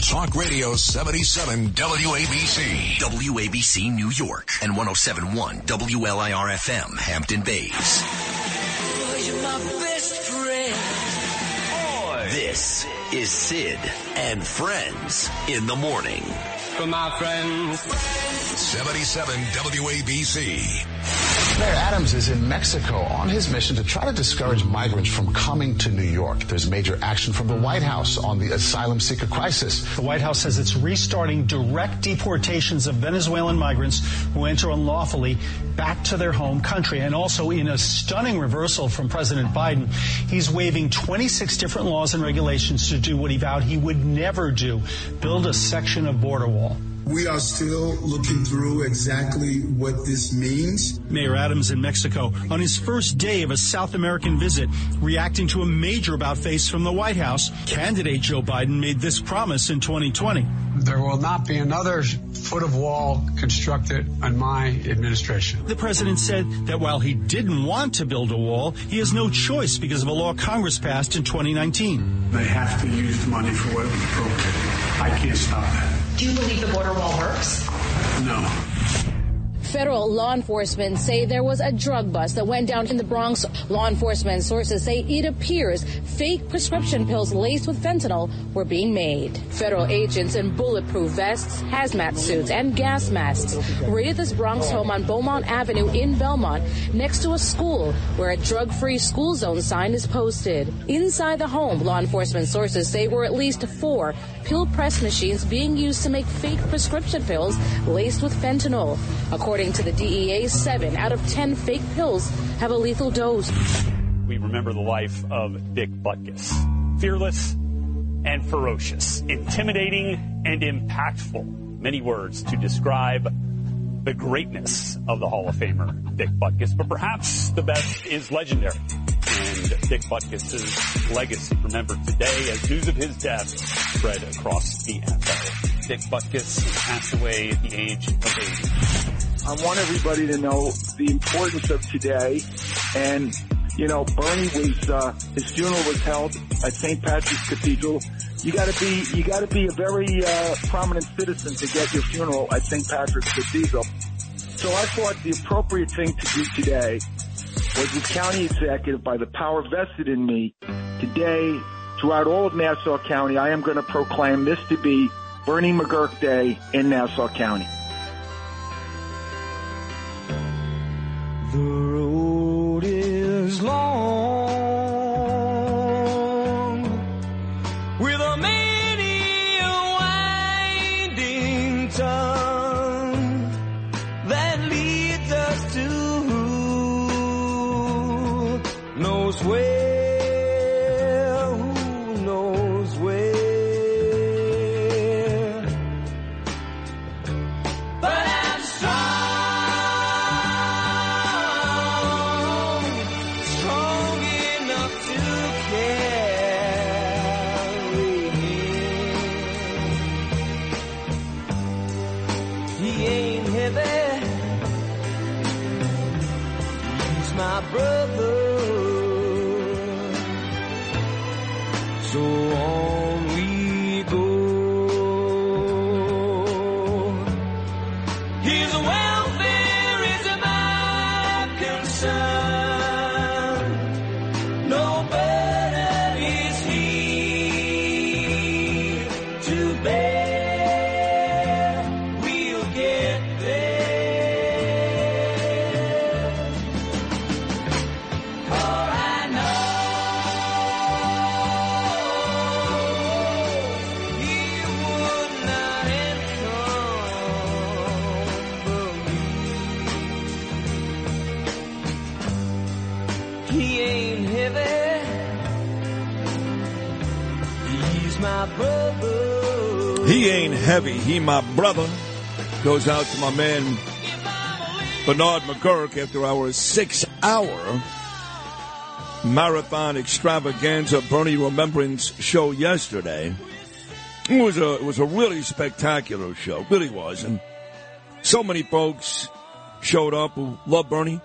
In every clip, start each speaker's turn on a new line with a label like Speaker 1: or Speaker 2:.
Speaker 1: Talk Radio 77 WABC.
Speaker 2: WABC New York and 1071 WLIR FM Hampton Bays. This is Sid and Friends in the morning.
Speaker 3: For my friends.
Speaker 1: 77 WABC.
Speaker 4: Mayor Adams is in Mexico on his mission to try to discourage migrants from coming to New York. There's major action from the White House on the asylum seeker crisis.
Speaker 5: The White House says it's restarting direct deportations of Venezuelan migrants who enter unlawfully back to their home country. And also in a stunning reversal from President Biden, he's waiving 26 different laws and regulations to do what he vowed he would never do, build a section of border wall.
Speaker 6: We are still looking through exactly what this means.
Speaker 5: Mayor Adams in Mexico on his first day of a South American visit, reacting to a major about face from the White House. Candidate Joe Biden made this promise in 2020.
Speaker 7: There will not be another foot of wall constructed on my administration.
Speaker 5: The president said that while he didn't want to build a wall, he has no choice because of a law Congress passed in 2019.
Speaker 7: They have to use the money for what was appropriate. I can't stop that.
Speaker 8: Do you believe the border wall works?
Speaker 7: No.
Speaker 9: Federal law enforcement say there was a drug bust that went down in the Bronx. Law enforcement sources say it appears fake prescription pills laced with fentanyl were being made. Federal agents in bulletproof vests, hazmat suits, and gas masks raided this Bronx home on Beaumont Avenue in Belmont next to a school where a drug-free school zone sign is posted. Inside the home, law enforcement sources say were at least four pill press machines being used to make fake prescription pills laced with fentanyl. According to the DEA, seven out of ten fake pills have a lethal dose.
Speaker 10: We remember the life of Dick Butkus. Fearless and ferocious, intimidating and impactful. Many words to describe the greatness of the Hall of Famer, Dick Butkus, but perhaps the best is legendary. And Dick Butkus' legacy remembered today as news of his death spread across the NFL. Dick Butkus passed away at the age of 80.
Speaker 11: I want everybody to know the importance of today. And, you know, Bernie was, uh, his funeral was held at St. Patrick's Cathedral. You gotta be, you gotta be a very, uh, prominent citizen to get your funeral at St. Patrick's Cathedral. So I thought the appropriate thing to do today was as county executive by the power vested in me today throughout all of Nassau County, I am going to proclaim this to be Bernie McGurk Day in Nassau County.
Speaker 12: The road is long heavy. He my brother.
Speaker 13: Goes out to my man Bernard McGurk after our six-hour marathon extravaganza Bernie Remembrance show yesterday. It was a it was a really spectacular show, really was, and so many folks showed up who love Bernie,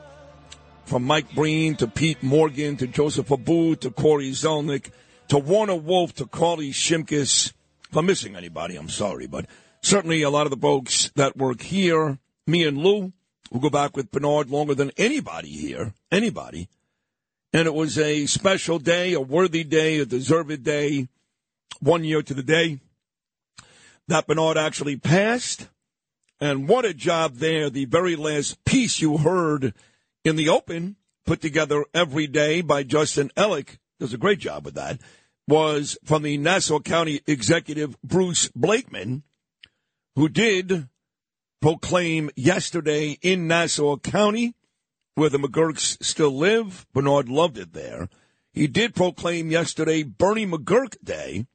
Speaker 13: from Mike Breen to Pete Morgan to Joseph Abboud to Corey Zelnick to Warner Wolf to Carley Shimkus If I'm missing anybody, I'm sorry, but certainly a lot of the folks that work here, me and Lou, who go back with Bernard longer than anybody here, anybody. And it was a special day, a worthy day, a deserved day, one year to the day that Bernard actually passed. And what a job there. The very last piece you heard in the open, put together every day by Justin Ellick, does a great job with that, was from the Nassau County Executive Bruce Blakeman, who did proclaim yesterday in Nassau County, where the McGurks still live. Bernard loved it there. He did proclaim yesterday Bernie McGurk Day.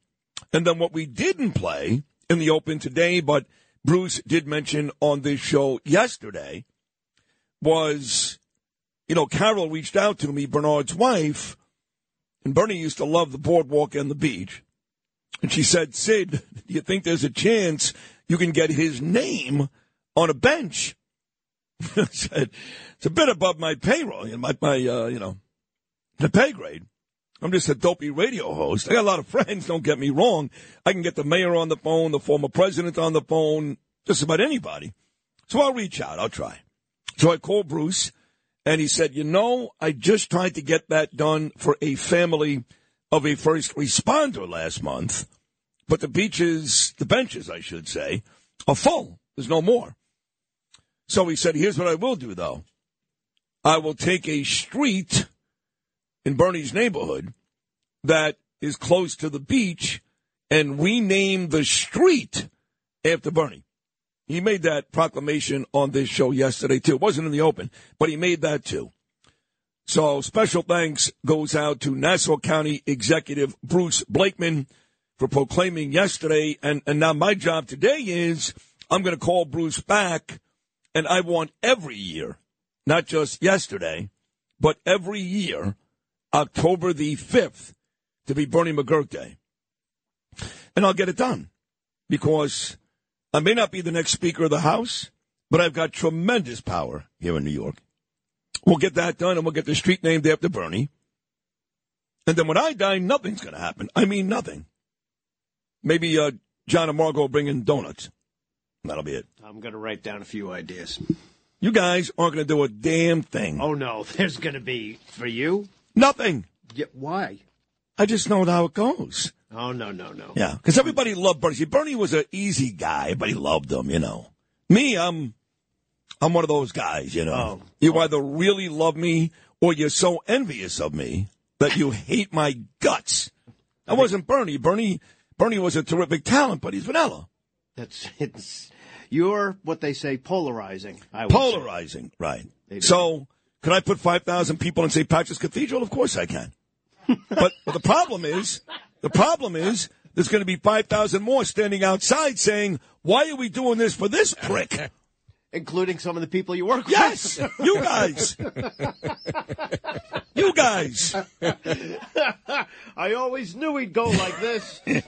Speaker 13: And then what we didn't play in the open today, but Bruce did mention on this show yesterday, was, you know, Carol reached out to me, Bernard's wife, and Bernie used to love the boardwalk and the beach. And she said, Sid, do you think there's a chance you can get his name on a bench? I said, it's a bit above my payroll, you know, my, my uh, you know, the pay grade. I'm just a dopey radio host. I got a lot of friends, don't get me wrong. I can get the mayor on the phone, the former president on the phone, just about anybody. So I'll reach out. I'll try. So I called Bruce, and he said, You know, I just tried to get that done for a family of a first responder last month, but the beaches, the benches, I should say, are full. There's no more. So he said, Here's what I will do, though. I will take a street in Bernie's neighborhood that is close to the beach and rename the street after Bernie. He made that proclamation on this show yesterday, too. It wasn't in the open, but he made that, too. So special thanks goes out to Nassau County Executive Bruce Blakeman for proclaiming yesterday. And, and now my job today is I'm going to call Bruce back, and I want every year, not just yesterday, but every year, October the 5th, to be Bernie McGurk Day. And I'll get it done because I may not be the next Speaker of the House, but I've got tremendous power here in New York. We'll get that done and we'll get the street named after Bernie. And then when I die, nothing's going to happen. I mean, nothing. Maybe uh, John and Margot will bring in donuts. That'll be it.
Speaker 14: I'm going to write down a few ideas.
Speaker 13: You guys aren't going to do a damn thing.
Speaker 14: Oh, no. There's going to be, for you?
Speaker 13: Nothing.
Speaker 14: Yeah, why?
Speaker 13: I just know how it goes.
Speaker 14: Oh, no, no, no.
Speaker 13: Yeah, because everybody loved Bernie. See, Bernie was an easy guy. Everybody loved him, you know. Me, I'm, I'm one of those guys, you know.
Speaker 14: Oh.
Speaker 13: You either really love me or you're so envious of me that you hate my guts. I wasn't Bernie. Bernie, Bernie was a terrific talent, but he's vanilla.
Speaker 14: That's it's you're what they say polarizing. I would say.
Speaker 13: Polarizing, right. So, can I put 5,000 people in St. Patrick's Cathedral? Of course I can. But, but the problem is, the problem is, there's going to be 5,000 more standing outside saying, why are we doing this for this prick?
Speaker 14: including some of the people you work with.
Speaker 13: Yes,
Speaker 14: with.
Speaker 13: you guys. you guys.
Speaker 14: I always knew he'd go like this. no,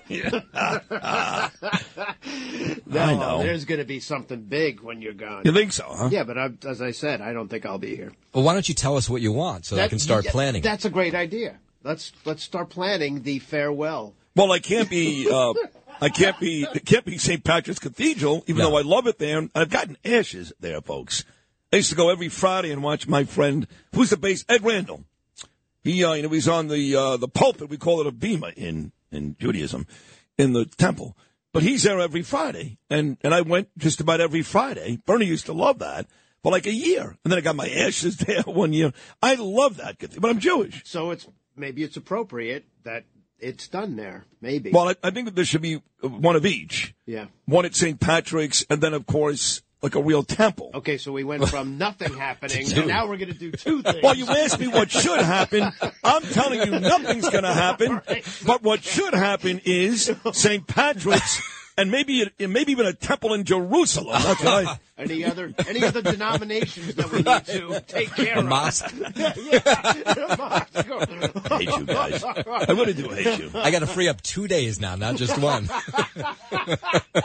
Speaker 13: I know.
Speaker 14: there's going to be something big when you're gone.
Speaker 13: You think so, huh?
Speaker 14: Yeah, but I, as I said, I don't think I'll be here.
Speaker 15: Well, why don't you tell us what you want so that, I can start
Speaker 14: yeah,
Speaker 15: planning?
Speaker 14: That's a great idea. Let's let's start planning the farewell.
Speaker 13: Well, I can't be. Uh, I can't be. It can't be St. Patrick's Cathedral, even
Speaker 15: No.
Speaker 13: though I love it there. I've gotten ashes there, folks. I used to go every Friday and watch my friend, who's the bass, Ed Randall. He, uh, you know, he's on the uh, the pulpit. We call it a bema in in Judaism, in the temple. But he's there every Friday, and and I went just about every Friday. Bernie used to love that for like a year, and then I got my ashes there one year. I love that, but I'm Jewish.
Speaker 14: So it's maybe it's appropriate that it's done there. Maybe.
Speaker 13: Well, I, I think that there should be one of each.
Speaker 14: yeah.
Speaker 13: One at St. Patrick's, and then of course like a real temple.
Speaker 14: Okay, so we went from nothing happening, and now we're going to do two things.
Speaker 13: Well, you asked me what should happen. I'm telling you nothing's going to happen. But what should happen is St. Patrick's and maybe maybe even a temple in Jerusalem. That's what I,
Speaker 14: Any other any other denominations that we need to take care
Speaker 15: A
Speaker 14: of?
Speaker 15: mosque?
Speaker 14: yeah, a mosque.
Speaker 13: I hate you guys. I really do hate you.
Speaker 15: I got to free up two days now, not just one.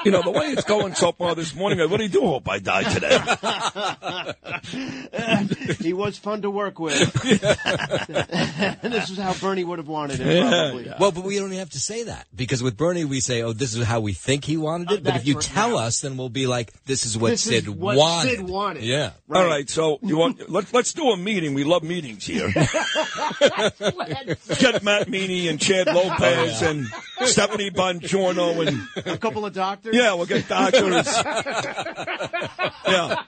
Speaker 13: You know, the way it's going so far this morning, I really do hope I die today.
Speaker 14: he was fun to work with. and this is how Bernie would have wanted it,
Speaker 13: Yeah,
Speaker 14: probably.
Speaker 15: Well, but we don't have to say that because with Bernie we say, "Oh, this is how we think he wanted it." Oh, but if you
Speaker 14: right,
Speaker 15: tell
Speaker 14: yeah.
Speaker 15: us, then we'll be like, "This is what
Speaker 14: This is
Speaker 15: Sid
Speaker 14: what
Speaker 15: wanted."
Speaker 14: Sid wanted.
Speaker 15: Yeah.
Speaker 13: All right, so you want let's let's do a meeting. We love meetings here. Get Matt Meany and Chad Lopez
Speaker 15: Oh, yeah.
Speaker 13: and Stephanie Bongiorno and
Speaker 14: A couple of doctors.
Speaker 13: yeah, we'll get doctors. yeah,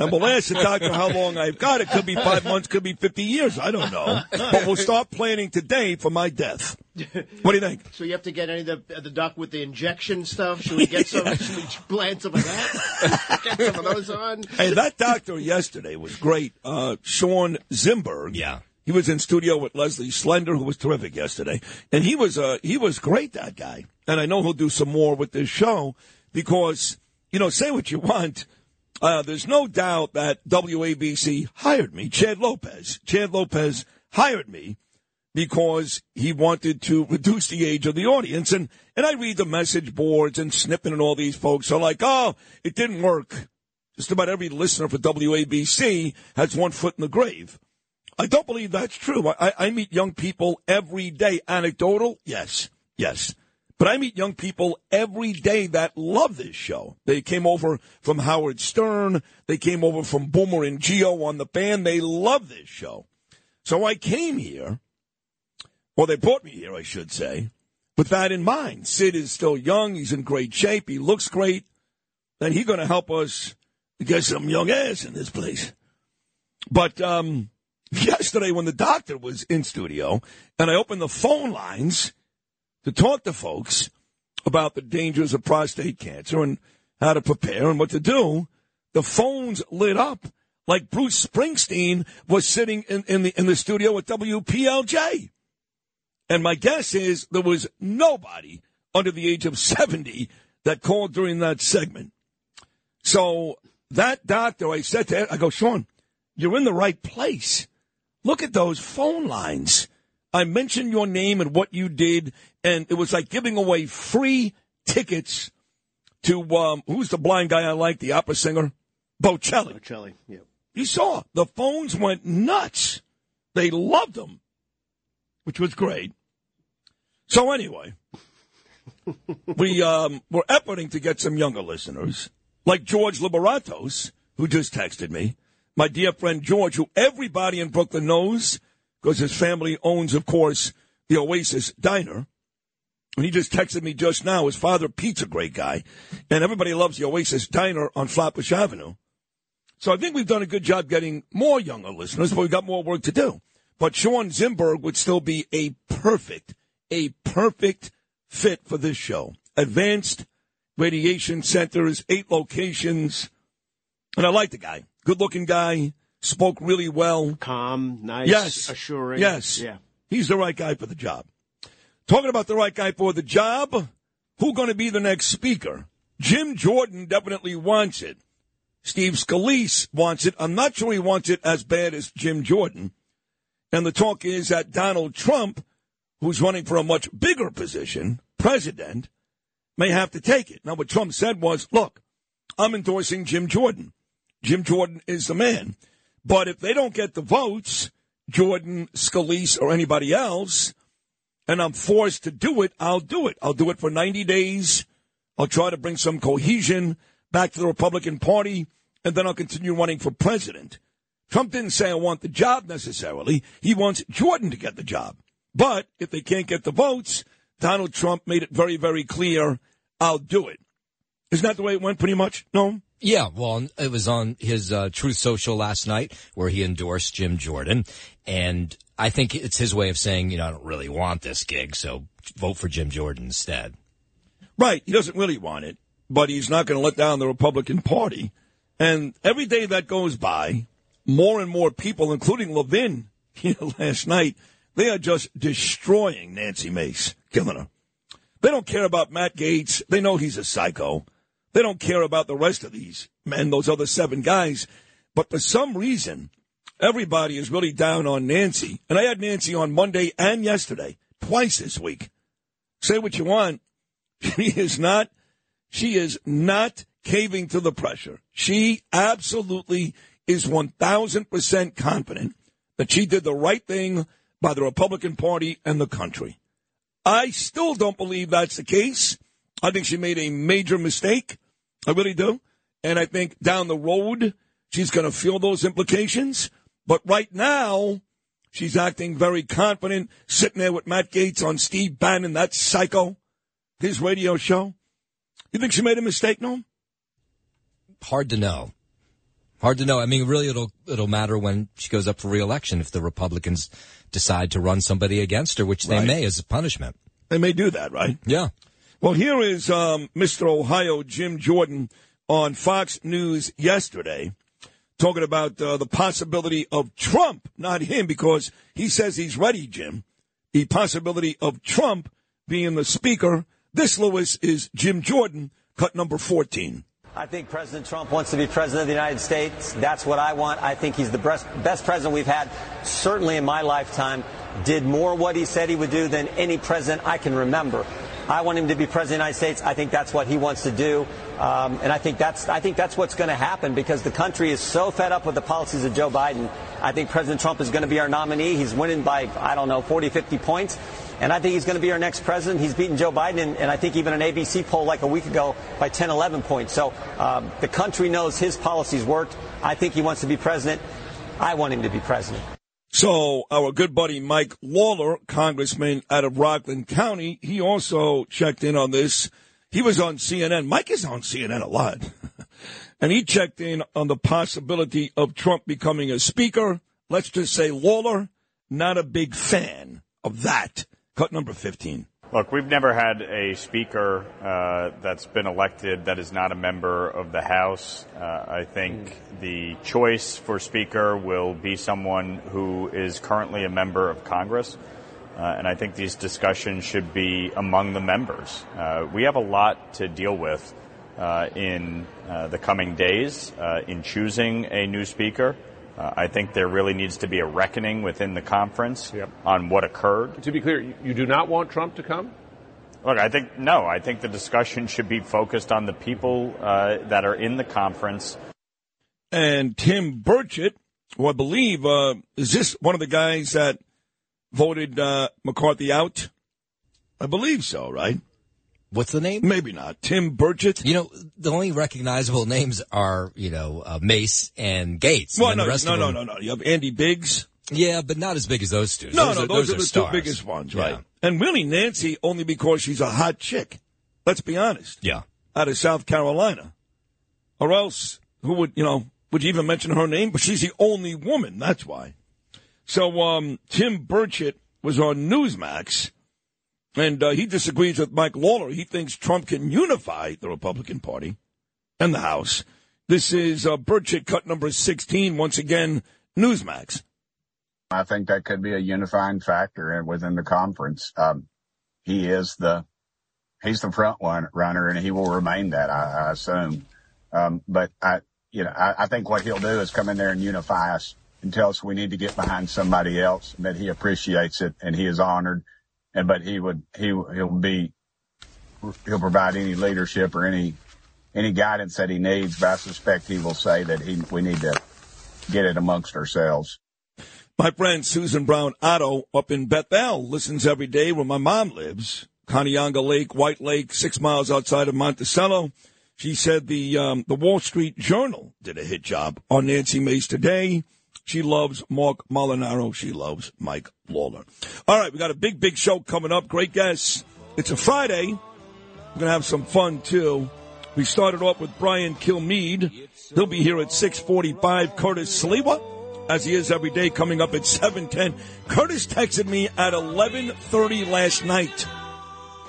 Speaker 13: and we'll ask the doctor how long I've got. It could be five months, could be fifty years. I don't know, but we'll start planning today for my death. What do you think?
Speaker 14: So you have to get any of the, the duck with the injection stuff. Should we get some? should we plant some of that? get some of those on.
Speaker 13: Hey, that doctor yesterday was great. Uh, Shawn Zimberg.
Speaker 15: Yeah.
Speaker 13: He was in studio with Leslie Slender, who was terrific yesterday, and he was uh, he was great. That guy, and I know he'll do some more with this show because you know, say what you want. Uh, there's no doubt that WABC hired me, Chad Lopez. Chad Lopez hired me because he wanted to reduce the age of the audience. And, and I read the message boards and Snippin and all these folks are like, oh, it didn't work. Just about every listener for WABC has one foot in the grave. I don't believe that's true. I, I meet young people every day. Anecdotal? Yes. Yes. But I meet young people every day that love this show. They came over from Howard Stern. They came over from Boomer and Gio on the fan. They love this show. So I came here, or they brought me here, I should say, with that in mind. Sid is still young. He's in great shape. He looks great. Then he's going to help us get some young ass in this place. But um, yesterday, when the doctor was in studio, and I opened the phone lines to talk to folks about the dangers of prostate cancer and how to prepare and what to do, the phones lit up like Bruce Springsteen was sitting in, in the in the studio at WPLJ. And my guess is there was nobody under the age of 70 that called during that segment. So that doctor, I said to him, I go, Shawn, you're in the right place. Look at those phone lines. I mentioned your name and what you did, and it was like giving away free tickets to um, who's the blind guy I like, the opera singer, Bocelli.
Speaker 14: Bocelli, yeah.
Speaker 13: You saw the phones went nuts. They loved him, which was great. So anyway, we um, we're efforting to get some younger listeners, like George Liberatos, who just texted me. My dear friend George, who everybody in Brooklyn knows because his family owns, of course, the Oasis Diner. And he just texted me just now. His father, Pete's a great guy, and everybody loves the Oasis Diner on Flatbush Avenue. So I think we've done a good job getting more younger listeners, but we've got more work to do. But Shawn Zimberg would still be a perfect, a perfect fit for this show. Advanced radiation centers, eight locations. And I like the guy. Good looking guy. Spoke really well.
Speaker 14: Calm, nice,
Speaker 13: Yes.
Speaker 14: assuring.
Speaker 13: Yes.
Speaker 14: Yeah.
Speaker 13: He's the right guy for the job. Talking about the right guy for the job, who going to be the next speaker? Jim Jordan definitely wants it. Steve Scalise wants it. I'm not sure he wants it as bad as Jim Jordan. And the talk is that Donald Trump, who's running for a much bigger position, president, may have to take it. Now, what Trump said was, look, I'm endorsing Jim Jordan. Jim Jordan is the man. But if they don't get the votes, Jordan, Scalise, or anybody else, and I'm forced to do it, I'll do it. I'll do it for 90 days. I'll try to bring some cohesion back to the Republican Party, and then I'll continue running for president. Trump didn't say I want the job necessarily. He wants Jordan to get the job. But if they can't get the votes, Donald Trump made it very, very clear, I'll do it. Isn't that the way it went pretty much? No?
Speaker 15: Yeah, well, it was on his uh, Truth Social last night where he endorsed Jim Jordan, and I think it's his way of saying, you know, I don't really want this gig, so vote for Jim Jordan instead.
Speaker 13: Right. He doesn't really want it, but he's not going to let down the Republican Party. And every day that goes by, more and more people, including Levin, last night, they are just destroying Nancy Mace, killing her. They don't care about Matt Gaetz. They know he's a psycho. They don't care about the rest of these men, those other seven guys. But for some reason, everybody is really down on Nancy. And I had Nancy on Monday and yesterday, twice this week. Say what you want. She is not, she is not caving to the pressure. She absolutely is 1000% confident that she did the right thing by the Republican Party and the country. I still don't believe that's the case. I think she made a major mistake. I really do. And I think down the road, she's going to feel those implications. But right now, she's acting very confident, sitting there with Matt Gaetz on Steve Bannon, that psycho, his radio show. You think she made a mistake, no?
Speaker 15: Hard to know. Hard to know. I mean, really, it'll it'll matter when she goes up for reelection if the Republicans decide to run somebody against her, which they
Speaker 13: Right.
Speaker 15: may as a punishment.
Speaker 13: They may do that, right?
Speaker 15: Yeah.
Speaker 13: Well, here is um, Mr. Ohio Jim Jordan on Fox News yesterday talking about uh, the possibility of Trump, not him, because he says he's ready, Jim. The possibility of Trump being the speaker. This, Lewis, is Jim Jordan, cut number 14.
Speaker 16: I think President Trump wants to be president of the United States. That's what I want. I think he's the best, best president we've had, certainly in my lifetime. Did more what he said he would do than any president I can remember. I want him to be president of the United States. I think that's what he wants to do, um, and I think that's I think that's what's going to happen because the country is so fed up with the policies of Joe Biden. I think President Trump is going to be our nominee. He's winning by I don't know 40, 50 points. And I think he's going to be our next president. He's beaten Joe Biden, and, and I think even an ABC poll like a week ago by 10, 11 points. So um, the country knows his policies worked. I think he wants to be president. I want him to be president.
Speaker 13: So our good buddy Mike Lawler, congressman out of Rockland County, he also checked in on this. He was on CNN. Mike is on CNN a lot. and he checked in on the possibility of Trump becoming a speaker. Let's just say Lawler, not a big fan of that. Cut number 15.
Speaker 17: Look, we've never had a speaker uh, that's been elected that is not a member of the House. Uh, I think the choice for speaker will be someone who is currently a member of Congress. Uh, and I think these discussions should be among the members. Uh, we have a lot to deal with uh, in uh, the coming days uh, in choosing a new speaker. Uh, I think there really needs to be a reckoning within the conference on what occurred.
Speaker 18: To be clear, you- you do not want Trump to come?
Speaker 17: Look, I think no. I think the discussion should be focused on the people uh, that are in the conference.
Speaker 13: And Tim Burchett, who I believe, uh, is this one of the guys that voted uh, McCarthy out? I believe so, right?
Speaker 15: What's the name?
Speaker 13: Maybe not. Tim Burchett.
Speaker 15: You know, the only recognizable names are, you know, uh, Mace and Gaetz.
Speaker 13: Well,
Speaker 15: and
Speaker 13: no, no, no, no, no. You have Andy Biggs.
Speaker 15: Yeah, but not as big as those two.
Speaker 13: No, no, those, are, the
Speaker 15: stars.
Speaker 13: two biggest ones,
Speaker 15: Yeah.
Speaker 13: right? And really, Nancy only because she's a hot chick. Let's be honest.
Speaker 15: Yeah.
Speaker 13: Out of South Carolina, or else who would you know? Would you even mention her name? But she's the only woman. That's why. So um, Tim Burchett was on Newsmax, and uh, he disagrees with Mike Lawler. He thinks Trump can unify the Republican Party and the House. This is uh, Burchett cut number sixteen. Once again, Newsmax.
Speaker 19: I think that could be a unifying factor within the conference. Um, he is the he's the front runner, and he will remain that, I, I assume. Um, but I, you know, I, I think what he'll do is come in there and unify us and tell us we need to get behind somebody else, and that he appreciates it and he is honored, and but he would he he'll be he'll provide any leadership or any any guidance that he needs. But I suspect he will say that he we need to get it amongst ourselves.
Speaker 13: My friend Susan Brown Otto up in Bethel listens every day where my mom lives. Kauneonga Lake, White Lake, six miles outside of Monticello. She said the um, the Wall Street Journal did a hit job on Nancy Mace today. She loves Marc Molinaro. She loves Mike Lawler. All right, we got a big, big show coming up. Great guests. It's a Friday. We're going to have some fun, too. We started off with Brian Kilmeade. He'll be here at 645. Curtis Sliwa, as he is every day, coming up at 710. Curtis texted me at 1130 last night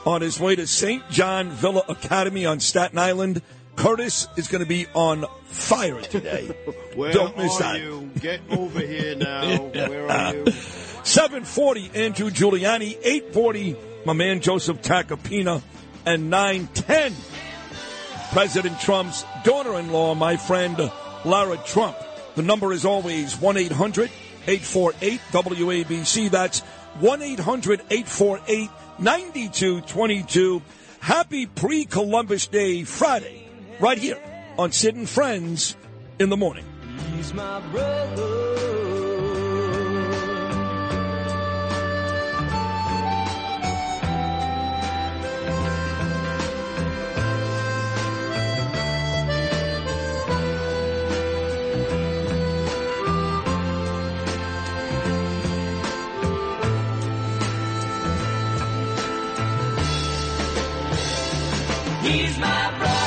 Speaker 13: on his way to St. John Villa Academy on Staten Island. Curtis is going to be on fire today. Don't miss
Speaker 14: are
Speaker 13: that.
Speaker 14: you? Get over here now. Where are you?
Speaker 13: 740, Andrew Giuliani. 840, my man Joseph Tacopina. And 910, President Trump's daughter in law, my friend Lara Trump. The number is always 1 800 848 WABC. That's 1 800 848 9222. Happy pre Columbus Day Friday, right here on Sid and Friends in the morning.
Speaker 20: He's my brother. He's my brother.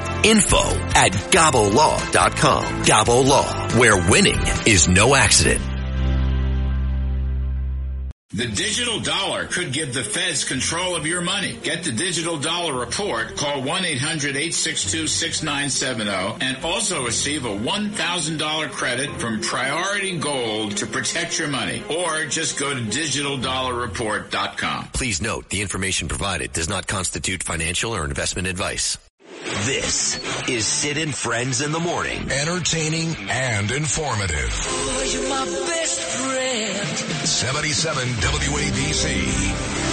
Speaker 2: info at gabolaw.com. Gabo Law, where winning is no accident.
Speaker 21: The digital dollar could give the feds control of your money. Get the digital dollar report. Call 1-800-862-6970 and also receive a $1,000 credit from Priority Gold to protect your money. Or just go to digitaldollarreport.com.
Speaker 2: Please note the information provided does not constitute financial or investment advice. This is Sid and Friends in the Morning.
Speaker 22: Entertaining and informative.
Speaker 20: Oh, you're my best friend.
Speaker 22: 77 WABC.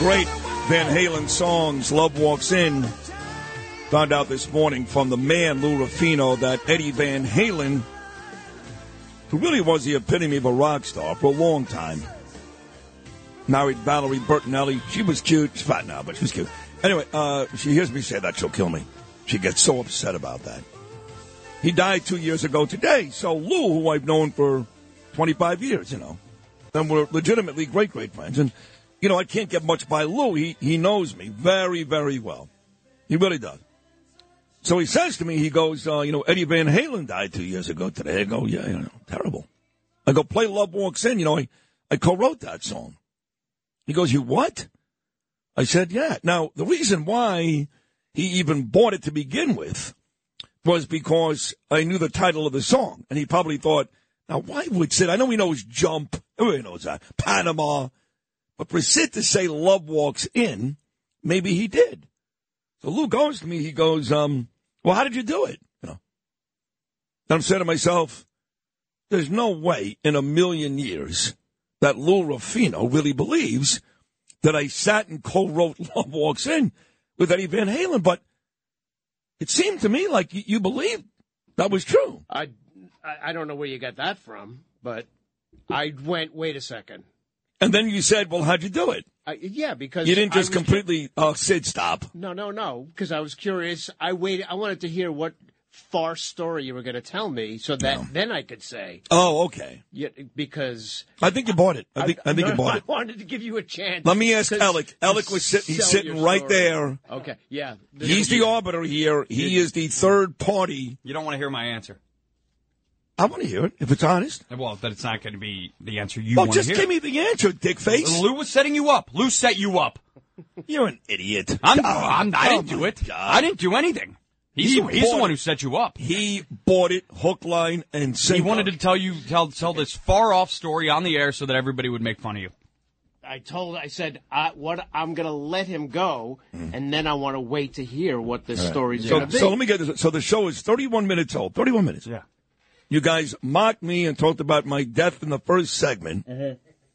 Speaker 13: Great Van Halen songs, Love Walks In, found out this morning from the man, Lou Rufino, that Eddie Van Halen, who really was the epitome of a rock star for a long time, married Valerie Bertinelli. She was cute. She's fat now, but she was cute. Anyway, uh, she hears me say that, she'll kill me. She gets so upset about that. He died two years ago today. So Lou, who I've known for 25 years, you know, and we're legitimately great, great friends. And, you know, I can't get much by Lou. He, he knows me very, very well. He really does. So he says to me, he goes, uh, you know, Eddie Van Halen died two years ago today. I go, yeah, you know, terrible. I go, play Love Walks In. You know, I, I co-wrote that song. He goes, you what? I said, yeah. Now, the reason why he even bought it to begin with was because I knew the title of the song. And he probably thought, now why would Sid, I know he knows Jump, everybody knows that, Panama, but for Sid to say Love Walks In, maybe he did. So Lou goes to me, he goes, um, well, how did you do it? You know. And I'm saying to myself, there's no way in a million years that Lou Rufino really believes that I sat and co-wrote Love Walks In with Eddie Van Halen, but it seemed to me like you, believed that was true.
Speaker 14: I I don't know where you got that from, but I went. Wait a second.
Speaker 13: And then you said, well, how'd you do it?
Speaker 14: I, yeah, because
Speaker 13: You didn't just
Speaker 14: was-
Speaker 13: completely, oh, Sid, stop.
Speaker 14: No, no, no. Because I was curious. I waited. I wanted to hear what farce story you were going to tell me, so that then I could say.
Speaker 13: Oh, okay.
Speaker 14: Yeah, because
Speaker 13: I think you bought it. I think, I, think
Speaker 14: no,
Speaker 13: you bought
Speaker 14: I
Speaker 13: it.
Speaker 14: I wanted to give you a chance.
Speaker 13: Let me ask Alec. Alec was sitting, he's sitting right there.
Speaker 14: Okay, yeah.
Speaker 13: He's the arbiter here. He is the third party.
Speaker 23: You don't want to hear my answer.
Speaker 13: I want to hear it, if it's honest.
Speaker 23: Well, but it's not going to be the answer you
Speaker 13: Well,
Speaker 23: want to
Speaker 13: just
Speaker 23: hear.
Speaker 13: give me the answer, dick face.
Speaker 23: Lou was setting you up. Lou set you up.
Speaker 13: You're an idiot.
Speaker 23: I'm,
Speaker 13: Oh,
Speaker 23: I'm, I didn't
Speaker 13: oh
Speaker 23: do it.
Speaker 13: God.
Speaker 23: I didn't do anything. He's,
Speaker 13: He
Speaker 23: the, he's the one
Speaker 13: it.
Speaker 23: who set you up.
Speaker 13: He bought it hook, line, and sinker.
Speaker 23: He wanted to tell you tell tell this far off story on the air so that everybody would make fun of you.
Speaker 14: I told. I said, I, "What? I'm going to let him go, and then I want to wait to hear what this
Speaker 13: Mm. All right.
Speaker 14: story's
Speaker 13: So,
Speaker 14: going to be."
Speaker 13: so let me get this. So the show is 31 minutes old. 31 minutes.
Speaker 23: Yeah.
Speaker 13: You guys mocked me and talked about my death in the first segment,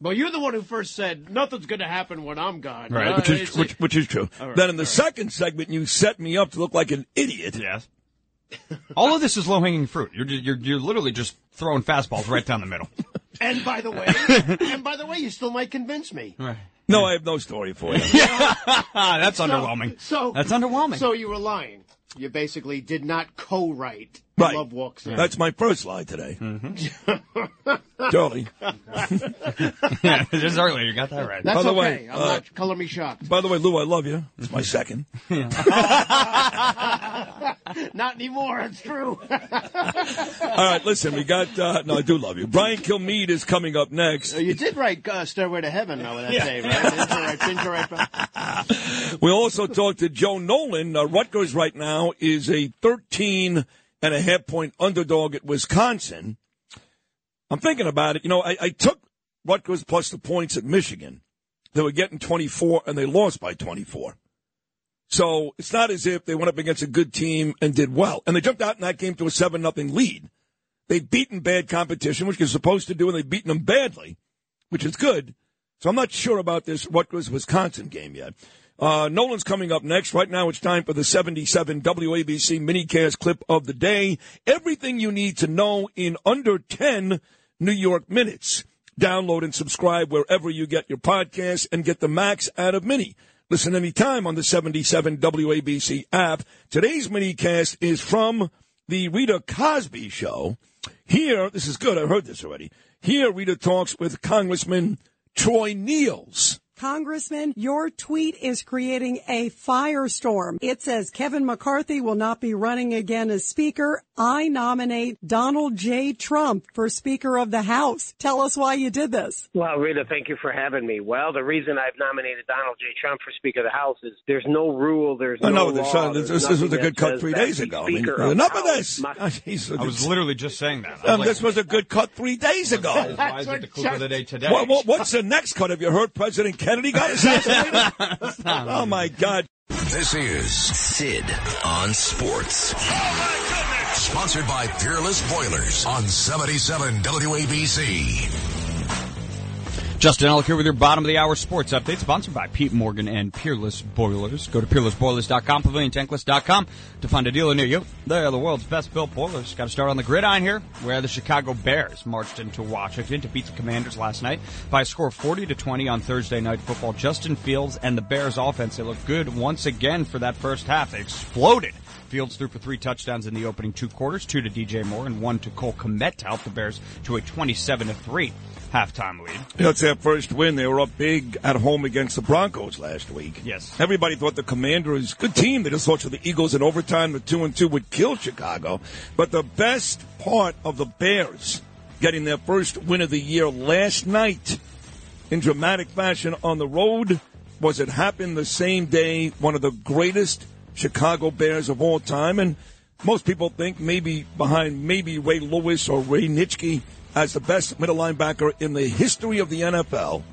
Speaker 14: Well, you're the one who first said nothing's going to happen when I'm gone.
Speaker 13: right?
Speaker 14: Uh,
Speaker 13: which is which, which is true.
Speaker 14: All right,
Speaker 13: then in the
Speaker 14: all right.
Speaker 13: second segment, you set me up to look like an idiot.
Speaker 23: Yes. All of this is low hanging fruit. You're, you're you're literally just throwing fastballs right down the middle.
Speaker 14: and by the way, and by the way, you still might convince me.
Speaker 23: Right.
Speaker 13: No, I have no story for you.
Speaker 23: That's
Speaker 14: So-
Speaker 23: underwhelming.
Speaker 14: So
Speaker 23: That's underwhelming.
Speaker 14: So you were lying. You basically did not co-write.
Speaker 13: Right.
Speaker 14: Love walks in.
Speaker 13: That's my first lie today.
Speaker 23: Mm-hmm.
Speaker 13: Totally.
Speaker 23: yeah, just earlier you got that right.
Speaker 14: That's
Speaker 13: By the
Speaker 14: okay.
Speaker 13: way,
Speaker 14: I'm
Speaker 13: uh,
Speaker 14: not color me shocked.
Speaker 13: By the way, Lou, I love you. It's my second.
Speaker 14: not anymore. It's true.
Speaker 13: All right, listen, we got. Uh, no, I do love you. Brian Kilmeade is coming up next.
Speaker 14: you did write uh, "Stairway to Heaven" though that day, right? Didn't you write- didn't you write-
Speaker 13: We also talked to Joe Nolan. Uh, Rutgers right now is a 13 and a half point underdog at Wisconsin. I'm thinking about it. You know, I, I took Rutgers plus the points at Michigan. They were getting 24 and they lost by 24. So it's not as if they went up against a good team and did well. And they jumped out in that game to a 7 nothing lead. They've beaten bad competition, which you're supposed to do, and they've beaten them badly, which is good. So I'm not sure about this Rutgers Wisconsin game yet. Uh, Nolan's coming up next. Right now, it's time for the 77 WABC minicast clip of the day. Everything you need to know in under 10 New York minutes. Download and subscribe wherever you get your podcasts and get the max out of mini. Listen anytime on the 77 WABC app. Today's minicast is from the Rita Cosby show. Here, this is good. I've heard this already. Here, Rita talks with Congressman Troy Nehls.
Speaker 24: Congressman, your tweet is creating a firestorm. It says Kevin McCarthy will not be running again as Speaker. I nominate Donald J. Trump for Speaker of the House. Tell us why you did this.
Speaker 25: Well, Rita, thank you for having me. Well, the reason I've nominated Donald J. Trump for Speaker of the House is there's no rule, there's
Speaker 13: I
Speaker 25: no
Speaker 13: know this,
Speaker 25: law.
Speaker 13: uh, this, this was a good cut three days ago. I mean,
Speaker 25: Speaker of
Speaker 13: enough
Speaker 25: the
Speaker 13: of
Speaker 25: House
Speaker 13: this.
Speaker 25: must-
Speaker 23: I was literally just saying that.
Speaker 13: Um, this was a good cut three days ago.
Speaker 23: Why is it the clip of the day today?
Speaker 13: What, what, what's the next cut? Have you heard President Kennedy got assassinated? oh my God!
Speaker 22: This is
Speaker 2: Sid on Sports.
Speaker 22: Oh, sponsored by Peerless Boilers on 77 WABC.
Speaker 23: Justin Ellick here with your bottom of the hour sports update, sponsored by Pete Morgan and Peerless Boilers. Go to peerlessboilers.com, paviliontankless.com to find a dealer near you. They are the world's best built boilers. Got to start on the gridiron here, where the Chicago Bears marched into Washington to beat the Commanders last night by a score of 40 to 20 on Thursday night football. Justin Fields and the Bears offense, they look good once again for that first half. They exploded. Fields threw for three touchdowns in the opening two quarters, two to DJ Moore and one to Cole Kmet to help the Bears to a 27 to 3 halftime lead.
Speaker 13: That's their first win. They were up big at home against the Broncos last week.
Speaker 23: Yes.
Speaker 13: Everybody thought the Commanders, good team. They just thought the Eagles in overtime, the two and two would kill Chicago. But the best part of the Bears getting their first win of the year last night in dramatic fashion on the road was it happened the same day, one of the greatest Chicago Bears of all time. And most people think maybe behind maybe Ray Lewis or Ray Nitschke as the best middle linebacker in the history of the NFL.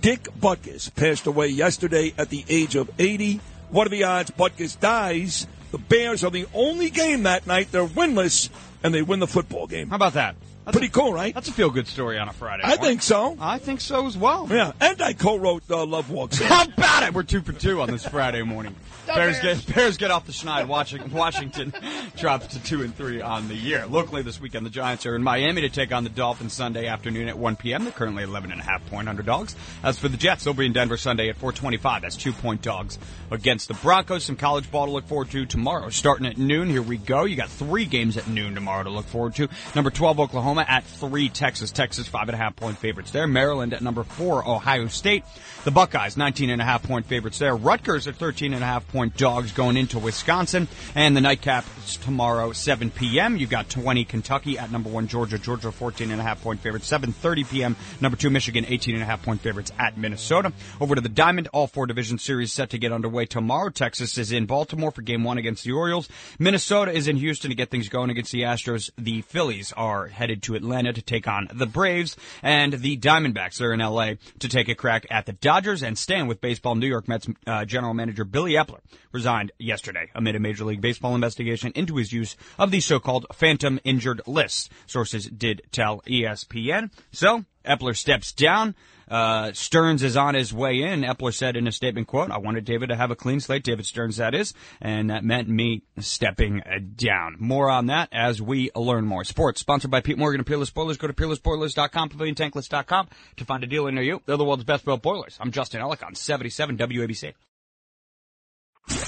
Speaker 13: Dick Butkus passed away yesterday at the age of 80. What are the odds Butkus dies? The Bears are the only game that night they're winless and they win the football game.
Speaker 23: How about that?
Speaker 13: Pretty cool, right?
Speaker 23: That's a feel good story on a Friday.
Speaker 13: I think so.
Speaker 23: I think so as well.
Speaker 13: Yeah, and I co-wrote uh, Love Walks In.
Speaker 23: How about it? We're two for two on this Friday morning. Bears get Bears get off the schneid. Watching Washington drops to two and three on the year. Locally this weekend, the Giants are in Miami to take on the Dolphins Sunday afternoon at 1 p.m. They're currently 11 and a half point underdogs. As for the Jets, they'll be in Denver Sunday at 4:25. That's two point dogs against the Broncos. Some college ball to look forward to tomorrow, starting at noon. Here we go. You got three games at noon tomorrow to look forward to. Number 12 Oklahoma at three Texas. Texas five and a half point favorites there. Maryland at number four Ohio State. The Buckeyes 19 and a half point favorites there. Rutgers at 13 and a half point dogs going into Wisconsin. And the nightcap is tomorrow 7 p.m. You've got 20 Kentucky at number one Georgia. Georgia 14 and a half point favorites. 7:30 p.m. Number two Michigan 18 and a half point favorites at Minnesota. Over to the Diamond. All four division series set to get underway tomorrow. Texas is in Baltimore for game one against the Orioles. Minnesota is in Houston to get things going against the Astros. The Phillies are headed to Atlanta to take on the Braves. And the Diamondbacks are in LA to take a crack at the Dodgers and staying with baseball. New York Mets uh, general manager Billy Eppler resigned yesterday amid a Major League Baseball investigation into his use of the so-called phantom injured list. Sources did tell ESPN. So Eppler steps down. Uh, Stearns is on his way in. Eppler said in a statement, quote, I wanted David to have a clean slate, David Stearns that is, and that meant me stepping down. More on that as we learn more. Sports, sponsored by Pete Morgan and Peerless Boilers. Go to peerlessboilers.com, paviliontankless.com to find a dealer near you. They're the world's best built boilers. I'm Justin Ellick on 77 WABC.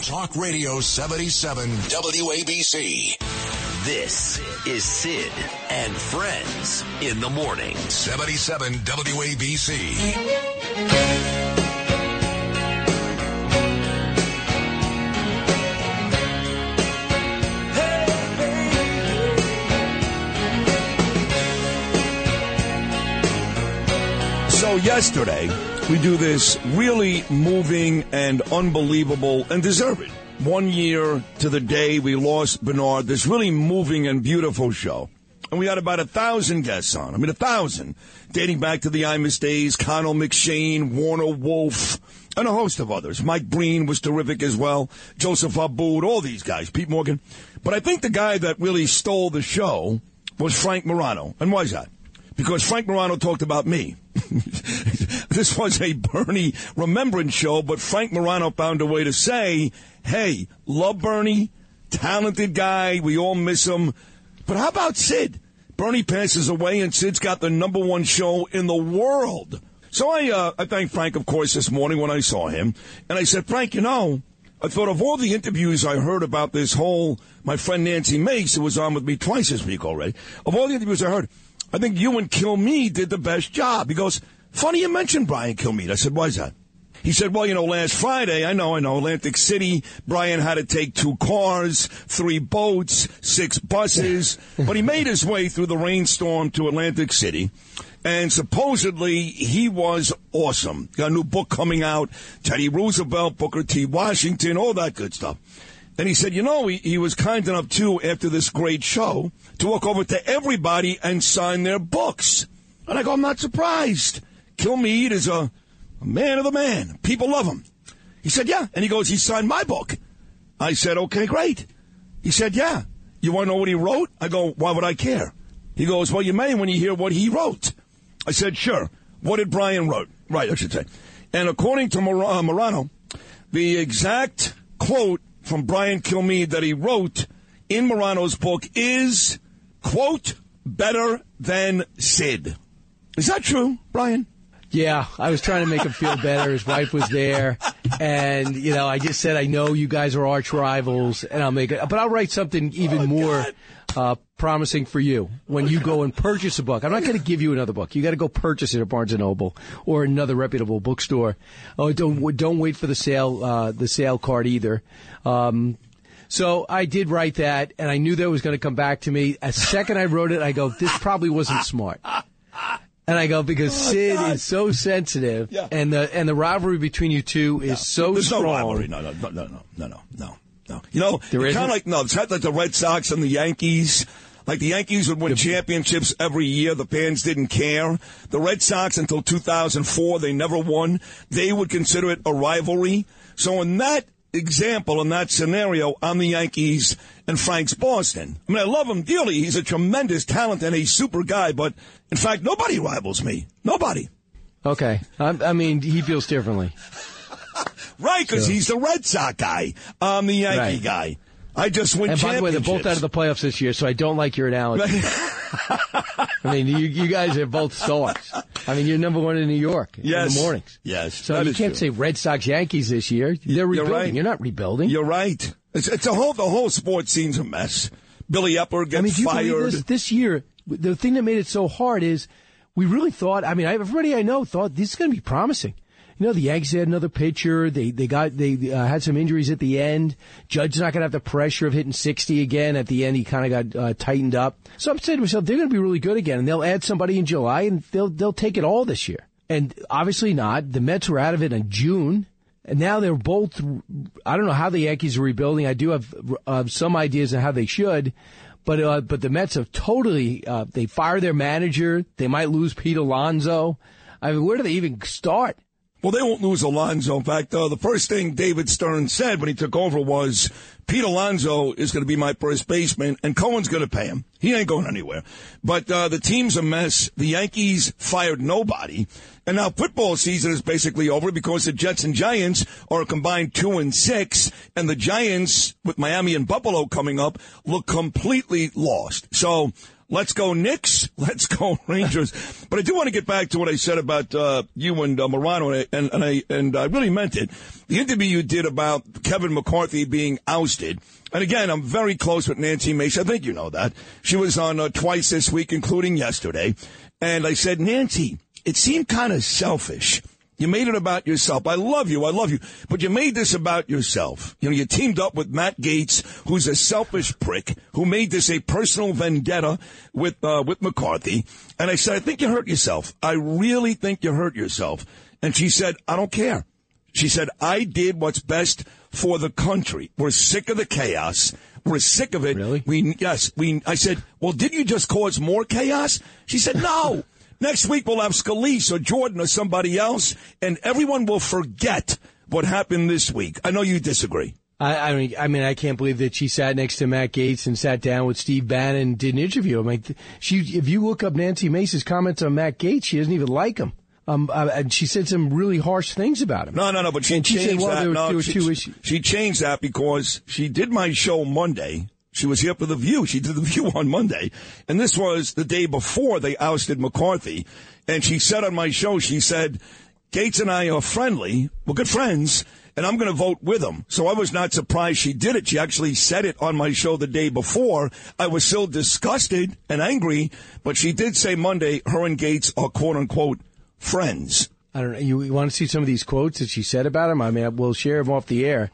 Speaker 22: Talk Radio 77 WABC.
Speaker 2: This is Sid and Friends in the morning.
Speaker 22: 77 WABC.
Speaker 13: So yesterday, we do this really moving and unbelievable and deserving one year to the day we lost Bernard, this really moving and beautiful show. And we had about a thousand guests on. I mean, a thousand, dating back to the Imus days, Connell McShane, Warner Wolf, and a host of others. Mike Breen was terrific as well. Joseph Abboud, all these guys, Pete Morgan. But I think the guy that really stole the show was Frank Morano. And why is that? Because Frank Morano talked about me. this was a Bernie remembrance show, but Frank Morano found a way to say, hey, love Bernie, talented guy, we all miss him. But how about Sid? Bernie passes away and Sid's got the number one show in the world. So I, uh, I thanked Frank, of course, this morning when I saw him. And I said, Frank, you know, I thought of all the interviews I heard about this whole, my friend Nancy Mace, who was on with me twice this week already, of all the interviews I heard, I think you and Kilmeade did the best job. He goes, funny you mentioned Brian Kilmeade. I said, why is that? He said, well, you know, last Friday, I know, I know, Atlantic City, Brian had to take two cars, three boats, six buses, but he made his way through the rainstorm to Atlantic City. And supposedly he was awesome. Got a new book coming out, Teddy Roosevelt, Booker T. Washington, all that good stuff. And he said, you know, he, he was kind enough too, after this great show, to walk over to everybody and sign their books. And I go, I'm not surprised. Kilmeade is a, a man of the man. People love him. He said, yeah. And he goes, he signed my book. I said, okay, great. He said, yeah. You want to know what he wrote? I go, why would I care? He goes, well, you may when you hear what he wrote. I said, sure. What did Brian wrote? Right, I should say. And according to uh, Morano, the exact quote from Brian Kilmeade that he wrote in Morano's book is, quote, better than Sid. Is that true, Brian?
Speaker 26: Yeah, I was trying to make him feel better. His wife was there, and you know, I just said, I know you guys are arch rivals, and I'll make it, but I'll write something even more uh, promising for you when you go and purchase a book. I'm not going to give you another book. You got to go purchase it at Barnes and Noble or another reputable bookstore. Oh, don't don't wait for the sale uh, the sale card either. Um, so I did write that, and I knew that was going to come back to me. As second I wrote it, I go, this probably wasn't smart. And I go because oh, Sid God. is so sensitive, yeah. and the and the rivalry between you two is yeah. so
Speaker 13: There's
Speaker 26: strong.
Speaker 13: no rivalry. No, no, no, no, no, no, no, no. You know,
Speaker 26: there
Speaker 13: kind of like no. It's not like the Red Sox and the Yankees. Like the Yankees would win the, championships every year. The fans didn't care. The Red Sox until 2004, they never won. They would consider it a rivalry. So in that example in that scenario on the Yankees and Frank's Boston. I mean, I love him dearly. He's a tremendous talent and a super guy, but in fact, nobody rivals me. Nobody.
Speaker 26: Okay. I, I mean, he feels differently.
Speaker 13: Right, because he's the Red Sox guy. I'm the Yankee
Speaker 26: Right.
Speaker 13: guy. I just win
Speaker 26: and by the way, they're both out of the playoffs this year, so I don't like your analogy. I mean, you, you guys are both stars. I mean, you're number one in New York in the mornings.
Speaker 13: Yes,
Speaker 26: So you can't
Speaker 13: true.
Speaker 26: say Red Sox Yankees this year. They're
Speaker 13: You're
Speaker 26: rebuilding.
Speaker 13: right.
Speaker 26: You're not rebuilding.
Speaker 13: You're right. It's, it's a whole the whole sports scene's a mess. Billy Eppler gets fired.
Speaker 26: I mean, do you believe
Speaker 13: fired.
Speaker 26: this? This year, the thing that made it so hard is we really thought. I mean, everybody I know thought this is going to be promising. You know, the Yankees had another pitcher. They they got they uh, had some injuries at the end. Judge's not going to have the pressure of hitting sixty again at the end. He kind of got uh, tightened up. So I'm saying to myself, they're going to be really good again, and they'll add somebody in July, and they'll they'll take it all this year. And obviously not. The Mets were out of it in June. And now they're both. I don't know how the Yankees are rebuilding. I do have uh, some ideas on how they should, but uh, but the Mets have totally. Uh, they fired their manager. They might lose Pete Alonso. I mean, where do they even start?
Speaker 13: Well, they won't lose Alonso. In fact, uh, the first thing David Stern said when he took over was, Pete Alonso is going to be my first baseman, and Cohen's going to pay him. He ain't going anywhere. But uh, the team's a mess. The Yankees fired nobody. And now football season is basically over because the Jets and Giants are combined two and six, and the Giants, with Miami and Buffalo coming up, look completely lost. So Let's go Knicks. Let's go Rangers. but I do want to get back to what I said about uh, you and uh, Morano, and, and, and I and I really meant it. The interview you did about Kevin McCarthy being ousted. And again, I'm very close with Nancy Mace. I think you know that. She was on uh, twice this week, including yesterday. And I said, Nancy, it seemed kind of selfish. You made it about yourself. I love you. I love you. But you made this about yourself. You know, you teamed up with Matt Gaetz, who's a selfish prick, who made this a personal vendetta with, uh, with McCarthy. And I said, I think you hurt yourself. I really think you hurt yourself. And she said, I don't care. She said, I did what's best for the country. We're sick of the chaos. We're sick of it. Really? We, yes, we, I said, well, did you just cause more chaos? She said, no. Next week we'll have Scalise or Jordan or somebody else, and everyone will forget what happened this week. I know you disagree.
Speaker 26: I, I mean, I mean, I can't believe that she sat next to Matt Gaetz and sat down with Steve Bannon and did an interview. I mean, she, if you look up Nancy Mace's comments on Matt Gaetz, she doesn't even like him. Um, uh, and she said some really harsh things about him.
Speaker 13: No, no, no. But she
Speaker 26: she
Speaker 13: changed
Speaker 26: said, well,
Speaker 13: that.
Speaker 26: were-
Speaker 13: no, she, she changed that because she did my show Monday. She was here for the View. She did the View on Monday, and this was the day before they ousted McCarthy. And she said on my show, she said, "Gaetz and I are friendly. We're good friends." And I'm going to vote with him. So I was not surprised she did it. She actually said it on my show the day before. I was still disgusted and angry, but she did say Monday her and Gaetz are quote unquote friends.
Speaker 26: I don't know. You, you want to see some of these quotes that she said about him? I mean, we'll share them off the air.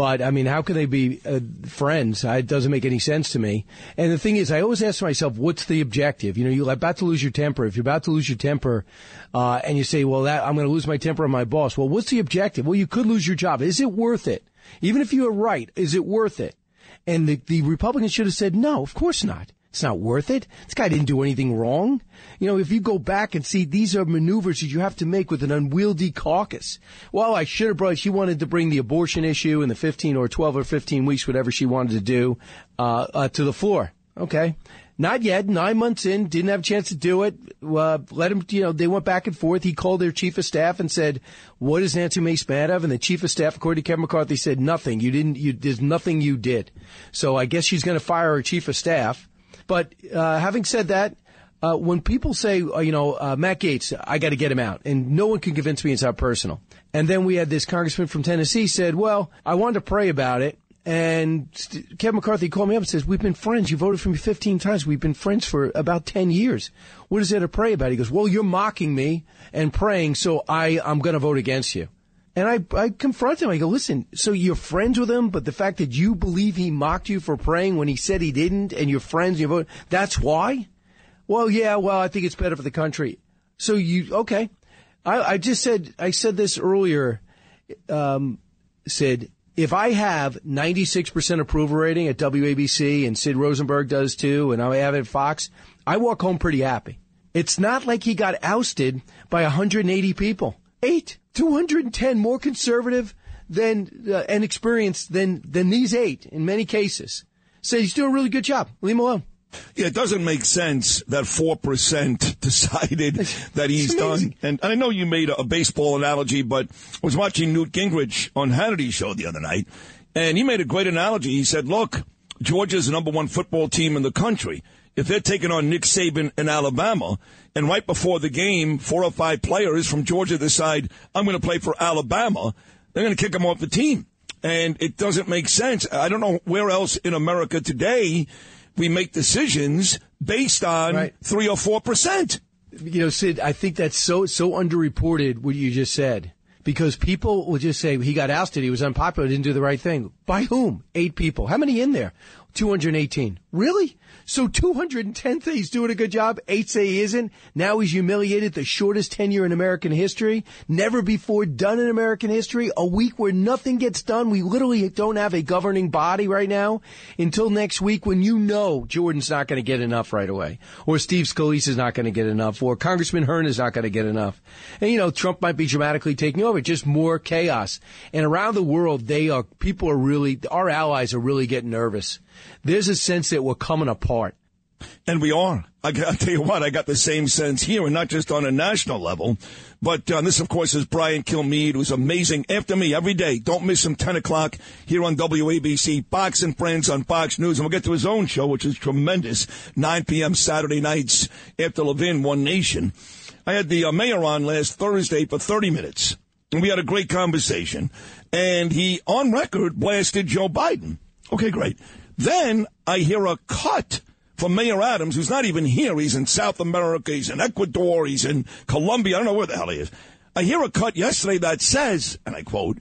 Speaker 26: But I mean, how can they be uh, friends? Uh, It doesn't make any sense to me. And the thing is, I always ask myself, what's the objective? You know, you're about to lose your temper. If you're about to lose your temper, uh, and you say, well, that, I'm going to lose my temper on my boss. Well, what's the objective? Well, you could lose your job. Is it worth it? Even if you are right, is it worth it? And the, the Republicans should have said, no, of course not. It's not worth it. This guy didn't do anything wrong. You know, if you go back and see these are maneuvers that you have to make with an unwieldy caucus. Well, I should have brought, she wanted to bring the abortion issue in the 15 or 12 or 15 weeks, whatever she wanted to do, uh, uh, to the floor. Okay. Not yet. Nine months in, didn't have a chance to do it. Uh, let him, you know, they went back and forth. He called their chief of staff and said, what is Nancy Mace mad of? And the chief of staff, according to Kevin McCarthy, said nothing. You didn't, you, there's nothing you did. So I guess she's going to fire her chief of staff. But uh, having said that, uh, when people say, uh, you know, uh, Matt Gaetz, I got to get him out, and no one can convince me it's not personal. And then we had this congressman from Tennessee said, well, I wanted to pray about it. And Kevin McCarthy called me up and says, we've been friends. You voted for me 15 times. We've been friends for about 10 years. What is there to pray about? He goes, well, you're mocking me and praying, so I, I'm going to vote against you. And I, I confront him. I go, listen, so you're friends with him, but the fact that you believe he mocked you for praying when he said he didn't, and you're friends, you vote, that's why? Well, yeah, well, I think it's better for the country. So you, okay. I, I just said, I said this earlier, um, Sid, if I have 96% approval rating at WABC and Sid Rosenberg does too, and I have it at Fox, I walk home pretty happy. It's not like he got ousted by 180 people. Eight, 210 more conservative than uh, and experienced than than these eight in many cases. Say he's doing a really good job. Leave him alone.
Speaker 13: Yeah, it doesn't make sense that 4% decided that he's done. And I know you made a, a baseball analogy, but I was watching Newt Gingrich on Hannity's show the other night, and he made a great analogy. He said, look, Georgia's the number one football team in the country. If they're taking on Nick Saban in Alabama, and right before the game, four or five players from Georgia decide, I'm going to play for Alabama, they're going to kick them off the team. And it doesn't make sense. I don't know where else in America today we make decisions based on three or four percent.
Speaker 26: You know, Sid, I think that's so so underreported what you just said. Because people will just say he got ousted, he was unpopular, didn't do the right thing. By whom? Eight people. How many in there? 218. Really? So 210 say he's doing a good job. Eight say he isn't. Now he's humiliated. The shortest tenure in American history. Never before done in American history. A week where nothing gets done. We literally don't have a governing body right now until next week when you know Jordan's not going to get enough right away. Or Steve Scalise is not going to get enough. Or Congressman Hern is not going to get enough. And you know, Trump might be dramatically taking over. Just more chaos. And around the world, they are, people are really, our allies are really getting nervous. There's a sense that we're coming apart.
Speaker 13: And we are. I, will tell you what, I got the same sense here, and not just on a national level. But uh, this, of course, is Brian Kilmeade, who's amazing after me every day. Don't miss him, 10 o'clock here on WABC, Fox and Friends on Fox News. And we'll get to his own show, which is tremendous, 9 p.m. Saturday nights after Levin, One Nation. I had the uh, mayor on last Thursday for 30 minutes, and we had a great conversation. And he, on record, blasted Joe Biden. Okay, great. Then I hear a cut from Mayor Adams, who's not even here. He's in South America. He's in Ecuador. He's in Colombia. I don't know where the hell he is. I hear a cut yesterday that says, and I quote,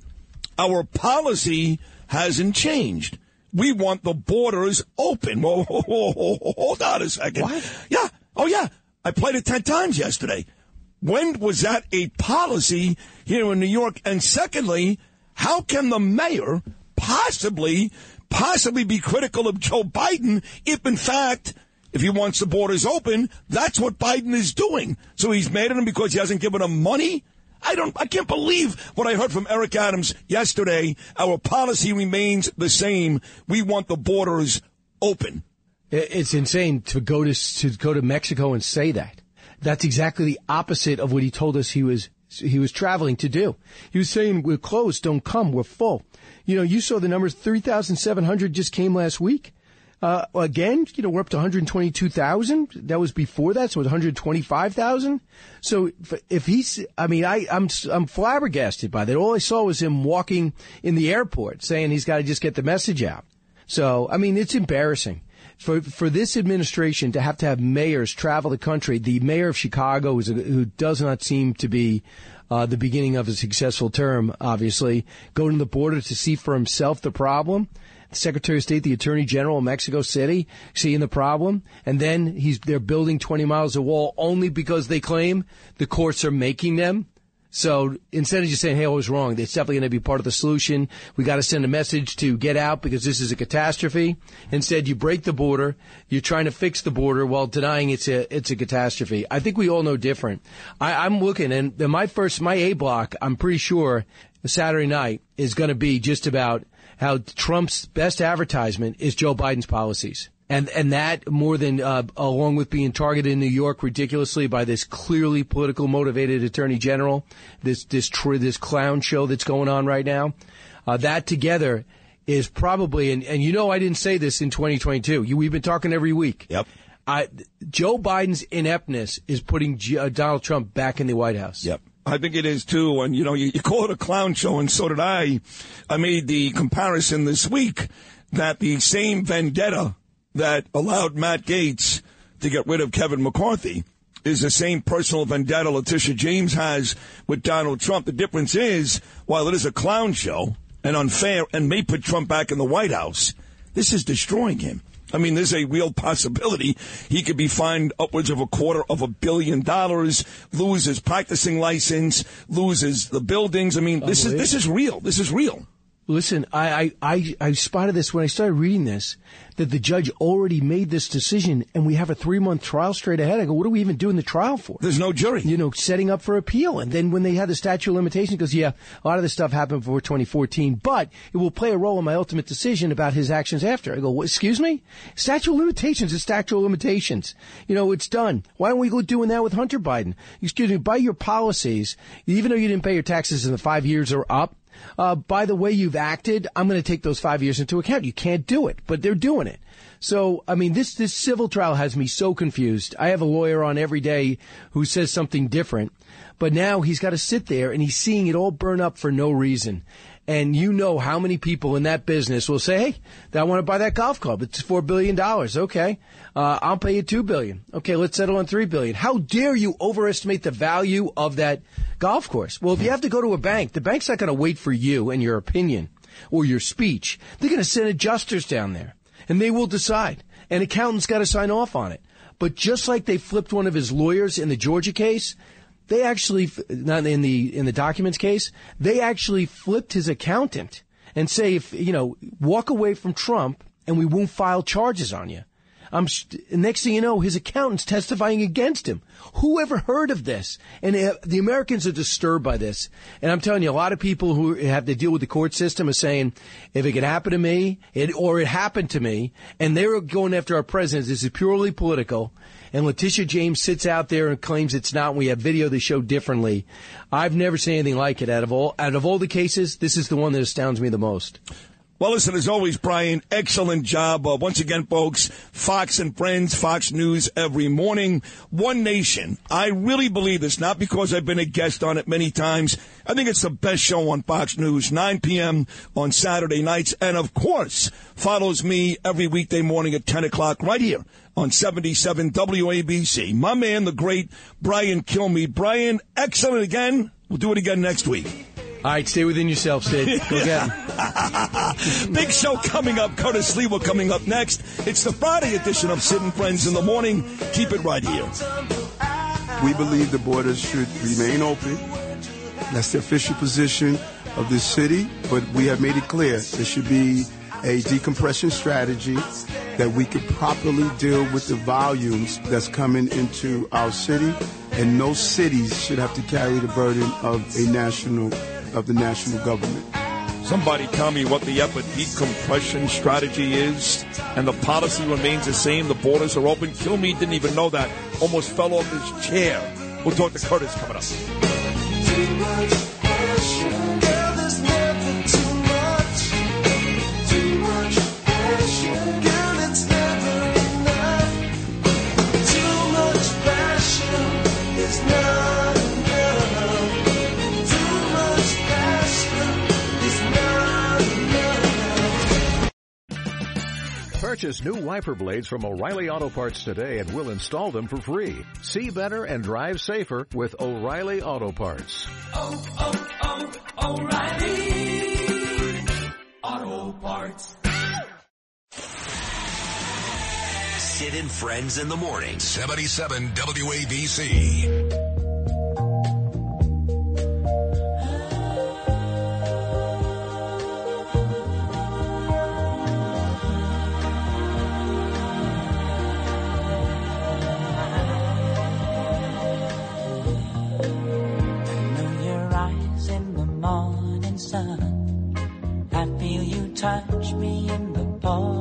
Speaker 13: our policy hasn't changed. We want the borders open. Whoa, whoa, whoa, whoa, hold on a second. What? Yeah. Oh, yeah. I played it 10 times yesterday. When was that a policy here in New York? And secondly, how can the mayor possibly possibly be critical of Joe Biden if, in fact, if he wants the borders open, that's what Biden is doing. So he's mad at him because he hasn't given him money. I don't, I can't believe what I heard from Eric Adams yesterday. Our policy remains the same. We want the borders open.
Speaker 26: It's insane to go to, to go to Mexico and say that. That's exactly the opposite of what he told us he was he was traveling to do. He was saying, we're closed, don't come, we're full. You know, you saw the numbers, 3,700 just came last week. Uh, again, you know, we're up to 122,000. That was before that, so it was 125,000. So if, he's, I mean, I, I'm, I'm flabbergasted by that. All I saw was him walking in the airport saying he's got to just get the message out. So, I mean, it's embarrassing for for this administration to have to have mayors travel the country. The mayor of Chicago, is a, who does not seem to be uh, the beginning of a successful term, obviously, going to the border to see for himself the problem. The Secretary of State, the Attorney General of Mexico City, seeing the problem, and then he's they're building 20 miles of wall only because they claim the courts are making them. So instead of just saying, hey, I was wrong, it's definitely going to be part of the solution. We got to send a message to get out because this is a catastrophe. Instead, you break the border. You're trying to fix the border while denying it's a, it's a catastrophe. I think we all know different. I, I'm looking and my first, my A block, I'm pretty sure Saturday night is going to be just about how Trump's best advertisement is Joe Biden's policies and and that more than uh, along with being targeted in New York ridiculously by this clearly political motivated attorney general, this this tr- this clown show that's going on right now, uh, that together is probably and, and you know I didn't say this in 2022. You, we've been talking every week.
Speaker 13: Yep.
Speaker 26: I, Joe Biden's ineptness is putting G- uh, Donald Trump back in the White House.
Speaker 13: Yep. I think it is too. And you know, you, you call it a clown show, and so did I. I made the comparison this week that the same vendetta that allowed Matt Gaetz to get rid of Kevin McCarthy is the same personal vendetta Letitia James has with Donald Trump. The difference is, while it is a clown show and unfair and may put Trump back in the White House, this is destroying him. I mean, there's a real possibility he could be fined upwards of a quarter of a billion dollars, lose his practicing license, loses the buildings. I mean, this is this is real. This is real.
Speaker 26: Listen, I, I, I, I spotted this when I started reading this, that the judge already made this decision and we have a three month trial straight ahead. I go, what are we even doing the trial for?
Speaker 13: There's no jury.
Speaker 26: You know, setting up for appeal. And then when they had the statute of limitations, goes, yeah, a lot of this stuff happened before 2014, but it will play a role in my ultimate decision about his actions after. I go, what, excuse me? Statute of limitations is statute of limitations. You know, it's done. Why don't we go doing that with Hunter Biden? Excuse me, by your policies, even though you didn't pay your taxes in the five years are up, uh, by the way you've acted, I'm going to take those five years into account. You can't do it, but they're doing it. So, I mean, this, this civil trial has me so confused. I have a lawyer on every day who says something different, but now he's got to sit there and he's seeing it all burn up for no reason. And you know how many people in that business will say, "Hey, I want to buy that golf club. It's four billion dollars. Okay, uh, I'll pay you two billion. Okay, let's settle on three billion. How dare you overestimate the value of that golf course? Well, if you have to go to a bank, the bank's not going to wait for you and your opinion or your speech. They're going to send adjusters down there, and they will decide. An accountant's got to sign off on it. But just like they flipped one of his lawyers in the Georgia case, they actually not in the in the documents case they actually flipped his accountant and say if you know walk away from Trump and we won't file charges on you. I'm next thing you know, his accountant's testifying against him. Who ever heard of this? And uh, the Americans are disturbed by this. And I'm telling you, a lot of people who have to deal with the court system are saying, if it could happen to me, it, or it happened to me, and they're going after our president, this is purely political. And Letitia James sits out there and claims it's not. We have video that show differently. I've never seen anything like it. Out of all, out of all the cases, this is the one that astounds me the most.
Speaker 13: Well, listen, as always, Brian, excellent job. Uh, once again, folks, Fox and Friends, Fox News every morning. One Nation. I really believe this, not because I've been a guest on it many times. I think it's the best show on Fox News, 9 p.m. on Saturday nights. And of course, follows me every weekday morning at 10 o'clock right here on 77 WABC. My man, the great Brian Kilmeade. Brian, excellent again. We'll do it again next week.
Speaker 26: All right, stay within yourself, Sid. Go get 'em.
Speaker 13: Big show coming up. Curtis Sliwa coming up next. It's the Friday edition of Sid and Friends in the Morning. Keep it right here.
Speaker 6: We believe the borders should remain open. That's the official position of this city, but we have made it clear there should be a decompression strategy that we could properly deal with the volumes that's coming into our city, and no cities should have to carry the burden of a national of the national government.
Speaker 13: Somebody tell me what the effort decompression strategy is, and the policy remains the same. The borders are open. Kilmeade didn't even know that. Almost fell off his chair. We'll talk to Curtis coming up.
Speaker 27: Purchase new wiper blades from O'Reilly Auto Parts today and we'll install them for free. See better and drive safer with O'Reilly Auto Parts.
Speaker 20: Oh, oh, oh, O'Reilly Auto Parts.
Speaker 22: Sid and Friends in the Morning. 77 WABC.
Speaker 20: Touch me in the pouring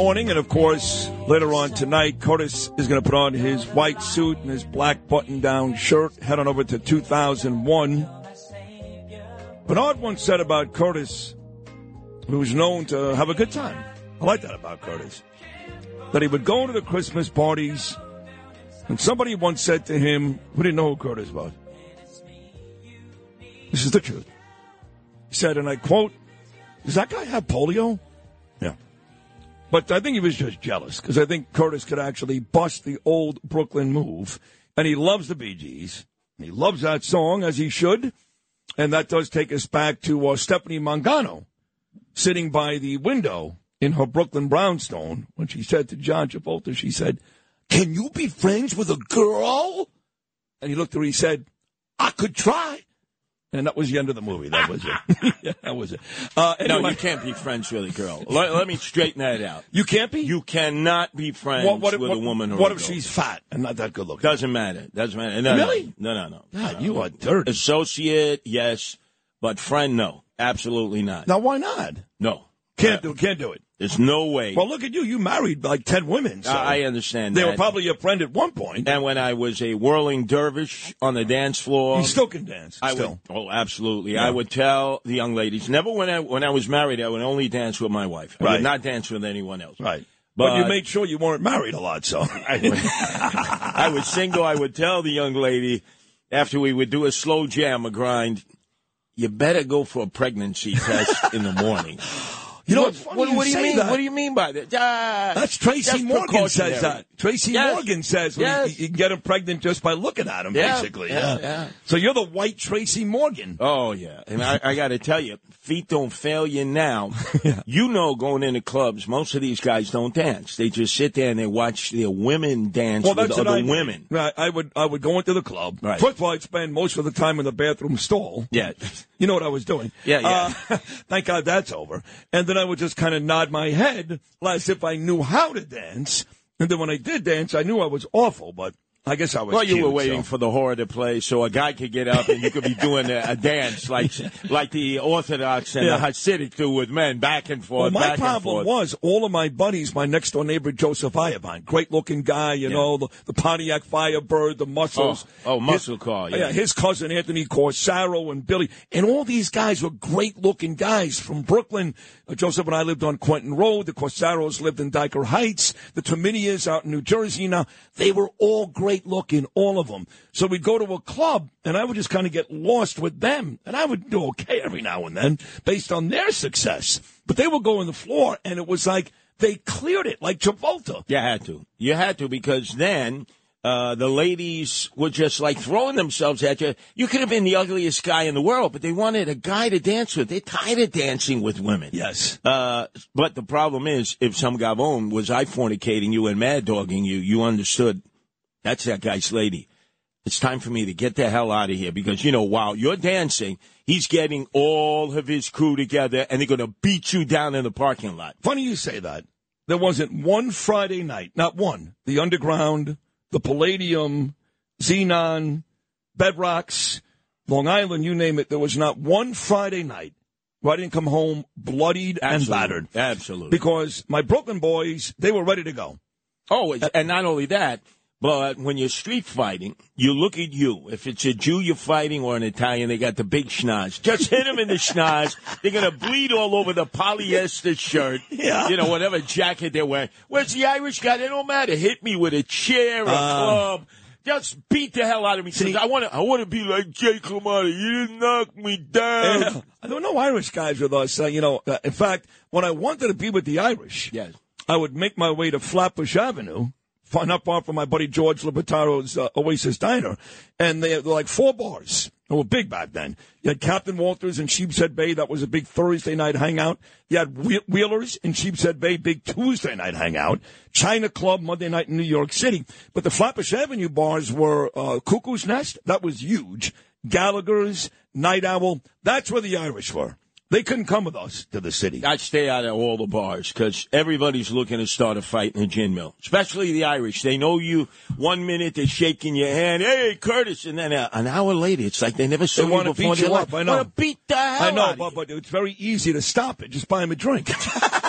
Speaker 13: morning, and of course, Later on tonight, Curtis is going to put on his white suit and his black button-down shirt, head on over to 2001. Bernard once said about Curtis, who was known to have a good time. I like that about Curtis. That he would go to the Christmas parties, and somebody once said to him, who didn't know who Curtis was, this is the truth. He said, and I quote, Does that guy have polio? But I think he was just jealous because I think Curtis could actually bust the old Brooklyn move. And he loves the Bee Gees. He loves that song as he should. And that does take us back to uh, Stephanie Mangano sitting by the window in her Brooklyn brownstone when she said to John Travolta, she said, Can you be friends with a girl? And he looked at her, he said, I could try. And that was the end of the movie. That was it. yeah, that was it. Uh,
Speaker 28: no, you can't be friends with a girl. Let, let me straighten that out.
Speaker 13: You can't be?
Speaker 28: You cannot be friends
Speaker 13: What- what-
Speaker 28: with
Speaker 13: what-
Speaker 28: a woman
Speaker 13: what if
Speaker 28: girl.
Speaker 13: she's fat and not that good looking?
Speaker 28: Doesn't matter. Doesn't matter. No,
Speaker 13: Really?
Speaker 28: No, no, no.
Speaker 13: God, you are dirty.
Speaker 28: Associate, yes, but friend, no. Absolutely not.
Speaker 13: Now, why not?
Speaker 28: No.
Speaker 13: Can't do. Can't do it.
Speaker 28: There's no way.
Speaker 13: Well, look at you. You married like ten women. So
Speaker 28: I I understand
Speaker 13: They
Speaker 28: that.
Speaker 13: were probably your friend at one point.
Speaker 28: And when I was a whirling dervish on the dance floor,
Speaker 13: You still can dance.
Speaker 28: I
Speaker 13: still.
Speaker 28: would. Oh, absolutely.
Speaker 13: Yeah.
Speaker 28: I would tell the young ladies. Never when I when I was married, I would only dance with my wife. I
Speaker 13: Right.
Speaker 28: would not dance with anyone else.
Speaker 13: Right. But,
Speaker 28: But,
Speaker 13: you made sure you weren't married a lot, so.
Speaker 28: I was single. I would tell the young lady after we would do a slow jam, a grind. You better go for a pregnancy test in the morning.
Speaker 13: You know,
Speaker 28: what, what, do you mean?
Speaker 13: that.
Speaker 28: What do you mean by that? Ah,
Speaker 13: That's Tracy
Speaker 28: that's
Speaker 13: Morgan says that. Tracy
Speaker 28: Yes.
Speaker 13: Morgan says well,
Speaker 28: Yes.
Speaker 13: you, you can get him pregnant just by looking at him,
Speaker 28: Yeah,
Speaker 13: basically.
Speaker 28: yeah,
Speaker 13: Yeah.
Speaker 28: yeah.
Speaker 13: So you're the white Tracy Morgan.
Speaker 28: Oh yeah, and I, I got to tell you, feet don't fail you now. You know, going into clubs, most of these guys don't dance. They just sit there and they watch their women dance
Speaker 13: Well,
Speaker 28: with other
Speaker 13: I
Speaker 28: women.
Speaker 13: Right. I would I would go into the club.
Speaker 28: Right.
Speaker 13: First of all, I'd spend most of the time in the bathroom stall.
Speaker 28: Yeah.
Speaker 13: You know what I was doing.
Speaker 28: Yeah, yeah.
Speaker 13: Uh, thank God that's over. And then I would just kind of nod my head as if I knew how to dance. And then when I did dance, I knew I was awful, but I guess I was.
Speaker 28: Well, you
Speaker 13: cute,
Speaker 28: were waiting
Speaker 13: so.
Speaker 28: for the horror to play, so a guy could get up and you could be doing a, a dance like like the Orthodox and
Speaker 13: Yeah.
Speaker 28: the Hasidic do with men, back and forth. Well, my
Speaker 13: problem was all of my buddies, my next door neighbor Joseph Iovine, great looking guy, you know, the, the Pontiac Firebird, the muscles.
Speaker 28: Oh, oh, muscle car, yeah.
Speaker 13: his cousin Anthony Corsaro and Billy, and all these guys were great looking guys from Brooklyn. Uh, Joseph and I lived on Quentin Road. The Corsaros lived in Dyker Heights. The Tominias out in New Jersey. Now they were all great looking, all of them. So we'd go to a club, and I would just kind of get lost with them, and I would do okay every now and then based on their success. But they would go on the floor, and it was like they cleared it, like Travolta.
Speaker 28: You had to. You had to because then uh, the ladies were just like throwing themselves at you. You could have been the ugliest guy in the world, but they wanted a guy to dance with. They're tired of dancing with women.
Speaker 13: Yes.
Speaker 28: Uh, but the problem is, if some gavone was I fornicating you and mad dogging you, you understood that's that guy's lady. It's time for me to get the hell out of here because, you know, while you're dancing, he's getting all of his crew together and they're going to beat you down in the parking lot.
Speaker 13: Funny you say that. There wasn't one Friday night, not one. The Underground, the Palladium, Xenon, Bedrocks, Long Island, you name it. There was not one Friday night where I didn't come home bloodied and battered.
Speaker 28: Absolutely.
Speaker 13: Because my Brooklyn boys, they were ready to go.
Speaker 28: Oh, and not only that, but when you're street fighting, you look at you. If it's a Jew you're fighting or an Italian, they got the big schnoz. Just hit them in the schnoz. They're going to bleed all over the polyester shirt.
Speaker 13: Yeah.
Speaker 28: You know, whatever jacket they're wearing. Where's the Irish guy? They don't matter. Hit me with a chair, a
Speaker 13: Uh.
Speaker 28: club. Just beat the hell out of me. 'cause I want to. I want to be like Jay Clamato. You didn't knock me down.
Speaker 13: Yeah. There were no Irish guys with us. Uh, you know, uh, in fact, when I wanted to be with the Irish,
Speaker 28: Yes.
Speaker 13: I would make my way to Flatbush Avenue, not far from my buddy George Libertaro's uh, Oasis Diner, and they were like four bars. They were big back then. You had Captain Walters in Sheepshead Bay. That was a big Thursday night hangout. You had Wheelers in Sheepshead Bay, big Tuesday night hangout. China Club Monday night in New York City. But the Flatbush Avenue bars were uh, Cuckoo's Nest. That was huge. Gallagher's, Night Owl. That's where the Irish were. They couldn't come with us to the city.
Speaker 28: I'd stay out of all the bars because everybody's looking to start a fight in the gin mill, especially the Irish. They know you. One minute they're shaking your hand, hey Curtis, and then uh, an hour later it's like they never saw
Speaker 13: They
Speaker 28: you
Speaker 13: want to
Speaker 28: before.
Speaker 13: beat you up. I know.
Speaker 28: Want to beat the hell
Speaker 13: I know, but, but it's very easy to stop it. Just buy him a drink.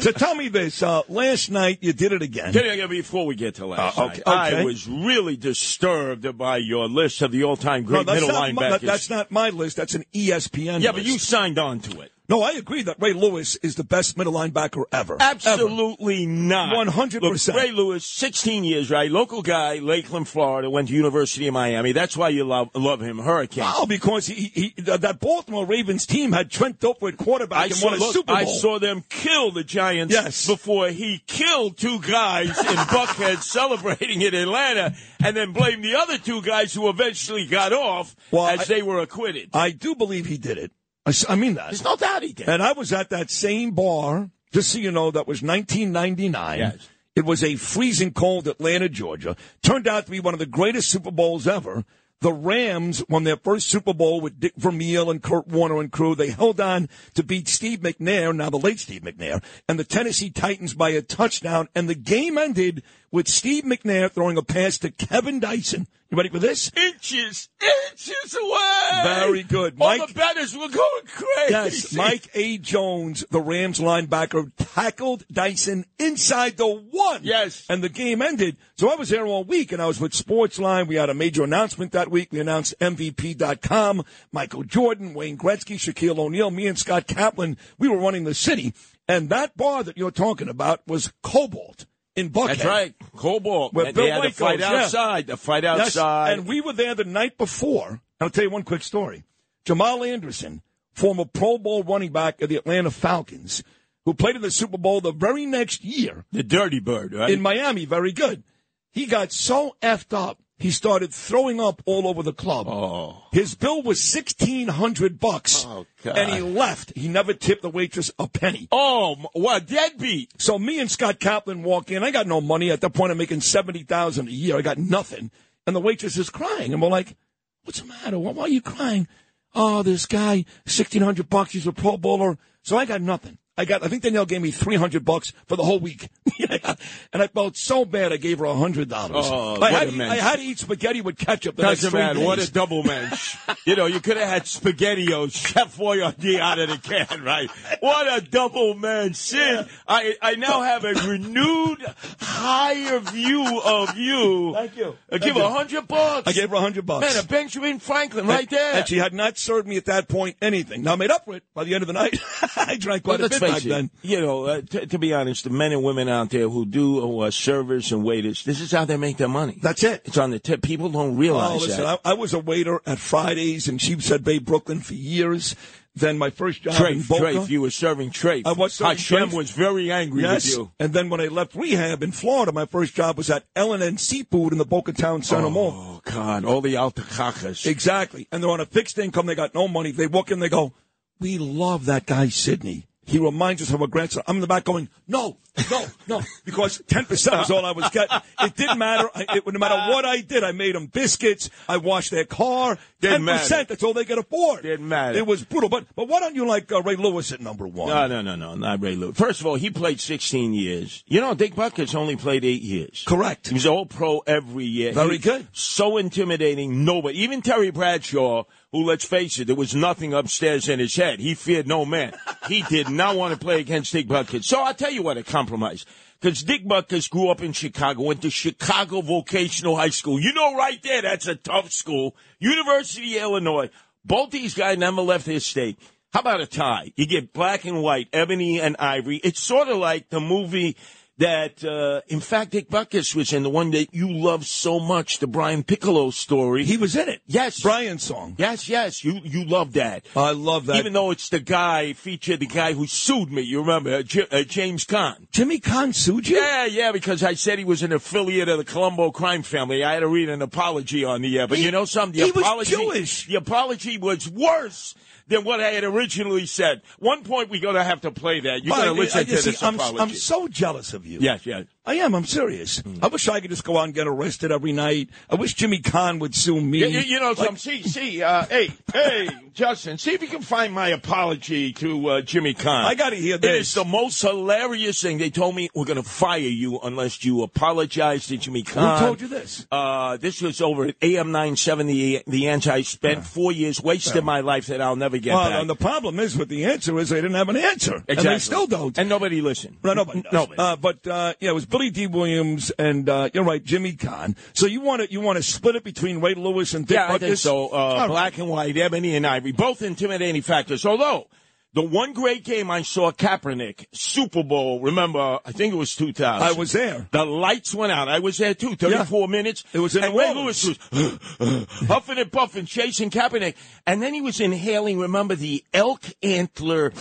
Speaker 13: So tell me this. Uh, last night you did it again.
Speaker 28: Before we get to last
Speaker 13: Uh,
Speaker 28: night,
Speaker 13: okay,
Speaker 28: I was really disturbed by your list of the all-time
Speaker 13: No,
Speaker 28: great
Speaker 13: that's
Speaker 28: middle
Speaker 13: not, my,
Speaker 28: linebackers.
Speaker 13: that's not my list. That's an ESPN
Speaker 28: yeah,
Speaker 13: list.
Speaker 28: but you signed on to it.
Speaker 13: No, I agree that Ray Lewis is the best middle linebacker ever.
Speaker 28: Absolutely not.
Speaker 13: 100%.
Speaker 28: Look, Ray Lewis, 16 years, right? Local guy, Lakeland, Florida, went to University of Miami. That's why you love love him. Hurricane.
Speaker 13: Oh, because he, he that Baltimore Ravens team had Trent Dilfer at quarterback
Speaker 28: I
Speaker 13: and
Speaker 28: saw,
Speaker 13: won a
Speaker 28: look,
Speaker 13: Super Bowl.
Speaker 28: I saw them kill the Giants
Speaker 13: Yes.
Speaker 28: before he killed two guys in Buckhead celebrating in Atlanta and then blamed the other two guys who eventually got off as
Speaker 13: I-
Speaker 28: they were acquitted.
Speaker 13: I do believe he did it. I, I mean that.
Speaker 28: There's no doubt he did.
Speaker 13: And I was at that same bar, just so you know, that was 1999.
Speaker 28: Yes.
Speaker 13: It was a freezing cold Atlanta, Georgia. Turned out to be one of the greatest Super Bowls ever. The Rams won their first Super Bowl with Dick Vermeil and Kurt Warner and crew. They held on to beat Steve McNair, now the late Steve McNair, and the Tennessee Titans by a touchdown. And the game ended with Steve McNair throwing a pass to Kevin Dyson. You ready for this?
Speaker 28: Inches, inches away.
Speaker 13: Very good.
Speaker 28: All
Speaker 13: Mike-
Speaker 28: the betters were going crazy.
Speaker 13: Yes, Mike A. Jones, the Rams linebacker, tackled Dyson inside the one.
Speaker 28: Yes.
Speaker 13: And the game ended. So I was there all week, and I was with Sportsline. We had a major announcement that week. We announced MVP.com, Michael Jordan, Wayne Gretzky, Shaquille O'Neal, me and Scott Kaplan. We were running the city. And that bar that you're talking about was Cobalt in Buckhead.
Speaker 28: That's right. Cobalt.
Speaker 13: Where
Speaker 28: And
Speaker 13: Bill
Speaker 28: they had
Speaker 13: White
Speaker 28: to fight
Speaker 13: goes, yeah.
Speaker 28: outside. The fight
Speaker 13: Yes,
Speaker 28: outside.
Speaker 13: and we were there the night before. I'll tell you one quick story. Jamal Anderson, former Pro Bowl running back of the Atlanta Falcons, who played in the Super Bowl the very next year
Speaker 28: the Dirty Bird, right?
Speaker 13: in Miami, very good. He got so effed up, he started throwing up all over the club.
Speaker 28: Oh.
Speaker 13: His bill was sixteen hundred bucks,
Speaker 28: Oh,
Speaker 13: and he left. He never tipped the waitress a penny.
Speaker 28: Oh, what deadbeat!
Speaker 13: So me and Scott Kaplan walk in. I got no money at that point. I'm making seventy thousand a year. I got nothing, and the waitress is crying, and we're like, "What's the matter? Why, why are you crying?" Oh, this guy, sixteen hundred bucks. He's a Pro Bowler. So I got nothing. I got. I think Danielle gave me three hundred bucks for the whole week, and I felt so bad. I gave her a hundred dollars.
Speaker 28: Oh,
Speaker 13: I, had
Speaker 28: a
Speaker 13: to eat- I had to eat spaghetti with ketchup.
Speaker 28: Doesn't matter. What a double mensch. you know, you could have had SpaghettiOs, Chef Boyardee out of the can, right? What a double mensch. Sid, I, I now have a renewed, higher view of you.
Speaker 13: Thank you.
Speaker 28: I give her a hundred bucks.
Speaker 13: I gave her a hundred bucks.
Speaker 28: Man, a Benjamin Franklin right there.
Speaker 13: And she had not served me at that point anything. Now I made up for it by the end of the night. I drank quite
Speaker 28: But
Speaker 13: a bit
Speaker 28: it,
Speaker 13: then.
Speaker 28: You know, uh, t- to be honest, the men and women out there who do who are servers and waiters, this is how they make their money.
Speaker 13: That's it.
Speaker 28: It's on the tip. People don't
Speaker 13: Oh,
Speaker 28: realize
Speaker 13: listen,
Speaker 28: that.
Speaker 13: I, I was a waiter at Fridays in Sheepshead Bay, Brooklyn for years. Then my first job in Boca.
Speaker 28: Trafe, you were serving Trafe.
Speaker 13: I was serving
Speaker 28: Hashem
Speaker 13: Trafe.
Speaker 28: was very angry
Speaker 13: yes.
Speaker 28: with you.
Speaker 13: And then when I left rehab in Florida, my first job was at L&N Seafood in the Boca Town Center Mall.
Speaker 28: Oh, God, all the altacacas.
Speaker 13: Exactly. And they're on a fixed income. They got no money. They walk in, they go, we love that guy, Sidney. He reminds us of our grandson. I'm in the back going, no, no, no, because 10% was all I was getting. It didn't matter. I, it, no matter what I did, I made them biscuits. I washed their car.
Speaker 28: Didn't
Speaker 13: 10%,
Speaker 28: matter.
Speaker 13: that's all they could afford.
Speaker 28: Didn't matter.
Speaker 13: It was brutal. But, but why don't you like uh, Ray Lewis at number one?
Speaker 28: No, no, no, no, not Ray Lewis. First of all, he played 16 years. You know, Dick Butkus only played eight years.
Speaker 13: Correct.
Speaker 28: He was all pro every year.
Speaker 13: Very good.
Speaker 28: So intimidating. Nobody, even Terry Bradshaw, who, let's face it, there was nothing upstairs in his head. He feared no man. he did not want to play against Dick Butkus. So I'll tell you what, a compromise. Because Dick Butkus grew up in Chicago, went to Chicago Vocational High School. You know, right there, that's a tough school. University of Illinois. Both these guys never left his state. How about a tie? You get black and white, ebony and ivory. It's sort of like the movie that, uh, in fact, Dick Butkus was in the one that you love so much, the Brian Piccolo story.
Speaker 13: He was in it.
Speaker 28: Yes.
Speaker 13: Brian's song.
Speaker 28: Yes, yes. You, you love that.
Speaker 13: I love that.
Speaker 28: Even though it's the guy, featured the guy who sued me. You remember, uh, J- uh, James Caan.
Speaker 13: Jimmy Caan sued you?
Speaker 28: Yeah, yeah, because I said he was an affiliate of the Colombo crime family. I had to read an apology on the air. But
Speaker 13: He-
Speaker 28: you know something? The
Speaker 13: he was Jewish.
Speaker 28: The apology was worse than what I had originally said. One point we're going to have to play that. You're going to listen
Speaker 13: I-
Speaker 28: to
Speaker 13: see,
Speaker 28: this
Speaker 13: I'm,
Speaker 28: apology.
Speaker 13: I'm so jealous of you.
Speaker 28: yes, yes.
Speaker 13: I am. I'm serious. I wish I could just go out and get arrested every night. I wish Jimmy Caan would sue me.
Speaker 28: You, you- you know,
Speaker 13: Like-
Speaker 28: some see, see, uh, hey, hey, Justin, see if you can find my apology to uh, Jimmy Caan.
Speaker 13: I gotta hear
Speaker 28: It
Speaker 13: this.
Speaker 28: is the most hilarious thing. They told me we're going to fire you unless you apologize to Jimmy Caan.
Speaker 13: Who told you this?
Speaker 28: Uh, this was over at AM 970, the answer. I spent four years, wasted my life that I'll never get
Speaker 13: well,
Speaker 28: back.
Speaker 13: and the problem is with the answer is they didn't have an answer, and
Speaker 28: Exactly.
Speaker 13: they still don't.
Speaker 28: And nobody listened.
Speaker 13: No, nobody. does.
Speaker 28: Nobody.
Speaker 13: Uh, but uh, yeah, it was Billy Dee Williams and uh, you're right, Jimmy Caan. So you want to you want to split it between Ray Lewis and Dick
Speaker 28: Yeah, I think so. Uh,
Speaker 13: All right.
Speaker 28: black and white, ebony and ivory, both intimidating factors. Although the one great game I saw, Kaepernick Super Bowl. Remember, I think it was 2000.
Speaker 13: I was there.
Speaker 28: The lights went out. I was there too. 34 minutes.
Speaker 13: It was in
Speaker 28: and
Speaker 13: New
Speaker 28: Ray Lewis was huffing and puffing, chasing Kaepernick, and then he was inhaling. Remember the elk antler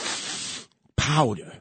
Speaker 28: powder,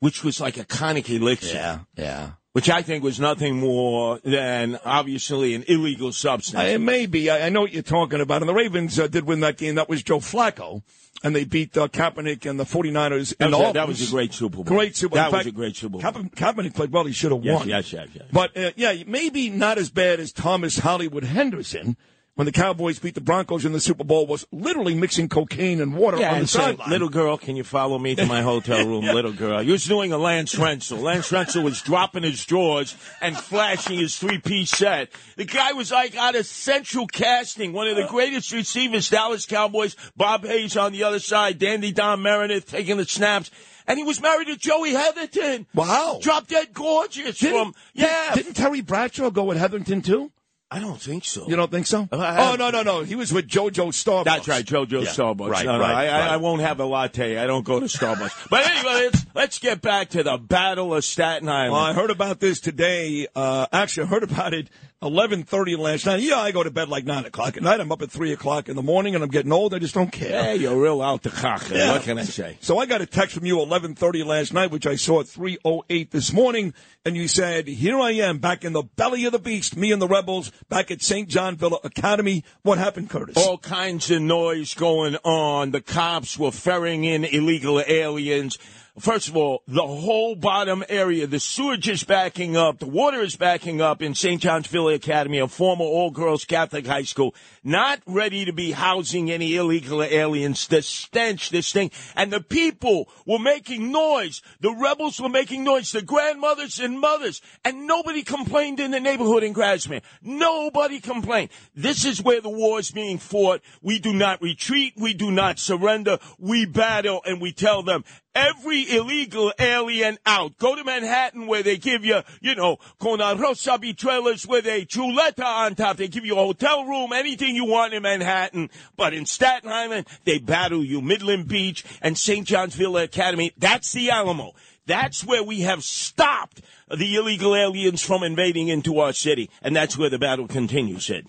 Speaker 28: which was like a conic elixir.
Speaker 13: Yeah, yeah.
Speaker 28: Which I think was nothing more than obviously an illegal substance.
Speaker 13: Uh, maybe. I, I know what you're talking about. And the Ravens uh, did win that game. That was Joe Flacco. And they beat uh, Kaepernick and the 49ers.
Speaker 28: That
Speaker 13: in
Speaker 28: was,
Speaker 13: all
Speaker 28: that was a great Super Bowl.
Speaker 13: Great Super Bowl.
Speaker 28: That was a great Super Bowl.
Speaker 13: Kaep- Kaepernick played well. He should have
Speaker 28: Yes,
Speaker 13: won.
Speaker 28: yes, yes, yes.
Speaker 13: But uh, yeah, maybe not as bad as Thomas Hollywood Henderson when the Cowboys beat the Broncos in the Super Bowl was literally mixing cocaine and water
Speaker 28: Yeah,
Speaker 13: on the
Speaker 28: and said,
Speaker 13: sideline.
Speaker 28: little girl, can you follow me to my hotel room, little girl? you was doing a Lance Rentzel. Lance Rentzel was dropping his drawers and flashing his three-piece set. The guy was like out of central casting, one of the greatest receivers, Dallas Cowboys, Bob Hayes on the other side, Dandy Don Meredith taking the snaps. And he was married to Joey Heatherton.
Speaker 13: Wow.
Speaker 28: Drop dead gorgeous
Speaker 13: Didn't-
Speaker 28: from, yeah.
Speaker 13: Didn't Terry Bradshaw go with Heatherton too?
Speaker 28: I don't think so.
Speaker 13: You don't think so?
Speaker 28: I-
Speaker 13: oh no no no! He was with JoJo Starbucks.
Speaker 28: That's right, JoJo
Speaker 13: Yeah,
Speaker 28: Starbucks.
Speaker 13: Right,
Speaker 28: no, no,
Speaker 13: right,
Speaker 28: I, I,
Speaker 13: right.
Speaker 28: I won't have a latte. I don't go to Starbucks. but anyway, let's, let's get back to the Battle of Staten Island.
Speaker 13: Well, I heard about this today. Uh, actually, I heard about it eleven thirty last night. Yeah, I go to bed like nine o'clock at night. I'm up at three o'clock in the morning, and I'm getting old. I just don't care.
Speaker 28: Hey, you're real out the cock.
Speaker 13: Yeah.
Speaker 28: What can I say?
Speaker 13: So I got a text from you eleven thirty last night, which I saw at three oh eight this morning, and you said, "Here I am, back in the belly of the beast. Me and the rebels back at St. John Villa Academy. What happened, Curtis?
Speaker 28: All kinds of noise going on. The cops were ferrying in illegal aliens. First of all, the whole bottom area, the sewage is backing up, the water is backing up in St. John's Villa Academy, a former all-girls Catholic high school, not ready to be housing any illegal aliens. The stench, this thing, and the people were making noise. The rebels were making noise. The grandmothers and mothers, and nobody complained in the neighborhood in Grasmere. Nobody complained. This is where the war is being fought. We do not retreat. We do not surrender. We battle, and we tell them every illegal alien out. Go to Manhattan where they give you, you know, con arroz habichuelas with a chuleta on top. They give you a hotel room, anything you want in Manhattan. But in Staten Island, they battle you. Midland Beach and St. John's Villa Academy. That's the Alamo. That's where we have stopped the illegal aliens from invading into our city. And that's where the battle continues, Sid.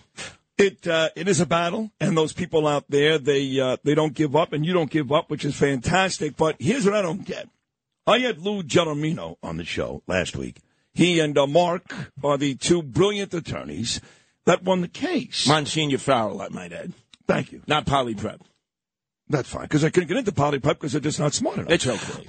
Speaker 13: It uh, it is a battle, and those people out there they uh, they don't give up, and you don't give up, which is fantastic. But here's what I don't get: I had Lou Gelormino on the show last week. He and uh, Mark are the two brilliant attorneys that won the case.
Speaker 28: Monsignor Farrell, I might add.
Speaker 13: Thank you.
Speaker 28: Not Poly Prep.
Speaker 13: That's fine because I couldn't get into poly pipe because they're just not smart enough.
Speaker 28: It's okay.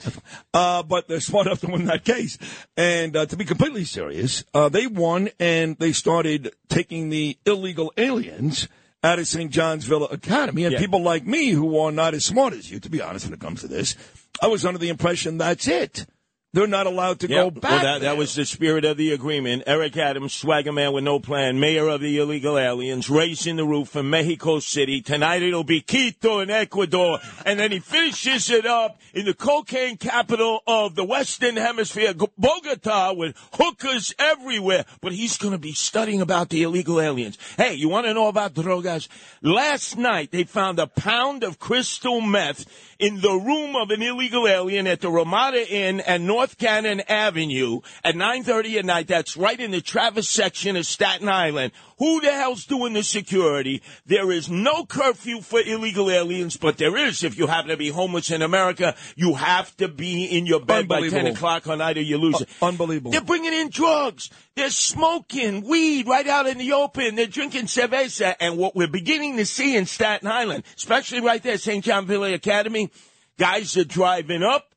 Speaker 13: Uh, but they're smart enough to win that case. And uh, to be completely serious, uh, they won and they started taking the illegal aliens out of St. John's Villa Academy. And
Speaker 28: Yeah.
Speaker 13: people like me who are not as smart as you, to be honest, when it comes to this, I was under the impression that's it. They're not allowed to
Speaker 28: Yeah,
Speaker 13: go back.
Speaker 28: Well, that, that was the spirit of the agreement. Eric Adams, swagger man with no plan, mayor of the illegal aliens, raising the roof in Mexico City. Tonight it'll be Quito in Ecuador. And then he finishes it up in the cocaine capital of the Western Hemisphere, Bogota, with hookers everywhere. But he's going to be studying about the illegal aliens. Hey, you want to know about drogas? Last night they found a pound of crystal meth in the room of an illegal alien at the Ramada Inn and North Cannon Avenue at 9.30 at night. That's right in the Travis section of Staten Island. Who the hell's doing the security? There is no curfew for illegal aliens, but there is if you happen to be homeless in America. You have to be in your bed by 10 o'clock on night or you lose uh, it.
Speaker 13: Unbelievable.
Speaker 28: They're bringing in drugs. They're smoking weed right out in the open. They're drinking cerveza. And what we're beginning to see in Staten Island, especially right there, St. John Villa Academy, guys are driving up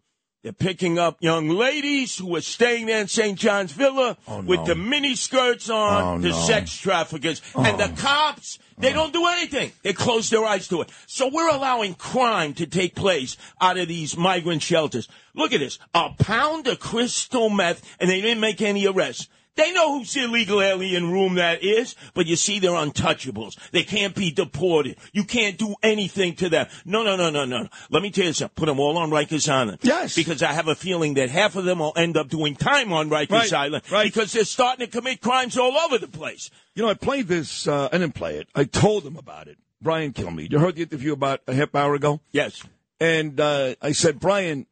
Speaker 28: They're picking up young ladies who are staying there in St. John's Villa oh, with the mini skirts on,
Speaker 13: Oh,
Speaker 28: the
Speaker 13: no.
Speaker 28: sex traffickers. Oh. And the cops, they oh. don't do anything. They close their eyes to it. So we're allowing crime to take place out of these migrant shelters. Look at this. A pound of crystal meth, and they didn't make any arrests. They know whose illegal alien room that is, but you see, they're untouchables. They can't be deported. You can't do anything to them. No, no, no, no, no. Let me tell you something. Put them all on Rikers Island. Yes. Because I have a feeling that half of them will end up doing time on Rikers
Speaker 13: Right,
Speaker 28: Island. Right. Because they're starting to commit crimes all over the place.
Speaker 13: You know, I played this. Uh, I didn't play it. I told them about it. Brian Kilmeade. You heard the interview about a half hour ago.
Speaker 28: Yes.
Speaker 13: And uh, I said, Brian,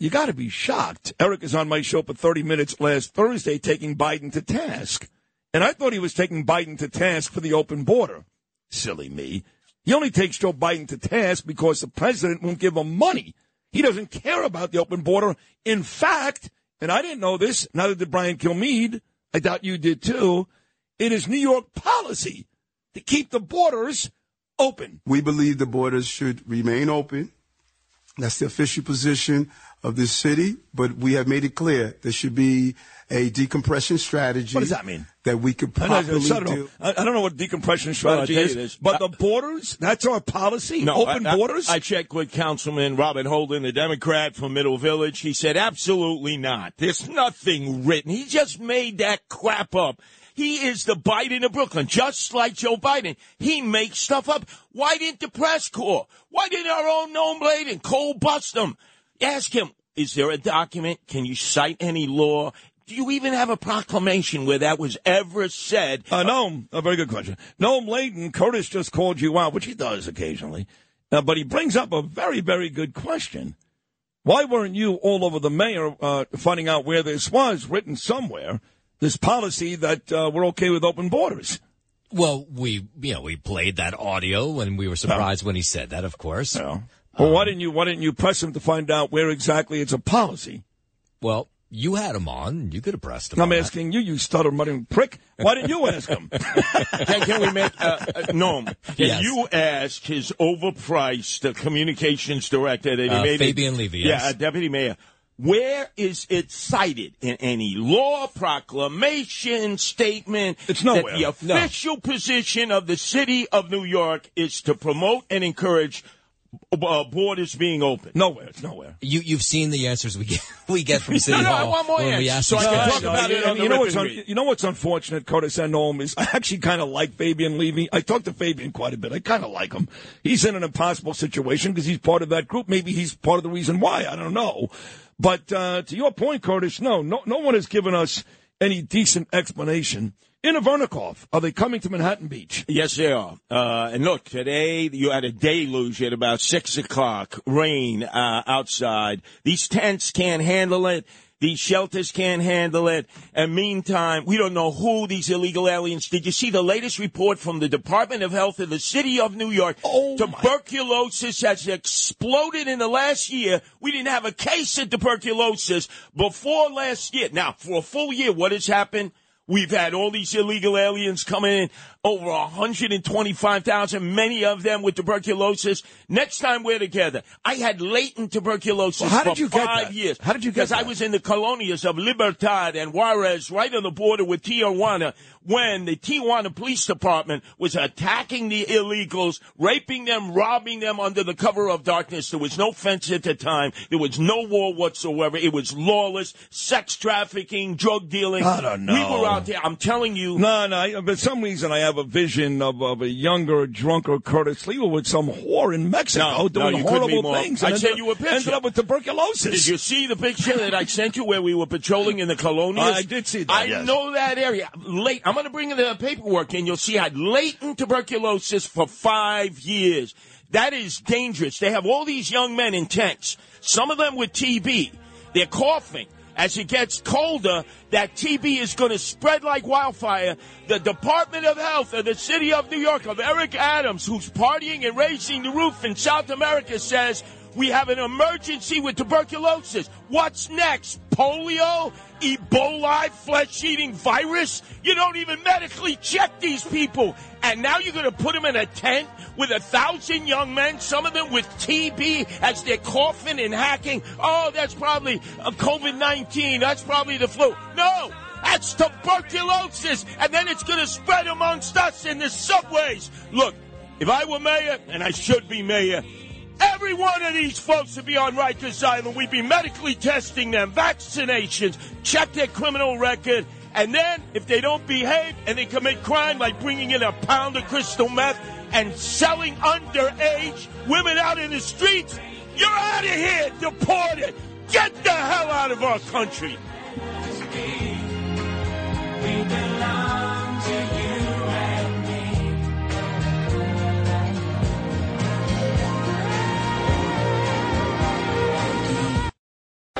Speaker 13: you got to be shocked. Eric is on my show for 30 minutes last Thursday taking Biden to task. And I thought he was taking Biden to task for the open border. Silly me. He only takes Joe Biden to task because the president won't give him money. He doesn't care about the open border. In fact, and I didn't know this, neither did Brian Kilmeade, I doubt you did too, it is New York policy to keep the borders open.
Speaker 6: We believe the borders should remain open. That's the official position of this city, but we have made it clear there should be a decompression strategy.
Speaker 13: What does that mean?
Speaker 6: That we could
Speaker 13: I don't,
Speaker 6: properly
Speaker 13: I don't know.
Speaker 6: do.
Speaker 13: I, I don't know what decompression strategy
Speaker 28: tell you
Speaker 13: is,
Speaker 28: this.
Speaker 13: but the borders, that's our policy?
Speaker 28: No,
Speaker 13: Open
Speaker 28: I- I-
Speaker 13: borders?
Speaker 28: I, checked with Councilman Robert Holden, the Democrat from Middle Village. He said, absolutely not. There's nothing written. He just made that crap up. He is the Biden of Brooklyn, just like Joe Biden. He makes stuff up. Why didn't the press corps? Why didn't our own Noam Blade and Cole bust him? Ask him, is there a document? Can you cite any law? Do you even have a proclamation where that was ever said?
Speaker 13: Uh, Noam, a very good question. Noam Laden, Curtis just called you out, which he does occasionally, uh, but he brings up a very, very good question. Why weren't you all over the mayor uh, finding out where this was written somewhere, this policy that uh, we're okay with open borders?
Speaker 15: Well, we you know we played that audio and we were surprised when he said that. Of course.
Speaker 13: Well, why didn't you why didn't you press him to find out where exactly it's a policy?
Speaker 15: Well, you had him on. You could have pressed him.
Speaker 13: I'm
Speaker 15: on that.
Speaker 13: asking you, you stutter muttering prick. Why didn't you ask him?
Speaker 28: can, can we make uh, uh, no? Can
Speaker 15: Yes.
Speaker 28: you ask his overpriced uh, communications director that he
Speaker 15: Uh,
Speaker 28: made?
Speaker 15: Fabian Levy, yes.
Speaker 28: Yeah, uh, deputy mayor. Where is it cited in any law, proclamation, statement?
Speaker 13: It's nowhere.
Speaker 28: That the
Speaker 13: No.
Speaker 28: official position of the city of New York is to promote and encourage uh, borders being open.
Speaker 13: Nowhere. It's nowhere.
Speaker 15: You you've seen the answers we get we get from City
Speaker 28: No, no, I want more
Speaker 15: when we
Speaker 28: answers. So I can
Speaker 15: guys.
Speaker 28: talk about it on
Speaker 13: you know what's
Speaker 28: and
Speaker 13: un-
Speaker 28: read.
Speaker 13: you know what's unfortunate, Curtis and Noam is I actually kind of like Fabian Levy. I talked to Fabian quite a bit. I kind of like him. He's in an impossible situation because he's part of that group. Maybe he's part of the reason why. I don't know. But uh, to your point, Curtis, no, no, no one has given us any decent explanation. Inna Vernikov, are they coming to Manhattan Beach?
Speaker 28: Yes, they are. Uh, and look, today you had a deluge at about six o'clock, rain uh, outside. These tents can't handle it. These shelters can't handle it. And meantime, we don't know who these illegal aliens. Did you see the latest report from the Department of Health of the City of New York? Tuberculosis has exploded in the last year. We didn't have a case of tuberculosis before last year. Now, for a full year, what has happened? We've had all these illegal aliens coming in, over 125,000, many of them with tuberculosis. Next time we're together, I had latent tuberculosis
Speaker 13: Well, how did
Speaker 28: for
Speaker 13: you get
Speaker 28: five
Speaker 13: that?
Speaker 28: years.
Speaker 13: How did you get
Speaker 28: Because I was in the colonias of Libertad and Juarez, right on the border with Tijuana, when the Tijuana Police Department was attacking the illegals, raping them, robbing them under the cover of darkness. There was no fence at the time. There was no war whatsoever. It was lawless, sex trafficking, drug dealing.
Speaker 13: I don't know.
Speaker 28: We were out there. I'm telling you.
Speaker 13: No, no. For some reason, I have a vision of, of a younger, drunker Curtis Lee with some whore in Mexico
Speaker 28: No, no,
Speaker 13: doing
Speaker 28: be
Speaker 13: horrible things.
Speaker 28: I sent you a picture.
Speaker 13: Ended up with tuberculosis.
Speaker 28: Did you see the picture that I sent you where we were patrolling in the colonias?
Speaker 13: I did see that,
Speaker 28: I
Speaker 13: yes.
Speaker 28: know that area. Late. I'm going to bring in the paperwork and You'll see I had latent tuberculosis for five years. That is dangerous. They have all these young men in tents. Some of them with TB. They're coughing. As it gets colder, that TB is going to spread like wildfire. The Department of Health of the city of New York, of Eric Adams, who's partying and raising the roof in South America, says we have an emergency with tuberculosis. What's next? Polio? Ebola flesh eating virus. You don't even medically check these people. And now you're going to put them in a tent with a thousand young men, some of them with TB as they're coughing and hacking. Oh, that's probably uh, COVID 19. That's probably the flu. No! That's tuberculosis, and then it's going to spread amongst us in the subways. Look, if I were mayor, and I should be mayor, every one of these folks would be on Rikers Island. We'd be medically testing them, vaccinations, check their criminal record, and then if they don't behave and they commit crime like bringing in a pound of crystal meth and selling underage women out in the streets, you're out of here, deported. Get the hell out of our country.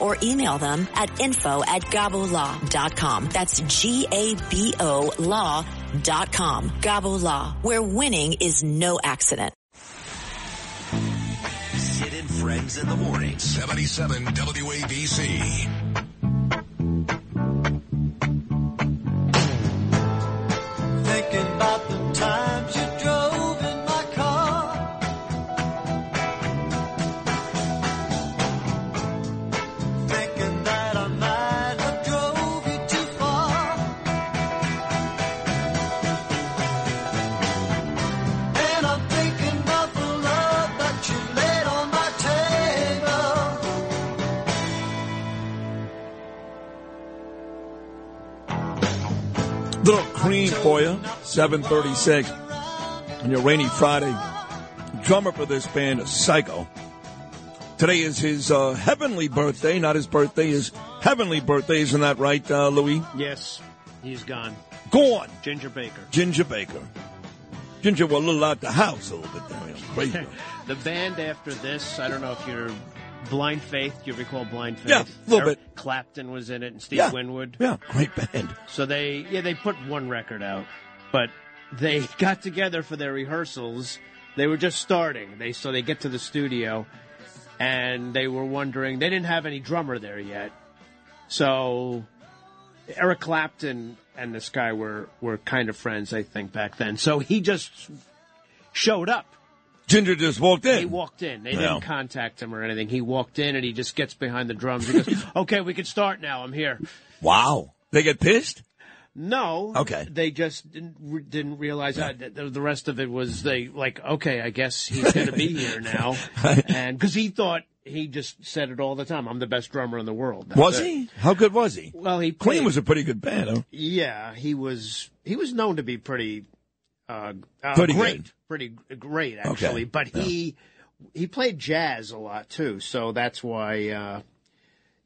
Speaker 8: or email them at info at gabolaw.com. That's G-A-B-O law.com. Gabo Law, where winning is no accident.
Speaker 22: Sid and Friends in the morning. 77 WABC.
Speaker 13: For you, 736 on your rainy Friday. Drummer for this band Psycho. Today is his uh, heavenly birthday, not his birthday, his heavenly birthday. Isn't that right, uh, Louis?
Speaker 14: Yes, he's gone.
Speaker 13: Gone.
Speaker 14: Ginger Baker.
Speaker 13: Ginger Baker. Ginger was a little out the house a little bit there. you know, Crazy.
Speaker 14: the band after this, I don't know if you're Blind Faith. Do you recall Blind Faith?
Speaker 13: Yeah, a little
Speaker 14: Eric
Speaker 13: bit.
Speaker 14: Clapton was in it, and Steve
Speaker 13: Yeah.
Speaker 14: Winwood.
Speaker 13: Yeah, great band.
Speaker 14: So they, yeah, they put one record out, but they got together for their rehearsals. They were just starting. They so they get to the studio, and they were wondering. They didn't have any drummer there yet, so Eric Clapton and this guy were were kind of friends, I think, back then. So he just showed up.
Speaker 13: Ginger just walked in.
Speaker 14: He walked in. They
Speaker 13: Yeah.
Speaker 14: didn't contact him or anything. He walked in and he just gets behind the drums. He goes, "Okay, we can start now. I'm here."
Speaker 13: Wow. They get pissed?
Speaker 14: No.
Speaker 13: Okay.
Speaker 14: They just didn't re- didn't realize that the, the rest of it was they like okay, I guess he's going to be here now, and because he thought he just said it all the time. I'm the best drummer in the world. That's
Speaker 13: Was
Speaker 14: it.
Speaker 13: he? How good was he?
Speaker 14: Well, he
Speaker 13: Queen
Speaker 14: played-
Speaker 13: was a pretty good band, huh?
Speaker 14: Yeah, he was. He was known to be pretty, uh, uh,
Speaker 13: Pretty
Speaker 14: great,
Speaker 13: good.
Speaker 14: pretty great
Speaker 13: Okay.
Speaker 14: actually. But he he played jazz a lot too, so that's why uh,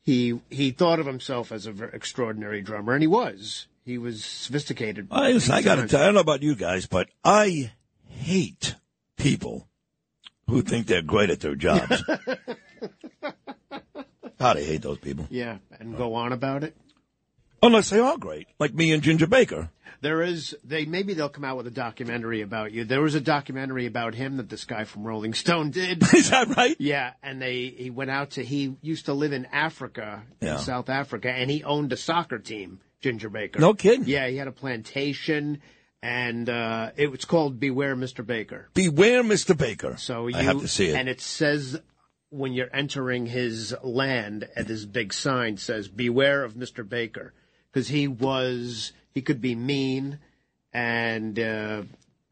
Speaker 14: he he thought of himself as an extraordinary drummer, and he was. He was sophisticated.
Speaker 13: I, listen, I got to tell I don't know about you guys, but I hate people who think they're great at their jobs. God, I hate those people.
Speaker 14: Yeah, and go on about it.
Speaker 13: Unless they are great, like me and Ginger Baker.
Speaker 14: There is they maybe they'll come out with a documentary about you. There was a documentary about him that this guy from Rolling Stone did.
Speaker 13: Is that right?
Speaker 14: Yeah, and they he went out to he used to live in Africa,
Speaker 13: Yeah.
Speaker 14: in South Africa, and he owned a soccer team, Ginger Baker.
Speaker 13: No kidding.
Speaker 14: Yeah, he had a plantation and uh it was called Beware Mr. Baker.
Speaker 13: Beware Mr. Baker.
Speaker 14: So you
Speaker 13: I have to see it.
Speaker 14: and it says when you're entering his land at this big sign says beware of Mr. Baker because he was he could be mean and uh,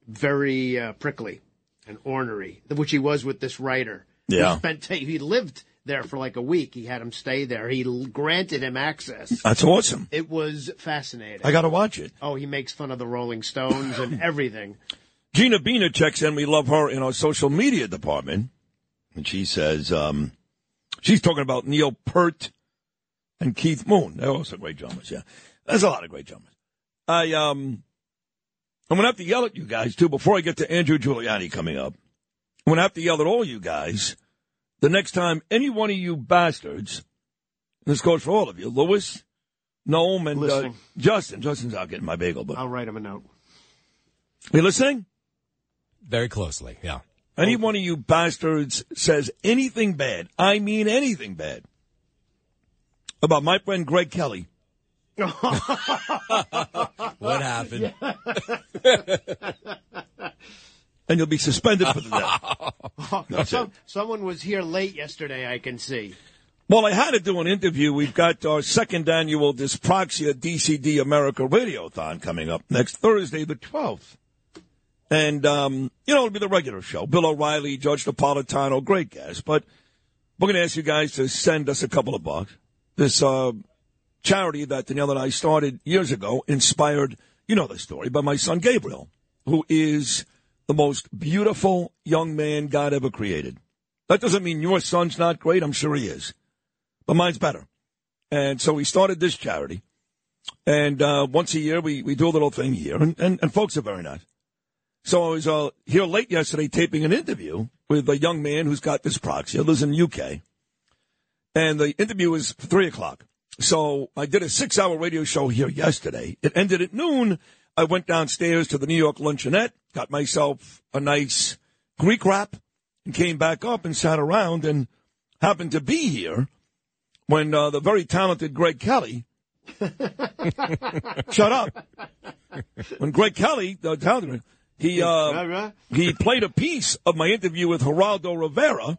Speaker 14: very uh, prickly and ornery, which he was with this writer.
Speaker 13: Yeah.
Speaker 14: he, spent, he lived there for like a week. He had him stay there. He l- granted him access.
Speaker 13: That's awesome.
Speaker 14: It was fascinating.
Speaker 13: I got to watch it.
Speaker 14: Oh, he makes fun of the Rolling Stones and everything.
Speaker 13: Gina Bina checks in. We love her in our social media department. And she says, um, she's talking about Neil Peart and Keith Moon. They're also great drummers. Yeah, there's a lot of great drummers. I um, I'm gonna have to yell at you guys too before I get to Andrew Giuliani coming up. I'm gonna have to yell at all you guys the next time any one of you bastards. This goes for all of you, Lewis, Noam, and uh, Justin. Justin's out getting my bagel, but
Speaker 14: I'll write him a note.
Speaker 13: you listening?
Speaker 15: Very closely, yeah.
Speaker 13: Any one of you bastards says anything bad, I mean anything bad, about my friend Greg Kelly.
Speaker 15: What happened?
Speaker 13: and you'll be suspended for the day.
Speaker 14: Some, someone was here late yesterday, I can see.
Speaker 13: Well, I had to do an interview. We've got our second annual Dyspraxia DCD America Radiothon coming up next Thursday, the 12th. And, um, you know, it'll be the regular show. Bill O'Reilly, Judge Napolitano, great guests. But we're going to ask you guys to send us a couple of bucks. This uh, charity that Danielle and I started years ago, inspired, you know the story, by my son Gabriel, who is the most beautiful young man God ever created. That doesn't mean your son's not great. I'm sure he is. But mine's better. And so we started this charity. And uh, once a year, we, we do a little thing here. And, and, and folks are very nice. So I was uh, here late yesterday taping an interview with a young man who's got dyspraxia, lives in the UK. And the interview was 3 o'clock. So I did a six hour radio show here yesterday. It ended at noon. I went downstairs to the New York Luncheonette, got myself a nice Greek wrap, and came back up and sat around and happened to be here when uh, the very talented Greg Kelly shut up. When Greg Kelly, the talented, he uh, he played a piece of my interview with Geraldo Rivera,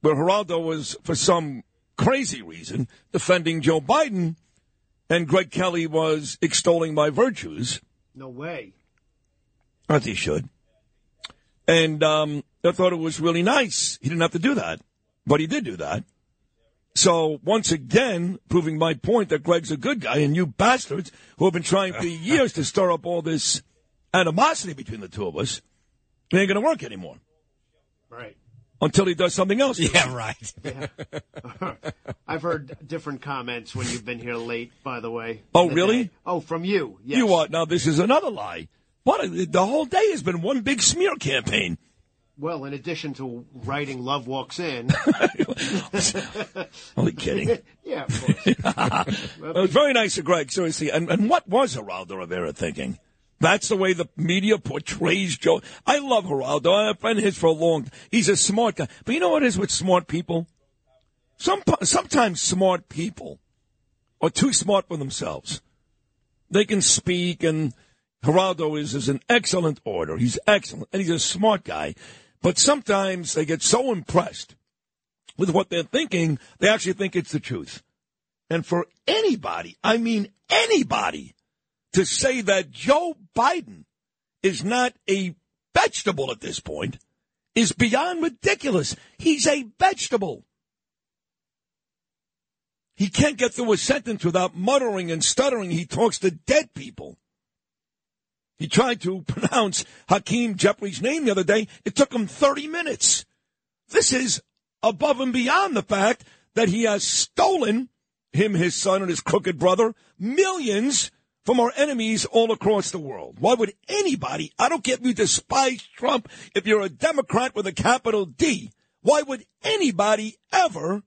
Speaker 13: where Geraldo was for some crazy reason defending Joe Biden, and Greg Kelly was extolling my virtues.
Speaker 14: No way.
Speaker 13: As he should. And um, I thought it was really nice. He didn't have to do that, but he did do that. So once again, proving my point that Greg's a good guy, and you bastards who have been trying for years to stir up all this animosity between the two of us, it ain't going to work anymore
Speaker 14: Right.
Speaker 13: Until he does something else.
Speaker 15: Yeah, right.
Speaker 14: I've heard different comments when you've been here late, by the way.
Speaker 13: Oh,
Speaker 14: the
Speaker 13: really?
Speaker 14: day. Oh, from you. Yes.
Speaker 13: You what? Now this is another lie. What? The whole day has been one big smear campaign.
Speaker 14: Well, in addition to writing Love Walks In.
Speaker 13: Only kidding.
Speaker 14: yeah, of course.
Speaker 13: it was very nice of Greg, seriously. And, and what was Geraldo Rivera thinking? That's the way the media portrays Joe. I love Geraldo. I'm a friend of his for a long time. He's a smart guy. But you know what is with smart people? Some, sometimes smart people are too smart for themselves. They can speak, and Geraldo is, is an excellent orator. He's excellent, and he's a smart guy. But sometimes they get so impressed with what they're thinking, they actually think it's the truth. And for anybody, I mean anybody, to say that Joe Biden is not a vegetable at this point is beyond ridiculous. He's a vegetable. He can't get through a sentence without muttering and stuttering. He talks to dead people. He tried to pronounce Hakeem Jeffries' name the other day. It took him 30 minutes. This is above and beyond the fact that he has stolen him, his son, and his crooked brother millions from our enemies all across the world. Why would anybody, I don't care if you despise Trump, if you're a Democrat with a capital D, why would anybody ever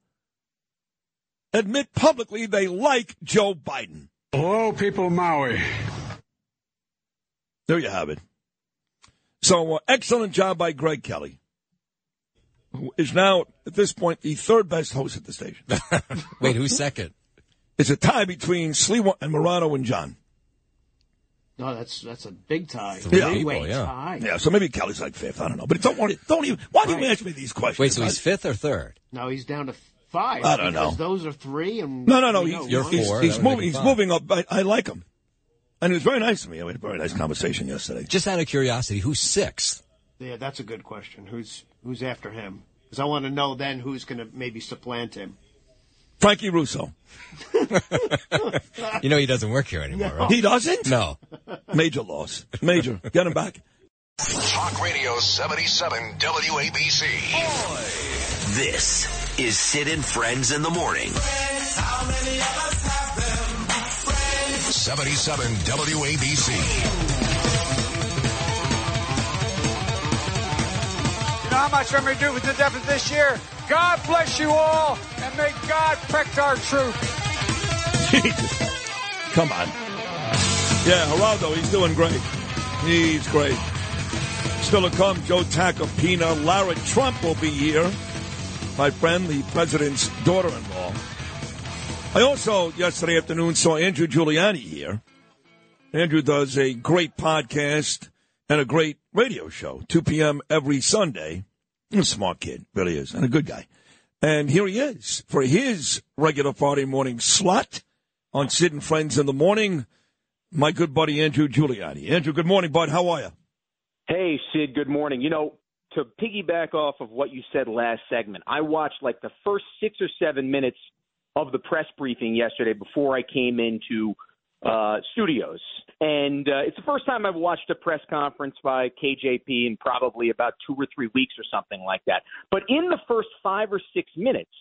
Speaker 13: admit publicly they like Joe Biden?
Speaker 29: Hello, people of Maui.
Speaker 13: There you have it. So, uh, excellent job by Greg Kelly, who is now, at this point, the third best host at the station.
Speaker 15: Wait, who's second?
Speaker 13: It's a tie between Sliwa and Morano and John.
Speaker 14: No, that's that's a big tie.
Speaker 13: Yeah.
Speaker 14: Three-way
Speaker 15: yeah.
Speaker 14: tie.
Speaker 13: Yeah, so maybe Kelly's like fifth. I don't know. But don't want to, don't even, why do you ask me these questions?
Speaker 15: Wait, so he's fifth or third?
Speaker 14: No, he's down to five.
Speaker 13: I don't
Speaker 14: because
Speaker 13: know.
Speaker 14: Those are three, and
Speaker 13: No, no, no. He's,
Speaker 15: You're
Speaker 13: he's,
Speaker 15: four,
Speaker 13: he's
Speaker 15: that
Speaker 13: moving. He's moving up. I, I like him, and he was very nice to me. We had a very nice conversation yesterday.
Speaker 15: Just out of curiosity, who's sixth?
Speaker 14: Yeah, that's a good question. Who's who's after him? Because I want to know then who's going to maybe supplant him.
Speaker 13: Frankie Russo.
Speaker 15: You know he doesn't work here anymore, right?
Speaker 13: He doesn't.
Speaker 15: No.
Speaker 13: Major loss. Major. Get him back.
Speaker 22: Talk Radio 77 WABC.
Speaker 2: This is Sid and Friends in the Morning.
Speaker 22: How many of us have them? Friends. 77 WABC.
Speaker 29: You know how much I'm going to do with the deficit this year? God bless you all, and may God protect our troops.
Speaker 13: Jesus. Come on. Yeah, Geraldo, he's doing great. He's great. Still to come, Joe Tacopina. Lara Trump will be here. My friend, the president's daughter-in-law. I also, yesterday afternoon, saw Andrew Giuliani here. Andrew does a great podcast and a great radio show, 2 p.m. every Sunday. Smart kid, really is, and a good guy. And here he is for his regular Friday morning slot on Sid and Friends in the Morning. My good buddy Andrew Giuliani. Andrew, good morning, bud. How are you?
Speaker 30: Hey, Sid, good morning. You know, to piggyback off of what you said last segment, I watched like the first six or seven minutes of the press briefing yesterday before I came into uh, studios. And uh, it's the first time I've watched a press conference by KJP in probably about two or three weeks or something like that. But in the first five or six minutes,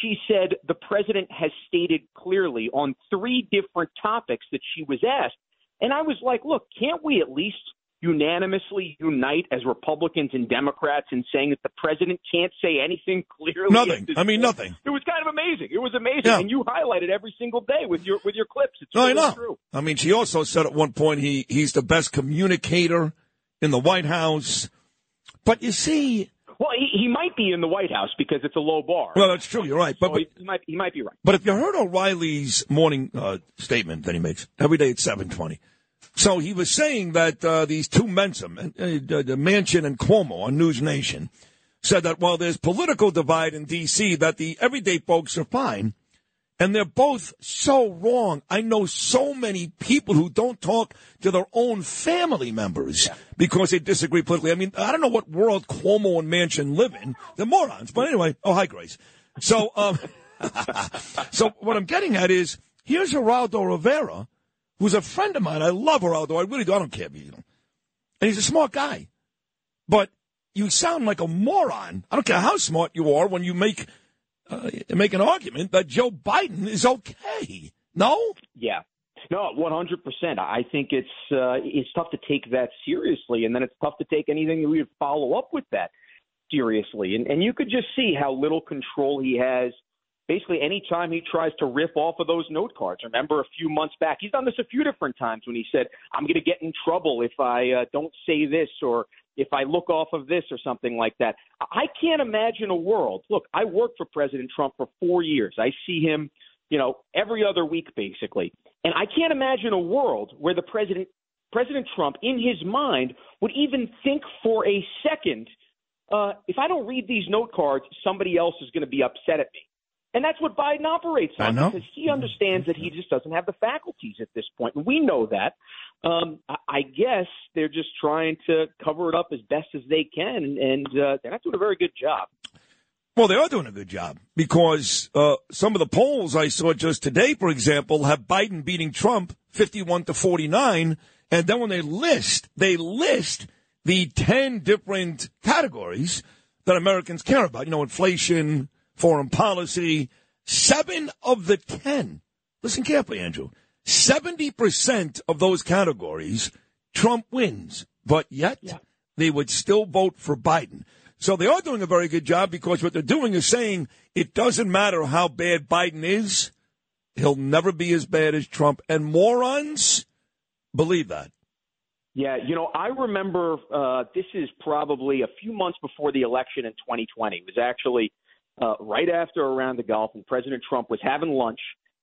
Speaker 30: she said the president has stated clearly on three different topics that she was asked. And I was like, look, can't we at least unanimously unite as Republicans and Democrats in saying that the president can't say anything clearly?
Speaker 13: Nothing. I mean, nothing.
Speaker 30: It was kind of amazing. It was amazing,
Speaker 13: Yeah.
Speaker 30: and you highlight it every single day with your with your clips. It's
Speaker 13: No, I know.
Speaker 30: true.
Speaker 13: I mean, she also said at one point he he's the best communicator in the White House. But you see,
Speaker 30: Well, he, he might be in the White House because it's a low bar.
Speaker 13: well, that's true. You're right. But
Speaker 30: So he, he might he might be right.
Speaker 13: But if you heard O'Reilly's morning uh, statement that he makes every day at seven twenty, so he was saying that uh, these two Mensa, uh, the Manchin and Cuomo on News Nation, said that while there's political divide in D.C., that the everyday folks are fine, and they're both so wrong. I know so many people who don't talk to their own family members because they disagree politically. I mean, I don't know what world Cuomo and Manchin live in. They're morons. But anyway, oh hi Grace. So, um, so what I'm getting at is here's Geraldo Rivera, who's a friend of mine. I love her, although I really do. I don't care, you know. And he's a smart guy. But you sound like a moron. I don't care how smart you are when you make uh, make an argument that Joe Biden is okay. No?
Speaker 30: Yeah. No, one hundred percent. I think it's uh, it's tough to take that seriously, and then it's tough to take anything that we would follow up with that seriously. And and you could just see how little control he has. Basically, anytime he tries to riff off of those note cards. Remember a few months back, he's done this a few different times when he said, "I'm going to get in trouble if I uh, don't say this or if I look off of this or something like that." I can't imagine a world. Look, I worked for President Trump for four years. I see him you know, every other week basically. And I can't imagine a world where the president President Trump in his mind would even think for a second uh, if I don't read these note cards, somebody else is going to be upset at me. And that's what Biden operates on
Speaker 13: I know.
Speaker 30: because he understands that he just doesn't have the faculties at this point. And we know that. Um, I, I guess they're just trying to cover it up as best as they can, and uh, they're not doing a very good job.
Speaker 13: Well, they are doing a good job because uh, some of the polls I saw just today, for example, have Biden beating Trump 51 to 49. And then when they list, they list the 10 different categories that Americans care about. You know, inflation, foreign policy. Seven of the 10, listen carefully, Andrew, 70% of those categories, Trump wins. But yet, they would still vote for Biden. So they are doing a very good job because what they're doing is saying it doesn't matter how bad Biden is, he'll never be as bad as Trump. And morons believe that.
Speaker 30: Yeah, you know, I remember uh, this is probably a few months before the election in 2020. It was actually uh, right after a round of golf, and President Trump was having lunch,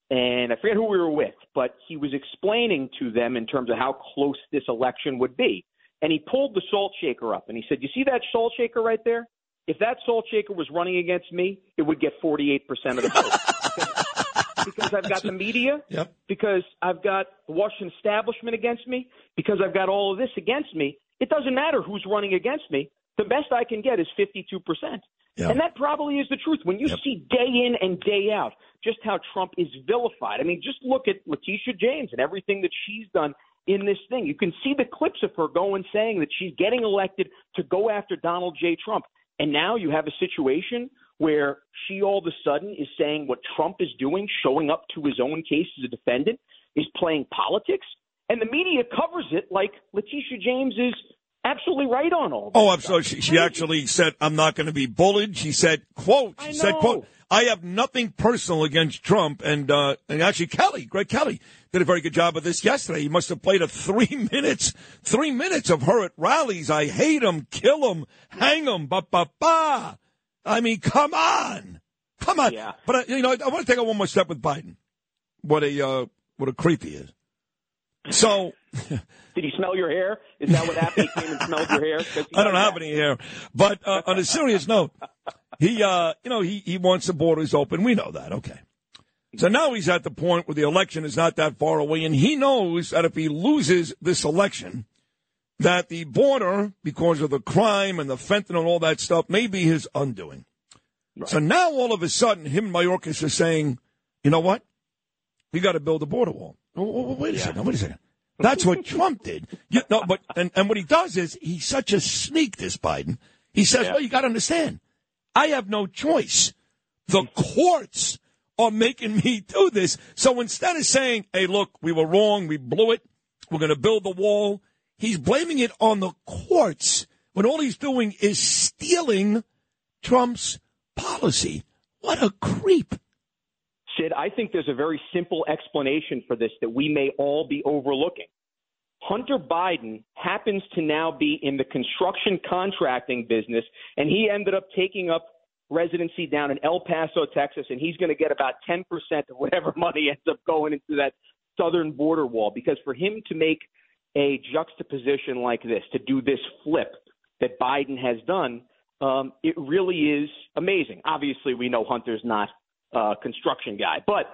Speaker 30: and I forget who we were with, but he was explaining to them in terms of how close this election would be. And he pulled the salt shaker up, and he said, "You see that salt shaker right there? If that salt shaker was running against me, it would get 48% of the vote." because I've got the media,
Speaker 13: Yep.
Speaker 30: because I've got the Washington establishment against me, because I've got all of this against me. It doesn't matter who's running against me. The best I can get is 52%.
Speaker 13: Yeah.
Speaker 30: And that probably is the truth. When you see day in and day out just how Trump is vilified, I mean, just look at Letitia James and everything that she's done in this thing. You can see the clips of her going saying that she's getting elected to go after Donald J. Trump. And now you have a situation where she all of a sudden is saying what Trump is doing, showing up to his own case as a defendant, is playing politics, and the media covers it like Letitia James is absolutely right on all.
Speaker 13: Oh, I'm sorry. She, she actually said, I'm not going to be bullied. She said, quote, she said, quote, I have nothing personal against Trump. And, uh, and actually Kelly, Greg Kelly did a very good job of this yesterday. He must have played a three minutes, three minutes of her at rallies. I hate him, kill him, hang him, ba, ba, ba. I mean, come on. Come on.
Speaker 30: Yeah.
Speaker 13: But, uh, you know, I want to take it one more step with Biden. What a, uh, what a creep he is. So,
Speaker 30: Did he smell your hair? Is that what happened? He came and smelled your hair?
Speaker 13: I don't have
Speaker 30: that.
Speaker 13: any hair. But uh, on a serious note, he, uh, you know, he, he wants the borders open. We know that. Okay. So now he's at the point where the election is not that far away, and he knows that if he loses this election, that the border, because of the crime and the fentanyl and all that stuff, may be his undoing. So now all of a sudden, him and Mayorkas are saying, you know what? We got to build a border wall. Oh, oh, oh, wait a second. Wait a second. That's what Trump did. You, no, but and, and what he does is he's such a sneak. This Biden. He says, "Well, you got to understand. I have no choice. The courts are making me do this. So instead of saying, "Hey, look, we were wrong. We blew it. We're going to build the wall," he's blaming it on the courts when all he's doing is stealing Trump's policy. What a creep!
Speaker 30: Sid, I think there's a very simple explanation for this that we may all be overlooking. Hunter Biden happens to now be in the construction contracting business, and he ended up taking up residency down in El Paso, Texas, and he's going to get about 10% of whatever money ends up going into that southern border wall. Because for him to make a juxtaposition like this, to do this flip that Biden has done, um, it really is amazing. Obviously, we know Hunter's not uh, construction guy. But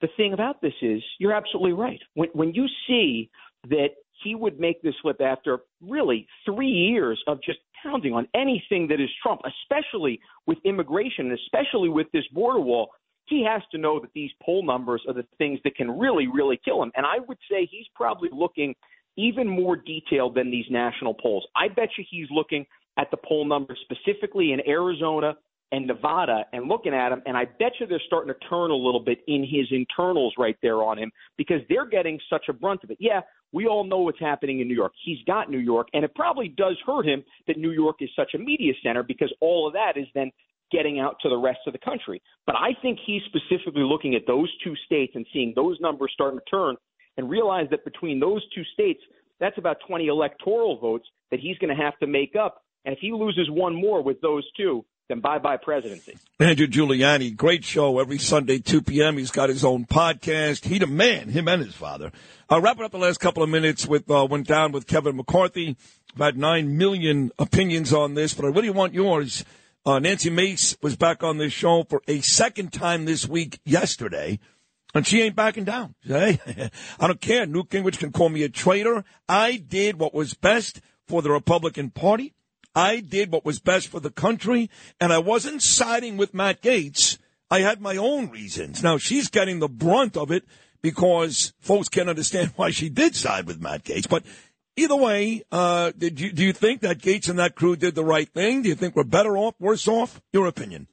Speaker 30: the thing about this is, you're absolutely right. When, when you see that he would make this flip after really three years of just pounding on anything that is Trump, especially with immigration and especially with this border wall, he has to know that these poll numbers are the things that can really, really kill him. And I would say he's probably looking even more detailed than these national polls. I bet you he's looking at the poll numbers specifically in Arizona and Nevada and looking at him, and I bet you they're starting to turn a little bit in his internals right there on him because they're getting such a brunt of it. Yeah, we all know what's happening in New York. He's got New York, and it probably does hurt him that New York is such a media center because all of that is then getting out to the rest of the country. But I think he's specifically looking at those two states and seeing those numbers starting to turn and realize that between those two states, that's about 20 electoral votes that he's going to have to make up. And if he loses one more with those two, then bye bye presidency.
Speaker 13: Andrew Giuliani, great show every Sunday, 2 p.m. He's got his own podcast. He the man, him and his father. Uh, wrapping up the last couple of minutes with, uh, went down with Kevin McCarthy. About 9 million opinions on this, but I really want yours. Uh, Nancy Mace was back on this show for a second time this week yesterday, and she ain't backing down. Hey, I don't care. Newt Gingrich can call me a traitor. I did what was best for the Republican Party. I did what was best for the country, and I wasn't siding with Matt Gaetz. I had my own reasons. Now, she's getting the brunt of it because folks can't understand why she did side with Matt Gaetz. But either way, uh, did you, do you think that Gaetz and that crew did the right thing? Do you think we're better off, worse off? Your opinion.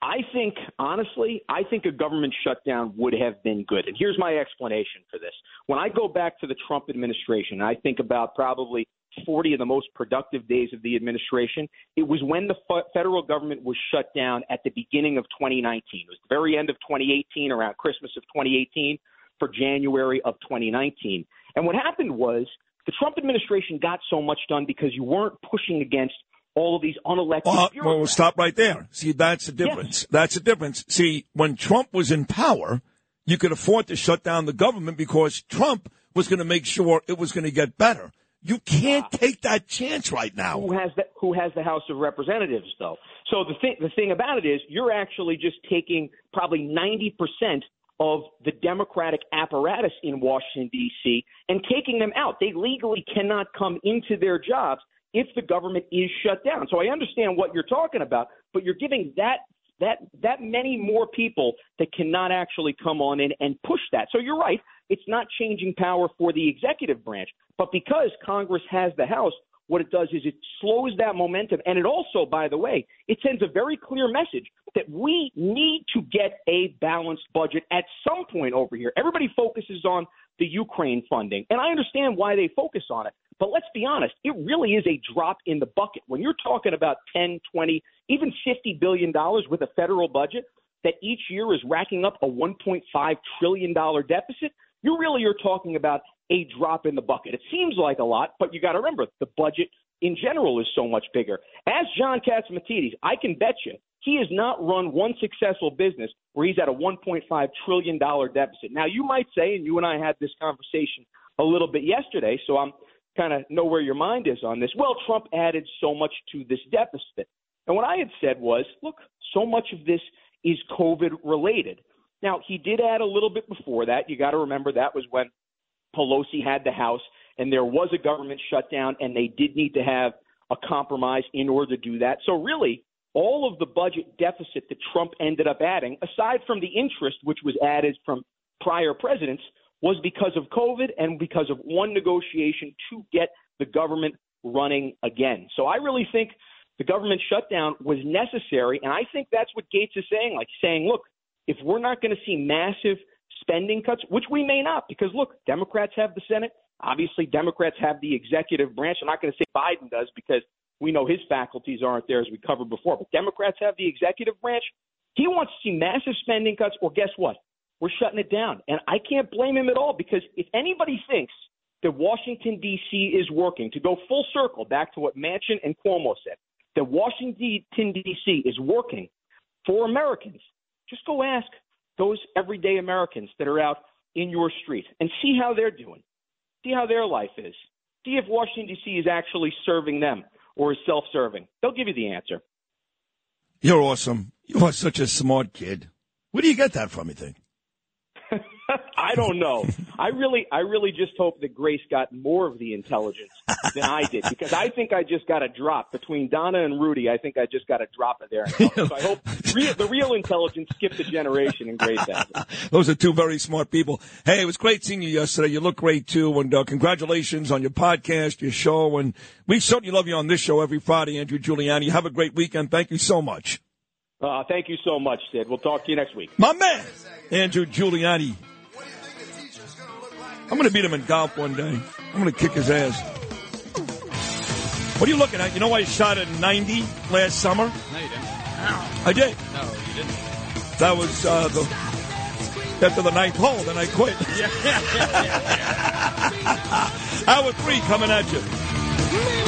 Speaker 30: I think, honestly, I think a government shutdown would have been good. And here's my explanation for this. When I go back to the Trump administration, I think about probably 40 of the most productive days of the administration, it was when the f- federal government was shut down at the beginning of 2019. It was the very end of 2018, around Christmas of 2018, for January of 2019. And what happened was the Trump administration got so much done because you weren't pushing against all of these unelected
Speaker 13: Well, well, stop right there. See, that's the difference. That's the difference. See, when Trump was in power, you could afford to shut down the government because Trump was going to make sure it was going to get better. You can't take that chance right now.
Speaker 30: Who has the Who has the House of Representatives, though? So the thing the thing about it is, you're actually just taking probably ninety percent of the Democratic apparatus in Washington D.C. and taking them out. They legally cannot come into their jobs if the government is shut down. So I understand what you're talking about, but you're giving that that that many more people that cannot actually come on in and push that. So you're right. It's not changing power for the executive branch, but because Congress has the House, what it does is it slows that momentum. And it also, by the way, it sends a very clear message that we need to get a balanced budget at some point over here. Everybody focuses on the Ukraine funding, and I understand why they focus on it. But let's be honest, it really is a drop in the bucket. When you're talking about 10, 20, even 50 billion dollars with a federal budget that each year is racking up a 1.5 trillion dollar deficit, you really are talking about a drop in the bucket. It seems like a lot, but you got to remember the budget in general is so much bigger. As John Catsimatidis, I can bet you he has not run one successful business where he's at a 1.5 trillion dollar deficit. Now you might say, and you and I had this conversation a little bit yesterday, so I'm kind of know where your mind is on this. Well, Trump added so much to this deficit. And what I had said was, look, so much of this is COVID related. Now, he did add a little bit before that. You got to remember that was when Pelosi had the House and there was a government shutdown and they did need to have a compromise in order to do that. So, really, all of the budget deficit that Trump ended up adding, aside from the interest which was added from prior presidents, was because of COVID and because of one negotiation to get the government running again. So I really think the government shutdown was necessary. And I think that's what Gaetz is saying, like saying, look, if we're not going to see massive spending cuts, which we may not, because look, Democrats have the Senate. Obviously, Democrats have the executive branch. I'm not going to say Biden does because we know his faculties aren't there, as we covered before. But Democrats have the executive branch. He wants to see massive spending cuts, or guess what? We're shutting it down. And I can't blame him at all because if anybody thinks that Washington, D.C. is working, to go full circle back to what Manchin and Cuomo said, that Washington, D.C. is working for Americans, just go ask those everyday Americans that are out in your street and see how they're doing. See how their life is. See if Washington, D.C. is actually serving them or is self serving. They'll give you the answer.
Speaker 13: You're awesome. You are such a smart kid. Where do you get that from, you think?
Speaker 30: I don't know. I really, I really just hope that Grace got more of the intelligence than I did because I think I just got a drop between Donna and Rudy. I think I just got a drop of there. So I hope real, the real intelligence skipped a generation and Grace has it.
Speaker 13: Those are two very smart people. Hey, it was great seeing you yesterday. You look great too, and uh, congratulations on your podcast, your show, and we certainly love you on this show every Friday, Andrew Giuliani. Have a great weekend. Thank you so much.
Speaker 30: Uh, thank you so much, Sid. We'll talk to you next week.
Speaker 13: My man, Andrew Giuliani. I'm going to beat him in golf one day. I'm going to kick his ass. What are you looking at? You know why I shot at 90 last summer?
Speaker 23: No, you didn't.
Speaker 13: I did.
Speaker 23: No, you didn't.
Speaker 13: That was uh, the after the ninth hole, then I quit. Yeah. Hour three coming at you.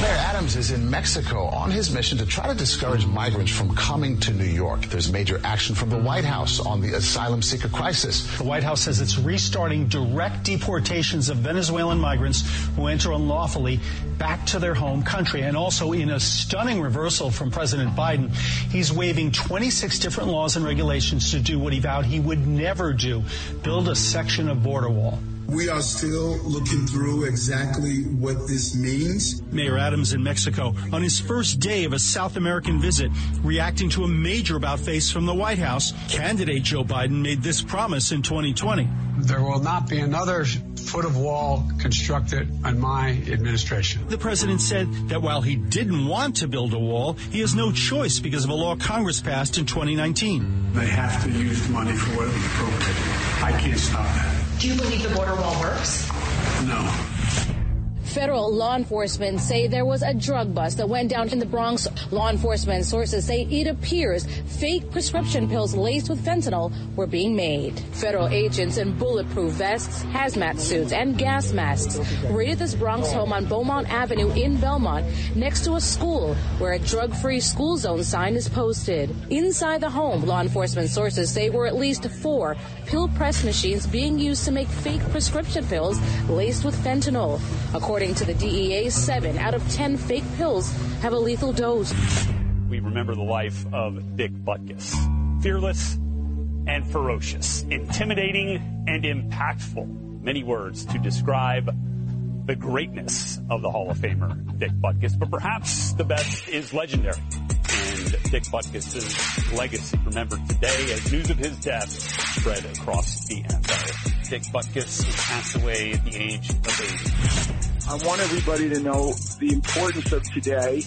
Speaker 4: Mayor Adams is in Mexico on his mission to try to discourage migrants from coming to New York. There's major action from the White House on the asylum seeker crisis.
Speaker 5: The White House says it's restarting direct deportations of Venezuelan migrants who enter unlawfully back to their home country. And also, in a stunning reversal from President Biden, he's waiving 26 different laws and regulations to do what he vowed he would never do build a section of border wall.
Speaker 6: We are still looking through exactly what this means.
Speaker 5: Mayor Adams in Mexico on his first day of a South American visit, reacting to a major about face from the White House. Candidate Joe Biden made this promise in 2020.
Speaker 6: There will not be another foot of wall constructed on my administration.
Speaker 5: The president said that while he didn't want to build a wall, he has no choice because of a law Congress passed in 2019.
Speaker 6: They have to use money for what is appropriate. I can't stop that.
Speaker 8: Do you believe the border wall works?
Speaker 6: No.
Speaker 9: Federal law enforcement say there was a drug bust that went down in the Bronx. Law enforcement sources say it appears fake prescription pills laced with fentanyl were being made. Federal agents in bulletproof vests, hazmat suits, and gas masks raided this Bronx home on Beaumont Avenue in Belmont next to a school where a drug-free school zone sign is posted. Inside the home, law enforcement sources say were at least four pill press machines being used to make fake prescription pills laced with fentanyl. According to the DEA, seven out of ten fake pills have a lethal dose.
Speaker 31: We remember the life of Dick Butkus. Fearless and ferocious, intimidating and impactful. Many words to describe the greatness of the Hall of Famer, Dick Butkus, but perhaps the best is legendary. And Dick Butkus's legacy remembered today as news of his death spread across the NFL. Dick Butkus passed away at the age of 80.
Speaker 11: I want everybody to know the importance of today.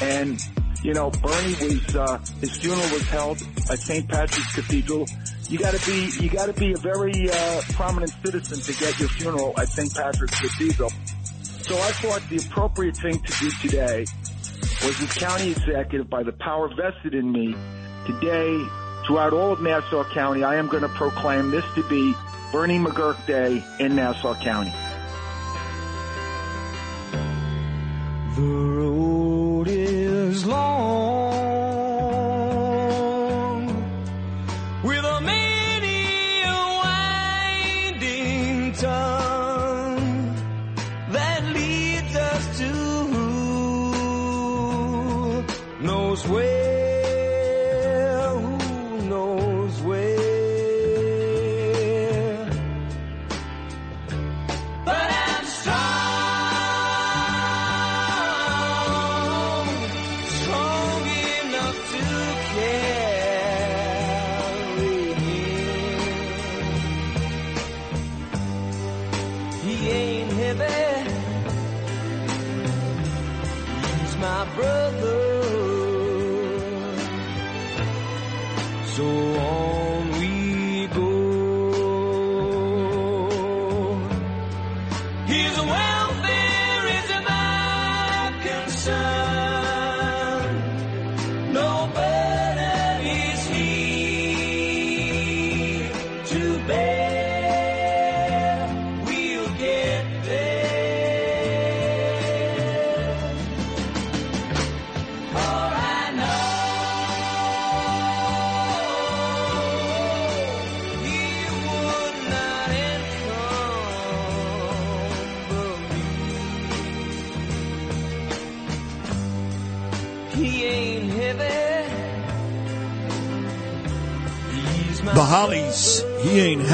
Speaker 11: And, you know, Bernie was, uh, his funeral was held at St. Patrick's Cathedral. You gotta be, you gotta be a very, uh, prominent citizen to get your funeral at St. Patrick's Cathedral. So I thought the appropriate thing to do today was as county executive by the power vested in me today throughout all of Nassau County, I am going to proclaim this to be Bernie McGurk Day in Nassau County.
Speaker 12: The road is long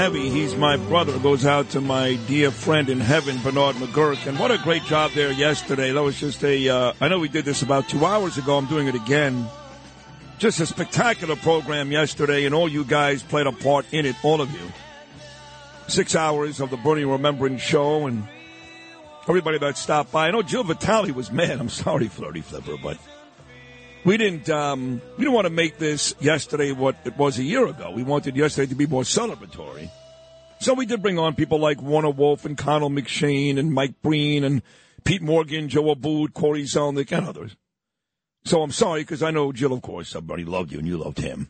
Speaker 12: heavy, he's my brother,
Speaker 13: goes out to my dear friend in heaven, Bernard McGurk. And what a great job there yesterday. That was just a, uh, I know we did this about two hours ago, I'm doing it again. Just a spectacular program yesterday, and all you guys played a part in it, all of you. Six hours of the Bernie Remembrance Show, and everybody that stopped by. I know Jill Vitale was mad. I'm sorry, Flirty Flipper, but we didn't um, we didn't want to make this yesterday what it was a year ago. We wanted yesterday to be more celebratory. So we did bring on people like Warner Wolf and Connell McShane and Mike Breen and Pete Morgan, Joe Abood, Corey Zelnick, and others. So I'm sorry because I know Jill, of course, somebody loved you and you loved him.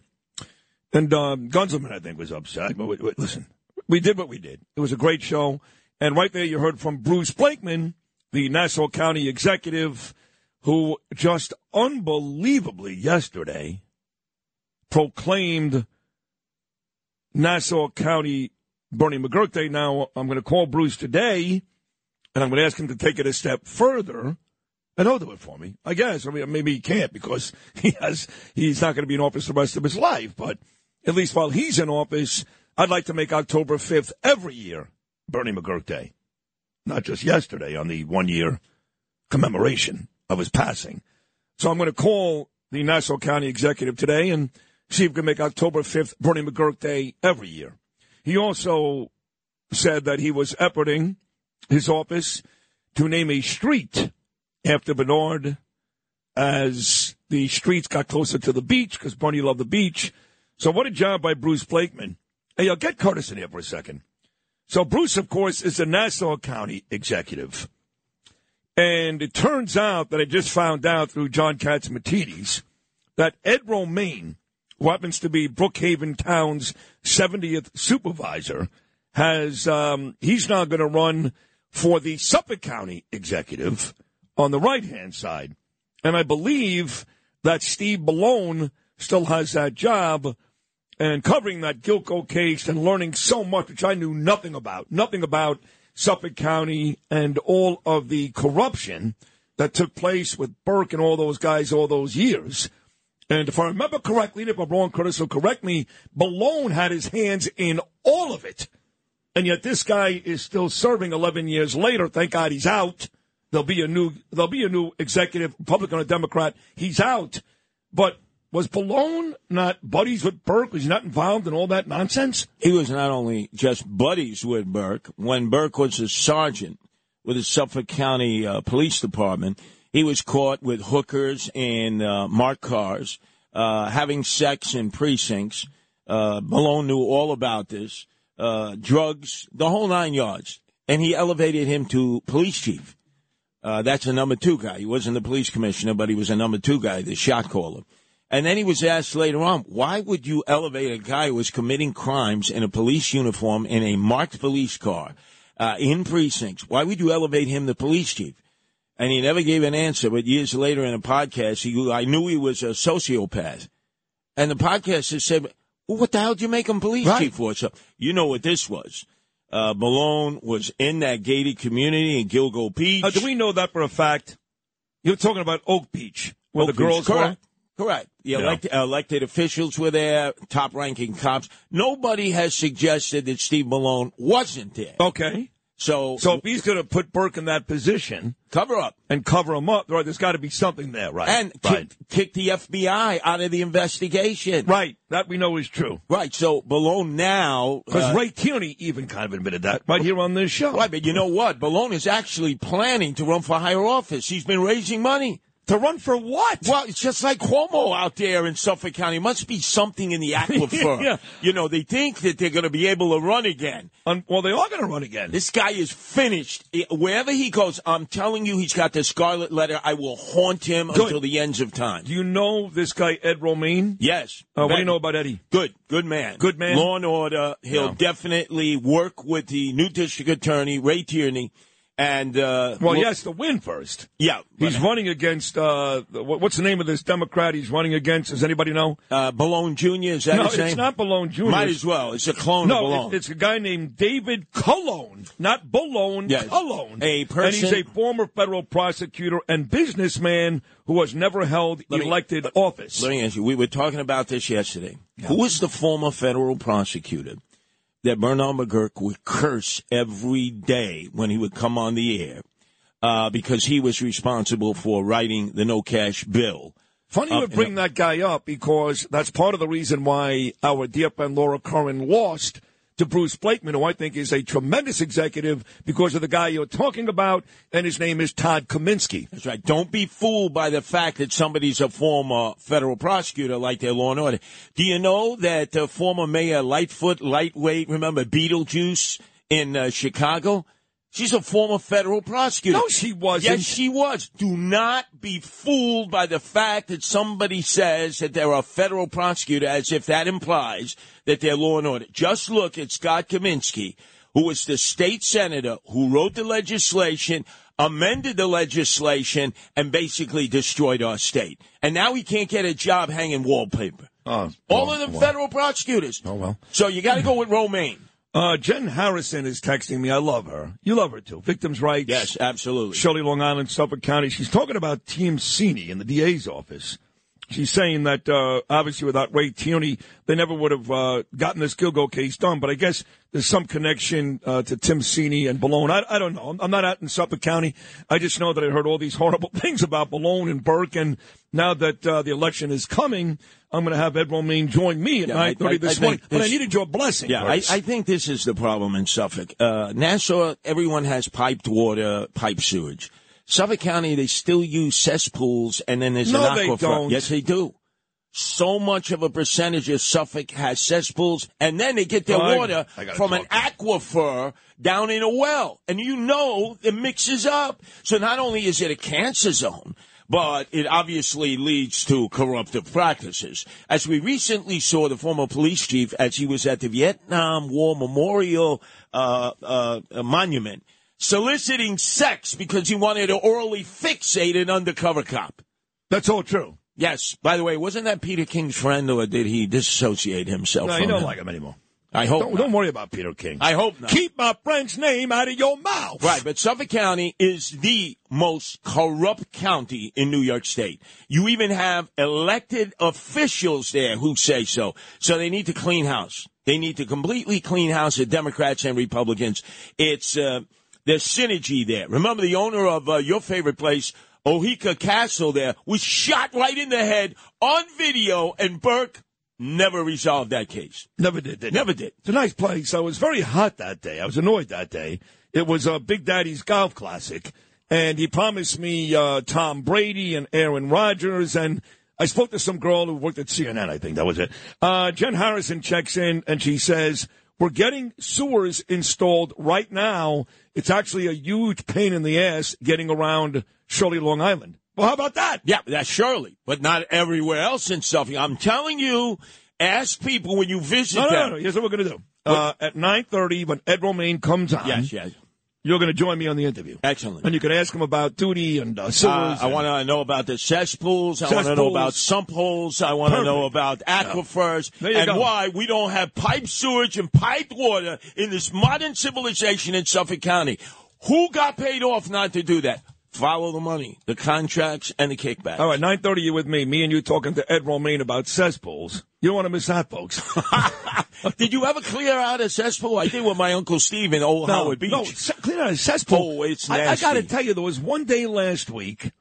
Speaker 13: And um, Gunzelman, I think, was upset. But wait, wait, listen, we did what we did. It was a great show. And right there, you heard from Bruce Blakeman, the Nassau County executive, who just unbelievably yesterday proclaimed Nassau County Bernie McGurk Day. Now, I'm going to call Bruce today, and I'm going to ask him to take it a step further. And he'll do it for me, I guess. I mean, maybe he can't because he has, he's not going to be in office the rest of his life. But at least while he's in office, I'd like to make October 5th every year Bernie McGurk Day. Not just yesterday on the one year commemoration of his passing. So I'm going to call the Nassau County executive today and see if we can make October 5th Bernie McGurk Day every year. He also said that he was efforting his office to name a street after Bernard as the streets got closer to the beach because Bernie loved the beach. So what a job by Bruce Blakeman. Hey, I'll get Curtis in here for a second. So Bruce, of course, is the Nassau County executive. And it turns out that I just found out through John Catsimatidis that Ed Romaine, who happens to be Brookhaven Town's 70th supervisor, has um, he's now going to run for the Suffolk County executive on the right hand side. And I believe that Steve Bellone still has that job and covering that Gilgo case and learning so much, which I knew nothing about, nothing about Suffolk County and all of the corruption that took place with Burke and all those guys all those years. And if I remember correctly, if I'm wrong, Curtis will correct me, Bellone had his hands in all of it. And yet this guy is still serving 11 years later. Thank God he's out. There'll be a new, there'll be a new executive, Republican or Democrat. He's out. But was Bellone not buddies with Burke? Was he not involved in all that nonsense?
Speaker 28: He was not only just buddies with Burke. When Burke was a sergeant with the Suffolk County uh, Police Department, he was caught with hookers and uh, marked cars, uh, having sex in precincts. Uh, Bellone knew all about this. Uh, drugs, the whole nine yards. And he elevated him to police chief. Uh, that's a number two guy. He wasn't the police commissioner, but he was a number two guy, the shot caller. And then he was asked later on, why would you elevate a guy who was committing crimes in a police uniform in a marked police car uh, in precincts? Why would you elevate him the police chief? And he never gave an answer. But years later in a podcast, he, I knew he was a sociopath. And the podcaster said, well, what the hell did you make him police chief for? So you know what this was. Uh, Bellone was in that gated community in Gilgo Beach.
Speaker 13: Uh, do we know that for a fact? You're talking about Oak Beach, where
Speaker 28: Oak
Speaker 13: the
Speaker 28: Beach,
Speaker 13: girls
Speaker 28: correct.
Speaker 13: were?
Speaker 28: Correct. The
Speaker 13: Yeah.
Speaker 28: elected, elected officials were there, top ranking cops. Nobody has suggested that Steve Bellone wasn't there.
Speaker 13: Okay.
Speaker 28: So,
Speaker 13: So if he's going to put Burke in that position,
Speaker 28: cover up
Speaker 13: and cover him up, right? There's got to be something there, right?
Speaker 28: and
Speaker 13: right,
Speaker 28: kick, kick the FBI out of the investigation.
Speaker 13: right. That we know is true.
Speaker 28: Right. So Bellone now,
Speaker 13: Because
Speaker 28: uh,
Speaker 13: Ray Tierney even kind of admitted that right here on this show.
Speaker 28: right, but you know what? Bellone is actually planning to run for higher office. He's been raising money.
Speaker 13: To run for what?
Speaker 28: Well, it's just like Cuomo out there in Suffolk County. Must be something in the aquifer.
Speaker 13: Yeah.
Speaker 28: You know, they think that they're going to be able to run again.
Speaker 13: Un- well, they are going to run again.
Speaker 28: This guy is finished. Wherever he goes, I'm telling you, he's got the scarlet letter. I will haunt him
Speaker 13: Good.
Speaker 28: until the ends of time.
Speaker 13: Do you know this guy Ed Romaine?
Speaker 28: Yes.
Speaker 13: Uh, what do you know about Eddie?
Speaker 28: Good, good man.
Speaker 13: Good man?
Speaker 28: Law and order. He'll
Speaker 13: Yeah.
Speaker 28: definitely work with the new district attorney, Ray Tierney. And, uh,
Speaker 13: Well,
Speaker 28: look-
Speaker 13: he has to win first.
Speaker 28: Yeah.
Speaker 13: He's running against, uh, what's the name of this Democrat he's running against? Does anybody know?
Speaker 28: Uh, Bellone Jr., is that
Speaker 13: no,
Speaker 28: his name?
Speaker 13: it's not Bellone Jr.
Speaker 28: Might as well. It's a clone
Speaker 13: no,
Speaker 28: of Bellone.
Speaker 13: it's, it's a guy named David Calone, not Bellone,
Speaker 28: Yes.
Speaker 13: Calone.
Speaker 28: A
Speaker 13: And
Speaker 28: person-
Speaker 13: he's a former federal prosecutor and businessman who has never held
Speaker 28: Let me-
Speaker 13: elected office.
Speaker 28: Let me ask you. We were talking about this yesterday. Who was the former federal prosecutor that Bernard McGurk would curse every day when he would come on the air uh, because he was responsible for writing the no cash bill?
Speaker 13: Funny you
Speaker 28: Uh,
Speaker 13: would bring that guy up because that's part of the reason why our dear friend Laura Curran lost to Bruce Blakeman, who I think is a tremendous executive because of the guy you're talking about, and his name is Todd Kaminsky.
Speaker 28: That's right. Don't be fooled by the fact that somebody's a former federal prosecutor like their law and order. Do you know that uh, former Mayor Lightfoot, lightweight, remember Beetlejuice in uh, Chicago? She's a former federal prosecutor.
Speaker 13: No, she wasn't.
Speaker 28: Yes, she was. Do not be fooled by the fact that somebody says that they're a federal prosecutor as if that implies that they're law and order. Just look at Scott Kaminsky, who was the state senator who wrote the legislation, amended the legislation, and basically destroyed our state. And now he can't get a job hanging wallpaper.
Speaker 13: Oh,
Speaker 28: All of them federal prosecutors.
Speaker 13: Oh, well.
Speaker 28: So you got to go with Romaine.
Speaker 13: Uh, Jen Harrison is texting me. I love her. You love her too. Victims' rights.
Speaker 28: Yes, absolutely.
Speaker 13: Shirley, Long Island, Suffolk County. She's talking about Tim Sini in the DA's office. She's saying that uh, obviously without Ray Tierney, they never would have uh, gotten this Gilgo case done. But I guess there's some connection uh, to Tim Sini and Bellone. I, I don't know. I'm, I'm not out in Suffolk County. I just know that I heard all these horrible things about Bellone and Burke. And now that uh, the election is coming, I'm going to have Ed Romaine join me at
Speaker 28: Yeah,
Speaker 13: 9:30
Speaker 28: I-
Speaker 13: this
Speaker 28: I
Speaker 13: morning.
Speaker 28: think
Speaker 13: But I needed your blessing.
Speaker 28: Yeah, I, I think this is the problem in Suffolk. Uh, Nassau, everyone has piped water, pipe sewage. Suffolk County, they still use cesspools, and then there's
Speaker 13: No,
Speaker 28: an
Speaker 13: they don't.
Speaker 28: Yes, they do. so much of a percentage of Suffolk has cesspools, and then they get their
Speaker 13: Oh,
Speaker 28: water from an aquifer down in a well. And you know it mixes up. So not only is it a cancer zone, but it obviously leads to corruptive practices. As we recently saw the former police chief as he was at the Vietnam War Memorial uh, uh, Monument soliciting sex because he wanted to orally fixate an undercover cop.
Speaker 13: That's all true.
Speaker 28: Yes. By the way, wasn't that Peter King's friend, or did he disassociate himself?
Speaker 13: No,
Speaker 28: from
Speaker 13: you don't
Speaker 28: him?
Speaker 13: like him anymore.
Speaker 28: I hope
Speaker 13: Don't, don't worry about Peter King.
Speaker 28: I hope not.
Speaker 13: Keep my friend's name out of your mouth.
Speaker 28: Right, but Suffolk County is the most corrupt county in New York State. You even have elected officials there who say so. So they need to clean house. They need to completely clean house of Democrats and Republicans. It's uh, there's synergy there. Remember the owner of uh, your favorite place, Oheka Castle, there was shot right in the head on video, and Burke never resolved that case.
Speaker 13: Never did. did
Speaker 28: Never did.
Speaker 13: It's a nice place. I was very hot that day. I was annoyed that day. It was a Big Daddy's Golf Classic, and he promised me uh, Tom Brady and Aaron Rodgers. And I spoke to some girl who worked at CNN. I think that was it. Uh, Jen Harrison checks in, and she says we're getting sewers installed right now. It's actually a huge pain in the ass getting around Shirley, Long Island. Well, how about that?
Speaker 28: Yeah, that's surely, but not everywhere else in Suffolk. I'm telling you, ask people when you visit
Speaker 13: No, no,
Speaker 28: them.
Speaker 13: no, no. Here's what we're going to do. Uh, at 9.30, when Ed Romaine comes on,
Speaker 28: Yes, yes.
Speaker 13: you're going to join me on the interview.
Speaker 28: Excellent.
Speaker 13: And you can ask him about duty and uh,
Speaker 28: Uh,
Speaker 13: sewers.
Speaker 28: I want to know about the cesspools. I want to know about sump holes. I want to know about aquifers
Speaker 13: There you
Speaker 28: and
Speaker 13: go.
Speaker 28: why we don't have pipe sewage and piped water in this modern civilization in Suffolk County. Who got paid off not to do that? Follow the money, the contracts, and the kickback.
Speaker 13: All right, 9.30, you with me. Me and you talking to Ed Romaine about cesspools. You don't want to miss that, folks.
Speaker 28: Did you ever clear out a cesspool? I did with my Uncle Steve in Old Howard Beach.
Speaker 13: No, se- clean out a cesspool.
Speaker 28: Oh, it's
Speaker 13: I, I got to tell you, there was one day last week,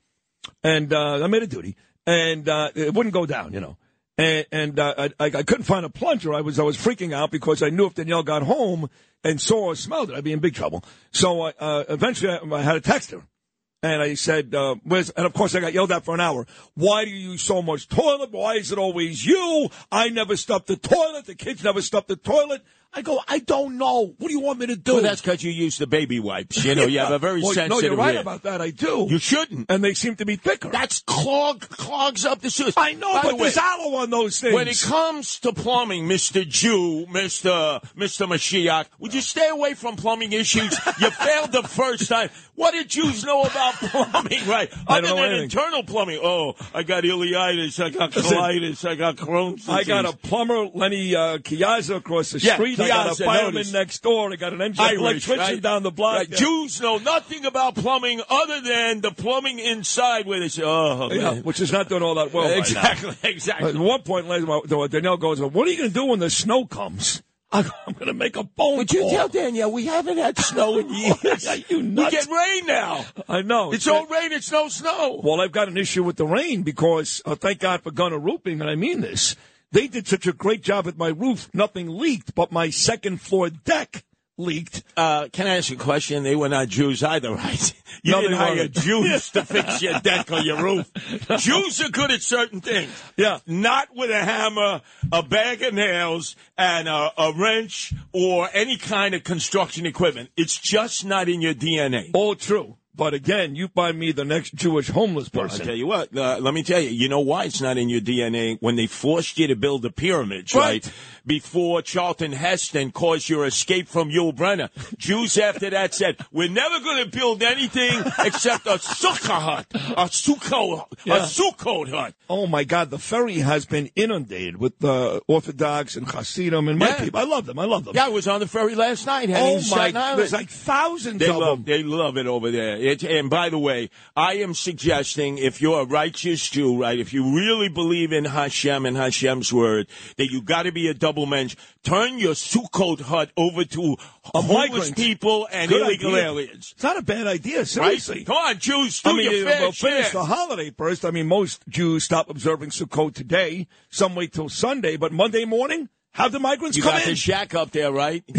Speaker 13: and uh, I made a duty, and uh, it wouldn't go down, you know. And, and uh, I, I I couldn't find a plunger. I was I was freaking out because I knew if Danielle got home and saw or smelled it, I'd be in big trouble. So I, uh, eventually, I, I had to text her. And I said, uh, and of course I got yelled at for an hour. Why do you use so much toilet? Why is it always you? I never stuff the toilet. The kids never stuff the toilet. I go, I don't know. What do you want me to do?
Speaker 28: Well, that's because you use the baby wipes. You know, you have a very
Speaker 13: Well,
Speaker 28: sensitive
Speaker 13: No, you're right about that. I do.
Speaker 28: You shouldn't.
Speaker 13: And they seem to be thicker.
Speaker 28: That's clog clogs up the sewers.
Speaker 13: I know,
Speaker 28: By
Speaker 13: but
Speaker 28: the way,
Speaker 13: there's aloe on those things.
Speaker 28: When it comes to plumbing, Mr. Jew, Mr. Mr. Mashiach, would you stay away from plumbing issues? you failed the first time. What did Jews know about plumbing, right?
Speaker 13: I
Speaker 28: Other
Speaker 13: don't know
Speaker 28: than
Speaker 13: anything.
Speaker 28: internal plumbing. Oh, I got ileitis, I got colitis, I got Crohn's
Speaker 13: I got a plumber, Lenny uh, Chiazza, across the
Speaker 28: Yeah,
Speaker 13: street. I got a fireman
Speaker 28: notice.
Speaker 13: next door. I got an engine
Speaker 28: Irish,
Speaker 13: electrician
Speaker 28: right?
Speaker 13: down the block.
Speaker 28: Right. Jews know nothing about plumbing other than the plumbing inside where they say, oh,
Speaker 13: Yeah, which is not doing all that well. right now.
Speaker 28: exactly, exactly.
Speaker 13: At one point, later, Danielle goes, "What are you going to do when the snow comes?" I'm going to make a phone
Speaker 28: Would you tell Danielle we haven't had snow in years?
Speaker 13: you nuts?
Speaker 28: we get rain now.
Speaker 13: I know.
Speaker 28: It's all rain. It's no snow.
Speaker 13: Well, I've got an issue with the rain because, uh, thank God for Gunner Roofing, and I mean this. They did such a great job at my roof. Nothing leaked, but my second floor deck leaked.
Speaker 28: Uh, can I ask you a question? They were not Jews either, right? You
Speaker 13: No,
Speaker 28: didn't hire
Speaker 13: weren't.
Speaker 28: Jews to fix your deck or your roof. Jews are good at certain things.
Speaker 13: Yeah.
Speaker 28: Not with a hammer, a bag of nails, and a, a wrench or any kind of construction equipment. It's just not in your DNA.
Speaker 13: All true. But again, you find me the next Jewish homeless person.
Speaker 28: I tell you what, uh, let me tell you, you know why it's not in your DNA? When they forced you to build the pyramids, right?
Speaker 13: Right.
Speaker 28: Before Charlton Heston caused your escape from Yul Brynner. Jews after that said, we're never going to build anything except a sukkah hut, a sukkah,
Speaker 13: Yeah.
Speaker 28: a sukkot hut.
Speaker 13: Oh my God, the ferry has been inundated with uh, Orthodox and Hasidim and my
Speaker 28: Yeah.
Speaker 13: people. I love them. I love them.
Speaker 28: Yeah, I was on the ferry last night.
Speaker 13: Oh my! There's like thousands
Speaker 28: They
Speaker 13: of
Speaker 28: love,
Speaker 13: them.
Speaker 28: they love it over there. It, and by the way, I am suggesting if you're a righteous Jew, right, if you really believe in Hashem and Hashem's word, that you got to be a double mensch. Turn your Sukkot hut over to homeless
Speaker 13: migrant.
Speaker 28: people and
Speaker 13: Good
Speaker 28: illegal
Speaker 13: idea.
Speaker 28: aliens.
Speaker 13: It's not a bad idea.
Speaker 28: Right?
Speaker 13: Seriously.
Speaker 28: Come on, Jews, do
Speaker 13: I mean,
Speaker 28: your uh, fair
Speaker 13: we'll
Speaker 28: share.
Speaker 13: finish the holiday first. I mean, most Jews stop observing Sukkot today. Some wait till Sunday, but Monday morning, Have the migrants
Speaker 28: You
Speaker 13: come
Speaker 28: got the shack up there, right?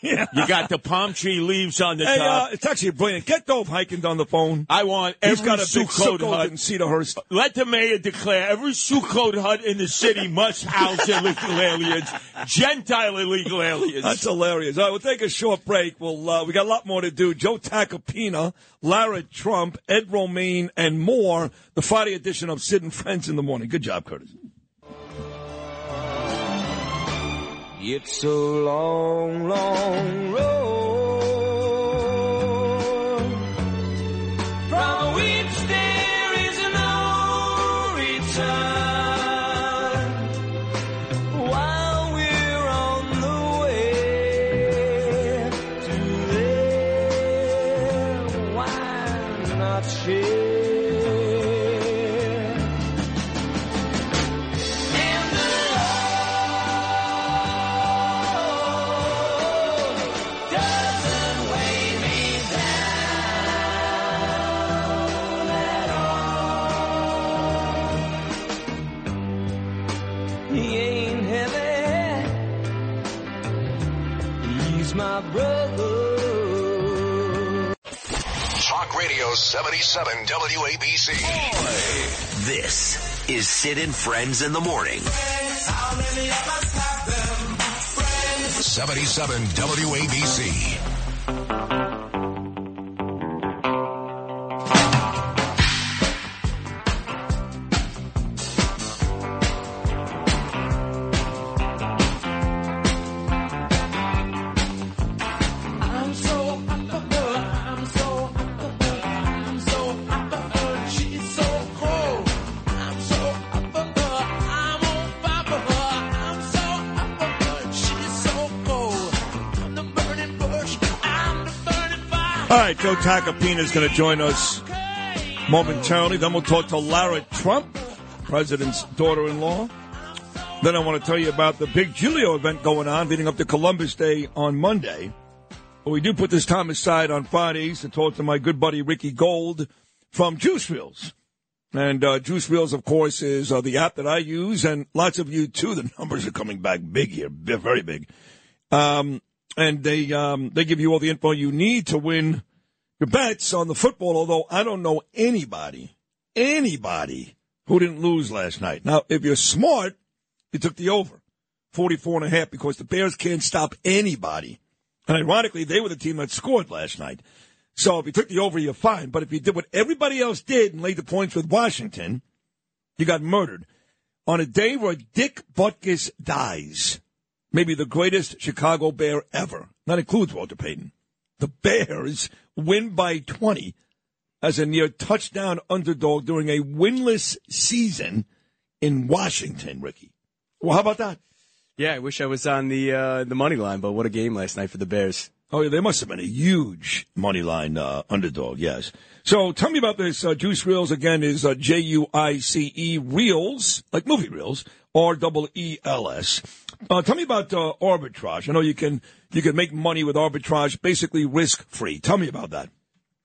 Speaker 28: You got the palm tree leaves on the
Speaker 13: Hey, uh,
Speaker 28: top.
Speaker 13: it's actually brilliant. Get Dov Hikind on the phone.
Speaker 28: I want
Speaker 13: He's
Speaker 28: every
Speaker 13: got a
Speaker 28: Sukkot
Speaker 13: Sukkot
Speaker 28: hut.
Speaker 13: in Cedarhurst.
Speaker 28: Let the mayor declare every Sukkot hut in the city must house illegal aliens, Gentile illegal aliens.
Speaker 13: That's hilarious. All right, we'll take a short break. We'll uh, we got a lot more to do. Joe Tacopina, Lara Trump, Ed Romaine, and more. The Friday edition of Sid and Friends in the morning. Good job, Curtis.
Speaker 12: It's a long, long road my brother.
Speaker 22: Talk Radio 77 WABC.
Speaker 2: This is and Friends in the morning.
Speaker 22: 77 WABC.
Speaker 13: Joe Tacopina is going to join us momentarily. Then we'll talk to Lara Trump, president's daughter-in-law. Then I want to tell you about the big Julio event going on leading up to Columbus Day on Monday. But we do put this time aside on Fridays to talk to my good buddy Ricky Gold from Juice Wheels. And uh, Juice Wheels, of course, is uh, the app that I use, and lots of you too. The numbers are coming back big here, very big. Um, and they um, they give you all the info you need to win your bets on the football. Although I don't know anybody, anybody who didn't lose last night. Now, if you're smart, you took the over, 44 and a half, because the Bears can't stop anybody. And ironically, they were the team that scored last night. So if you took the over, you're fine. But if you did what everybody else did and laid the points with Washington, you got murdered. On a day where Dick Butkus dies, maybe the greatest Chicago Bear ever, that includes Walter Payton, the Bears win by 20 as a near touchdown underdog during a winless season in Washington, Ricky. Well, how about that?
Speaker 32: Yeah, I wish I was on the uh, the money line, but what a game last night for the Bears.
Speaker 13: Oh, yeah, they must have been a huge money line uh, underdog, yes. So tell me about this. Uh, Juice Reels, again, is uh, J U I C E Reels, like movie reels, R double E L S. Uh, tell me about uh, arbitrage. I know you can you can make money with arbitrage, basically risk free. Tell me about that.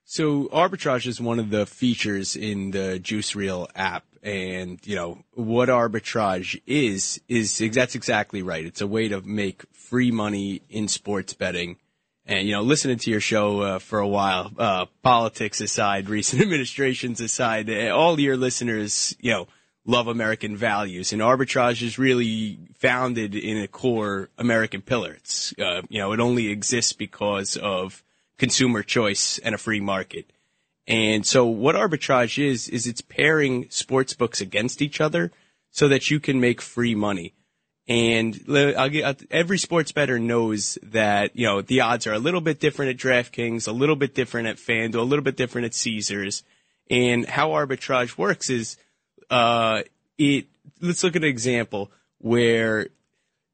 Speaker 32: So arbitrage is one of the features in the Juice Reel app. And, you know, what arbitrage is, is that's exactly right. It's a way to make free money in sports betting. And, you know, listening to your show uh, for a while, uh, politics aside, recent administrations aside, all your listeners, you know, love American values. And arbitrage is really founded in a core American pillar. It's, uh, you know, it only exists because of consumer choice and a free market. And so what arbitrage is, is it's pairing sports books against each other so that you can make free money. And get, every sports better knows that, you know, the odds are a little bit different at DraftKings, a little bit different at FanDuel, a little bit different at Caesars. And how arbitrage works is, uh, it, let's look at an example where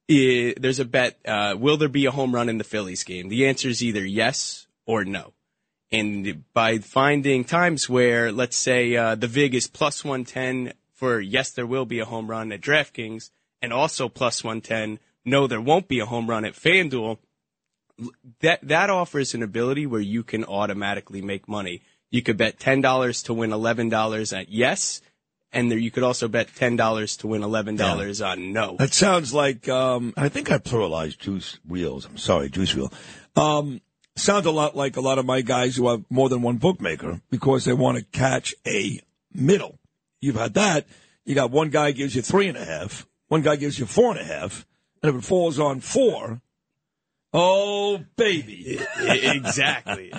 Speaker 32: it, there's a bet, uh, will there be a home run in the Phillies game? The answer is either yes or no. And by finding times where, let's say, uh, the VIG is plus 110 for yes, there will be a home run at DraftKings, and also plus 110, no, there won't be a home run at FanDuel, that, that offers an ability where you can automatically make money. You could bet $10 to win $11 at yes, and there you could also bet ten dollars to win eleven dollars on no.
Speaker 13: That sounds like um, I think I pluralized juice wheels. I'm sorry, juice wheel. Um, sounds a lot like a lot of my guys who have more than one bookmaker because they want to catch a middle. You've had that. You got one guy gives you three and a half, one guy gives you four and a half, and if it falls on four, oh baby,
Speaker 32: exactly,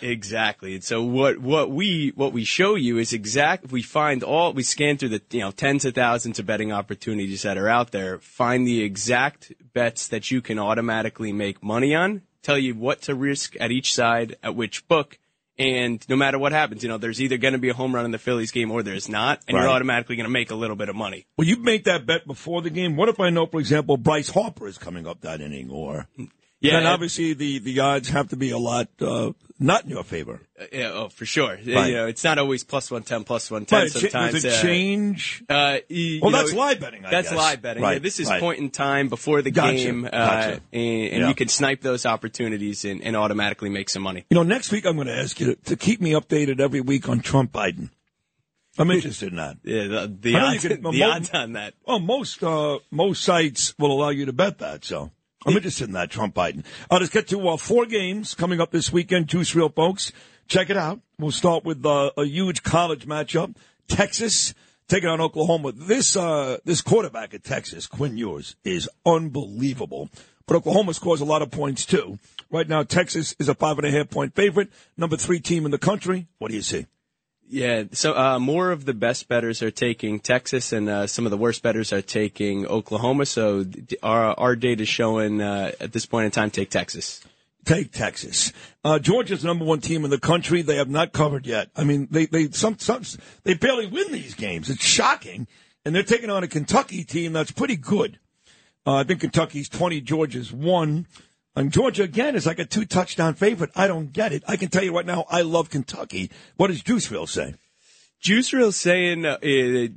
Speaker 32: exactly. And so what what we what we show you is exact. We find all we scan through the you know tens of thousands of betting opportunities that are out there. Find the exact bets that you can automatically make money on. Tell you what to risk at each side at which book. And no matter what happens, you know, there's either going to be a home run in the Phillies game or there's not, and you're automatically going to make a little bit of money.
Speaker 13: Well, you make that bet before the game. What if I know, for example, Bryce Harper is coming up that inning, or hmm.
Speaker 32: Yeah,
Speaker 13: then
Speaker 32: and-
Speaker 13: obviously the the odds have to be a lot uh, not in your favor.
Speaker 32: Uh, yeah, oh, for sure.
Speaker 13: Right.
Speaker 32: You know, it's not always plus one ten, plus one ten.
Speaker 13: Right,
Speaker 32: Sometimes
Speaker 13: does it
Speaker 32: uh,
Speaker 13: change?
Speaker 32: Uh, you-
Speaker 13: Well,
Speaker 32: you
Speaker 13: that's
Speaker 32: know,
Speaker 13: live betting, I
Speaker 32: that's
Speaker 13: guess.
Speaker 32: live betting.
Speaker 13: Right,
Speaker 32: Yeah, this is
Speaker 13: right.
Speaker 32: point in time before the
Speaker 13: Gotcha,
Speaker 32: game, uh,
Speaker 13: gotcha.
Speaker 32: and, and
Speaker 13: Yeah.
Speaker 32: you can snipe those opportunities and, and automatically make some money.
Speaker 13: You know, next week I'm going to ask you to, keep me updated every week on Trump Biden. I'm interested in that.
Speaker 32: Yeah, the, the
Speaker 13: I know you
Speaker 32: odds,
Speaker 13: can-
Speaker 32: the
Speaker 13: mo-
Speaker 32: odds on that.
Speaker 13: Well, most uh, most sites will allow you to bet that. So I'm interested in that Trump Biden. Uh, let's get to uh, four games coming up this weekend. Two Real, folks. Check it out. We'll start with uh, a huge college matchup. Texas taking on Oklahoma. This uh, this quarterback at Texas, Quinn Ewers, is unbelievable. But Oklahoma scores a lot of points too. Right now, Texas is a five and a half point favorite, number three team in the country. What do you see?
Speaker 32: Yeah, so uh, more of the best betters are taking Texas, and uh, some of the worst betters are taking Oklahoma. So our our data is showing uh, at this point in time, take Texas.
Speaker 13: Take Texas. Uh, Georgia's number one team in the country. They have not covered yet. I mean, they they some, some they barely win these games. It's shocking, and they're taking on a Kentucky team that's pretty good. Uh, I think Kentucky's twenty, Georgia's one, and Georgia again is like a two touchdown favorite. I don't get it. I can tell you right now, I love Kentucky. What does Juiceville say?
Speaker 32: Juice Real saying uh,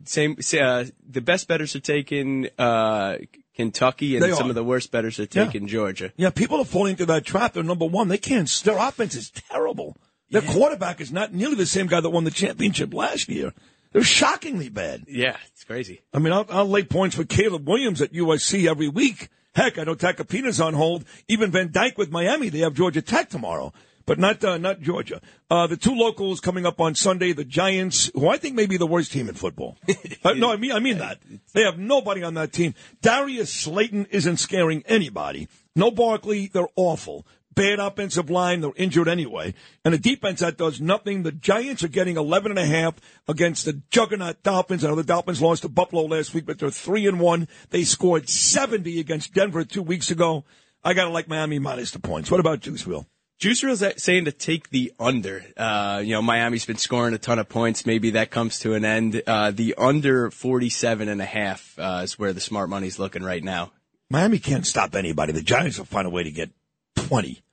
Speaker 32: same uh, the best betters are taking uh, Kentucky, and
Speaker 13: They
Speaker 32: some
Speaker 13: are.
Speaker 32: of the worst betters are
Speaker 13: Yeah.
Speaker 32: taking Georgia.
Speaker 13: Yeah, people are falling into that trap. They're number one. They can't. Their offense is terrible. Their quarterback is not nearly the same guy that won the championship last year. They're shockingly bad.
Speaker 32: Yeah, it's crazy.
Speaker 13: I mean, I'll, I'll lay points for Caleb Williams at USC every week. Heck, I know Tacopina's on hold. Even Van Dyke with Miami. They have Georgia Tech tomorrow, but not uh, not Georgia. Uh, the two locals coming up on Sunday. The Giants, who I think may be the worst team in football. uh, no, I mean I mean that they have nobody on that team. Darius Slayton isn't scaring anybody. No Barkley. They're awful. Bad offensive line. They're injured anyway. And a defense that does nothing. The Giants are getting 11 and a half against the juggernaut Dolphins. I know the Dolphins lost to Buffalo last week, but they're 3 and 1. They scored 70 against Denver two weeks ago. I got to like Miami minus the points. What about Juiceville?
Speaker 32: Juice Real's saying to take the under. Uh, you know, Miami's been scoring a ton of points. Maybe that comes to an end. Uh, the under 47 and a half uh, is where the smart money's looking right now.
Speaker 13: Miami can't stop anybody. The Giants will find a way to get 20.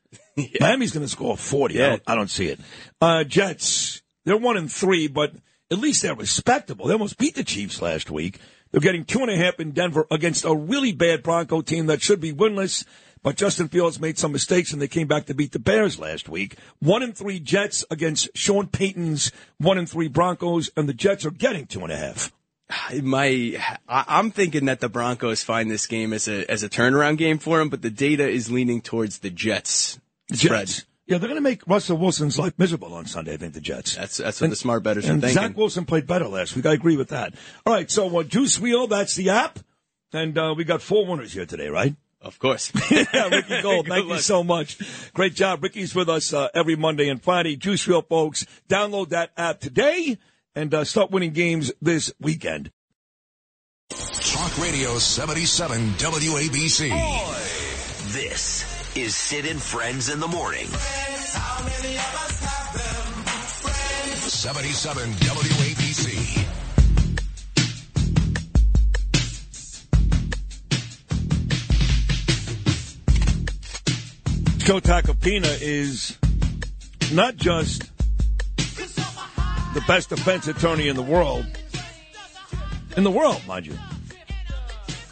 Speaker 13: Miami's going to score 40. I, don't, I don't see it. Uh, Jets, they're one and three, but at least they're respectable. They almost beat the Chiefs last week. They're getting two and a half in Denver against a really bad Bronco team that should be winless. But Justin Fields made some mistakes and they came back to beat the Bears last week. One and three Jets against Sean Payton's one and three Broncos, and the Jets are getting two and a half.
Speaker 32: My, I'm thinking that the Broncos find this game as a as a turnaround game for them, but the data is leaning towards the Jets. Spread.
Speaker 13: Jets. Yeah, they're going to make Russell Wilson's life miserable on Sunday. I think the Jets.
Speaker 32: That's that's what the smart betters are
Speaker 13: and
Speaker 32: thinking.
Speaker 13: Zach Wilson played better last week. I agree with that. All right, so uh, Juice Wheel, that's the app, and uh, we got four winners here today, right?
Speaker 32: Of course.
Speaker 13: yeah, Ricky Gold,
Speaker 32: Good
Speaker 13: thank you so much. Great job. Ricky's with us uh, every Monday and Friday. Juice Wheel, folks, download that app today and uh, start winning games this weekend.
Speaker 22: Talk Radio 77 WABC.
Speaker 2: This is Sid and Friends in the Morning.
Speaker 22: 77 WABC.
Speaker 13: Joe Tacopina is not just the best defense attorney in the world, in the world, mind you.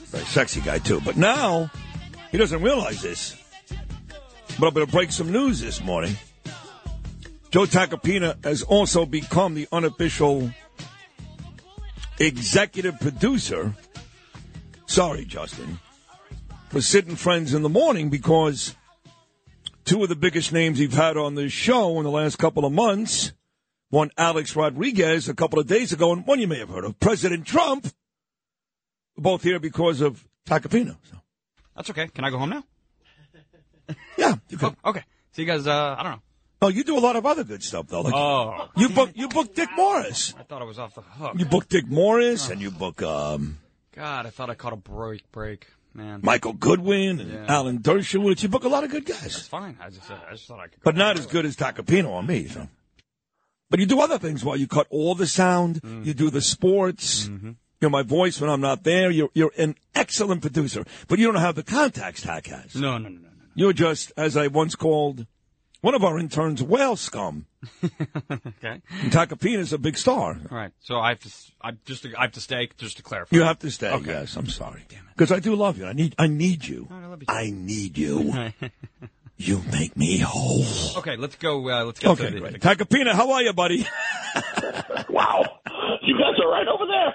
Speaker 13: Very sexy guy, too. But now, he doesn't realize this. But I'm going to break some news this morning. Joe Tacopina has also become the unofficial executive producer, sorry, Justin, For Sid and Friends in the morning because two of the biggest names you've had on this show in the last couple of months, one Alex Rodriguez a couple of days ago, and one you may have heard of, President Trump, both here because of Tacopina. So.
Speaker 23: That's okay. Can I go home now?
Speaker 13: Yeah, you can.
Speaker 23: Okay. So you guys. Uh, I don't know.
Speaker 13: Oh, you do a lot of other good stuff though. Like
Speaker 23: Oh.
Speaker 13: you book you book Dick Morris.
Speaker 23: I thought I was off the hook.
Speaker 13: You book Dick Morris, and you book um,
Speaker 23: God, I thought I caught a break. Break, man.
Speaker 13: Michael Goodwin and
Speaker 23: Yeah.
Speaker 13: Alan Dershowitz. You book a lot of good guys.
Speaker 23: That's fine. I just, uh, I just thought I could.
Speaker 13: but not as good as Tacopina on me. So. But you do other things while you cut all the sound.
Speaker 23: Mm.
Speaker 13: You do the sports.
Speaker 23: Mm-hmm.
Speaker 13: You're my voice when I'm not there. You're you're an excellent producer, but you don't have the contacts Tack has.
Speaker 23: No, no, no.
Speaker 13: You're just, as I once called one of our interns, whale scum.
Speaker 23: Okay.
Speaker 13: And Tacopina's a big star.
Speaker 23: All right. So I have to. s- I just. I have to stay. Just to clarify.
Speaker 13: You have to stay.
Speaker 23: Okay.
Speaker 13: Yes, I'm sorry. Damn it. Because I do love you. I need I need you. I love you. I need you. you make me whole.
Speaker 23: Okay. Let's go. Uh, let's get
Speaker 13: Okay,
Speaker 23: to the,
Speaker 13: great. Tacopina, how are you, buddy?
Speaker 33: Wow. You guys are right over there.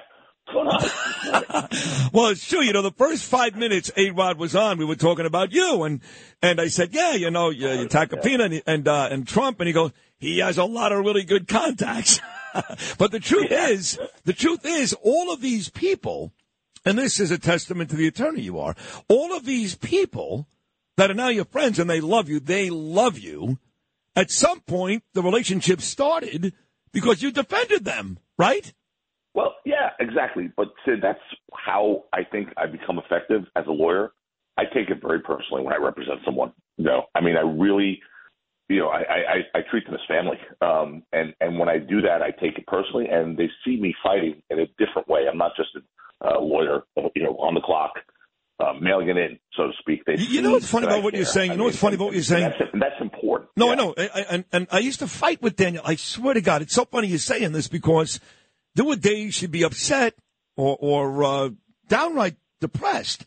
Speaker 33: What's going on?
Speaker 13: well, sure. You know, the first five minutes A Rod was on, we were talking about you, and and I said, yeah, you know, you, you Tacopina and and, uh, and Trump, and he goes, he has a lot of really good contacts. but the truth is, the truth is, all of these people, and this is a testament to the attorney you are. All of these people that are now your friends and they love you, they love you. At some point, the relationship started because you defended them, right?
Speaker 33: Well, yeah, exactly. But Sid, that's how I think I become effective as a lawyer. I take it very personally when I represent someone. You know, I mean, I really, you know, I I, I treat them as family. Um, and and when I do that, I take it personally, and they see me fighting in a different way. I'm not just a uh, lawyer, you know, on the clock. Uh, mailing it in, so to speak. They
Speaker 13: You know what's funny about what you're saying? You know what's funny about what you're saying?
Speaker 33: That's, that's important.
Speaker 13: No, I know. I, I, and, and I used to fight with Daniel. I swear to God, it's so funny you're saying this because there were days she'd be upset or, or uh, downright depressed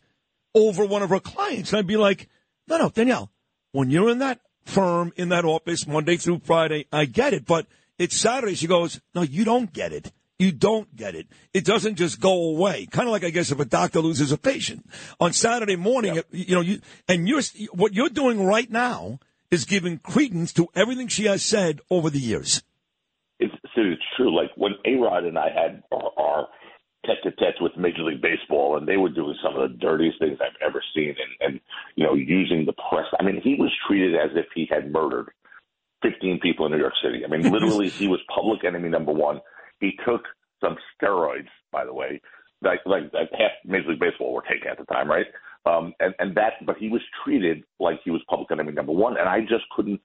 Speaker 13: over one of her clients. And I'd be like, no, no, Danielle, when you're in that firm, in that office, Monday through Friday, I get it. But it's Saturday. She goes, no, you don't get it. You don't get it. It doesn't just go away. Kind of like, I guess, if a doctor loses a patient on Saturday morning, you know, you, and you're, what you're doing right now is giving credence to everything she has said over the years.
Speaker 33: It's, it's true. Like when A Rod and I had our, our tete-a-tete with Major League Baseball, and they were doing some of the dirtiest things I've ever seen, and, and you know, using the press. I mean, he was treated as if he had murdered 15 people in New York City. I mean, literally, he was public enemy number one. He took some steroids, by the way, like like, like half Major League Baseball were taking at the time, right? Um, and and that, but he was treated like he was public enemy number one, and I just couldn't.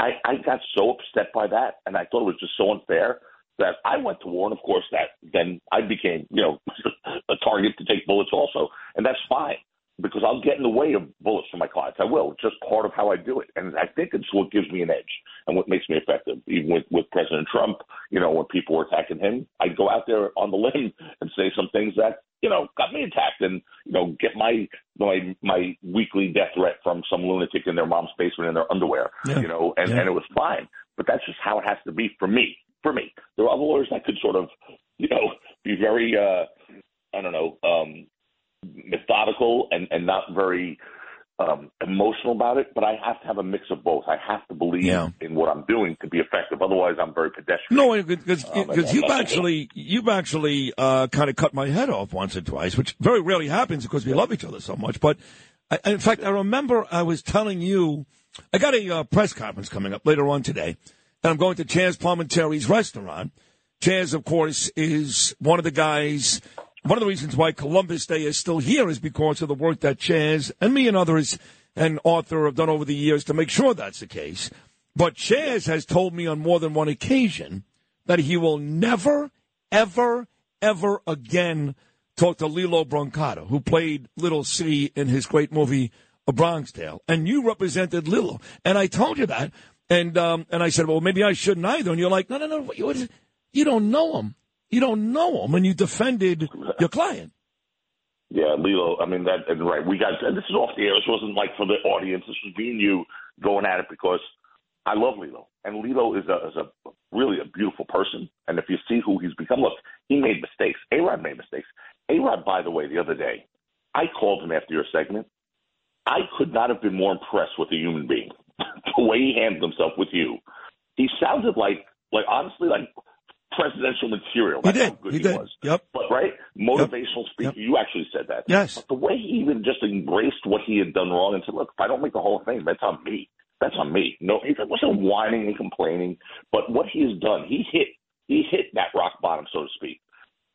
Speaker 33: I, I got so upset by that, and I thought it was just so unfair that I went to war, and of course that then I became you know a target to take bullets also, and that's fine because I'll get in the way of bullets from my clients. I will. It's just part of how I do it, and I think it's what gives me an edge and what makes me effective. Even with with President Trump, you know, when people were attacking him, I'd go out there on the limb and say some things that you know got me attacked, and you know get my my my weekly death threat from some lunatic in their mom's basement in their underwear,
Speaker 13: Yeah.
Speaker 33: you know, and
Speaker 13: Yeah.
Speaker 33: and it was fine. But that's just how it has to be for me. For me, there are other lawyers that could sort of, you know, be very, uh, I don't know, um, methodical and and not very um, emotional about it. But I have to have a mix of both. I have to believe
Speaker 13: Yeah.
Speaker 33: in what I'm doing to be effective. Otherwise, I'm very pedestrian.
Speaker 13: No, because
Speaker 33: Um,
Speaker 13: because you've
Speaker 33: and-
Speaker 13: actually you've actually uh, kind of cut my head off once or twice, which very rarely happens because we love each other so much. But I, in fact, I remember I was telling you I got a uh, press conference coming up later on today, and I'm going to Chaz Palminteri's restaurant. Chaz, of course, is one of the guys. One of the reasons why Columbus Day is still here is because of the work that Chaz and me and others and Arthur have done over the years to make sure that's the case. But Chaz has told me on more than one occasion that he will never, ever, ever again talk to Lilo Brancato, who played Little C in his great movie A Bronx Tale. And you represented Lilo. And I told you that. And um, and I said, well, maybe I shouldn't either. And you're like, no, no, no. You don't know him. You don't know him. And you defended your client.
Speaker 33: Yeah, Lilo. I mean that, and right. We got and this is off the air. This wasn't like for the audience. This was me and you going at it because I love Lilo, and Lilo is a is a really a beautiful person. And if you see who he's become, look, he made mistakes. A Rod made mistakes. A Rod, by the way, the other day. I called him after your segment. I could not have been more impressed with a human being. the way he handled himself with you, he sounded like, like honestly, like presidential material.
Speaker 13: He
Speaker 33: That's
Speaker 13: did.
Speaker 33: how good
Speaker 13: He
Speaker 33: he,
Speaker 13: did.
Speaker 33: was.
Speaker 13: Yep.
Speaker 33: But right, motivational speaker. You actually said that.
Speaker 13: Yes.
Speaker 33: But the way he even just embraced what he had done wrong and said, "Look, if I don't make the Hall of Fame, that's on me. That's on me." No, he wasn't whining and complaining. But what he has done, he hit, he hit that rock bottom, so to speak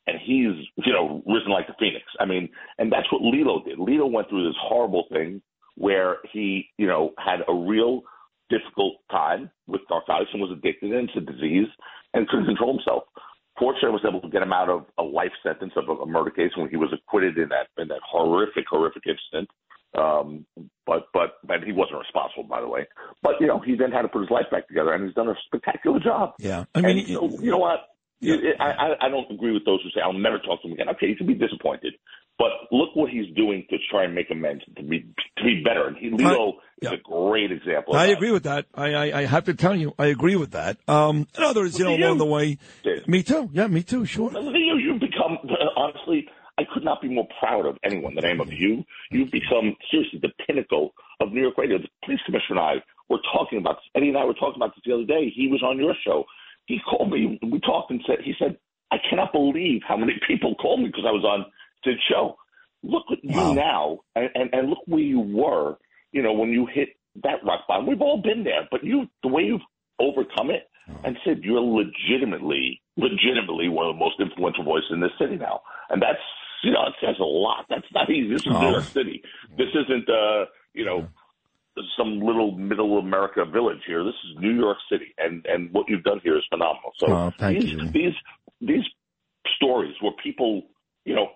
Speaker 33: and he's you know risen like the phoenix. I mean, and that's what Lilo did. Lilo went through this horrible thing where he you know had a real difficult time with narcotics and was addicted and it's a disease and couldn't control himself. Fortunately, I was able to get him out of a life sentence of a, a murder case when he was acquitted in that in that horrific, horrific incident. Um, but but but he wasn't responsible, by the way. But you know, he then had to put his life back together, and he's done a spectacular job.
Speaker 13: Yeah, I mean,
Speaker 33: And, you, know, you know what? You- I, I I don't agree with those who say I'll never talk to him again. Okay, you can be disappointed, but look what he's doing to try and make amends to be to be better. And he, Lilo is a great example. Of
Speaker 13: I
Speaker 33: that.
Speaker 13: agree with that. I, I, I have to tell you, I agree with that. Um, and others, you know,
Speaker 33: at
Speaker 13: along the way. Me too. Yeah, me too. Sure.
Speaker 33: You. You've become honestly. I could not be more proud of anyone than I am of you. You've become seriously the pinnacle of New York radio. The police commissioner and I were talking about this. Eddie and I were talking about this the other day. He was on your show. He called me. We talked and said, he said, I cannot believe how many people called me because I was on Sid's show. Look at you now, and, and, and look where you were. You know when you hit that rock bottom. We've all been there, but you, the way you've overcome it, and Sid, you're legitimately, legitimately one of the most influential voices in this city now, and that's you know it says a lot. That's not easy. This is New
Speaker 13: Oh.
Speaker 33: York City. This isn't uh, you know some little middle America village here. This is New York City, and and what you've done here is phenomenal. So
Speaker 13: Oh, thank
Speaker 33: these
Speaker 13: you.
Speaker 33: these these stories where people you know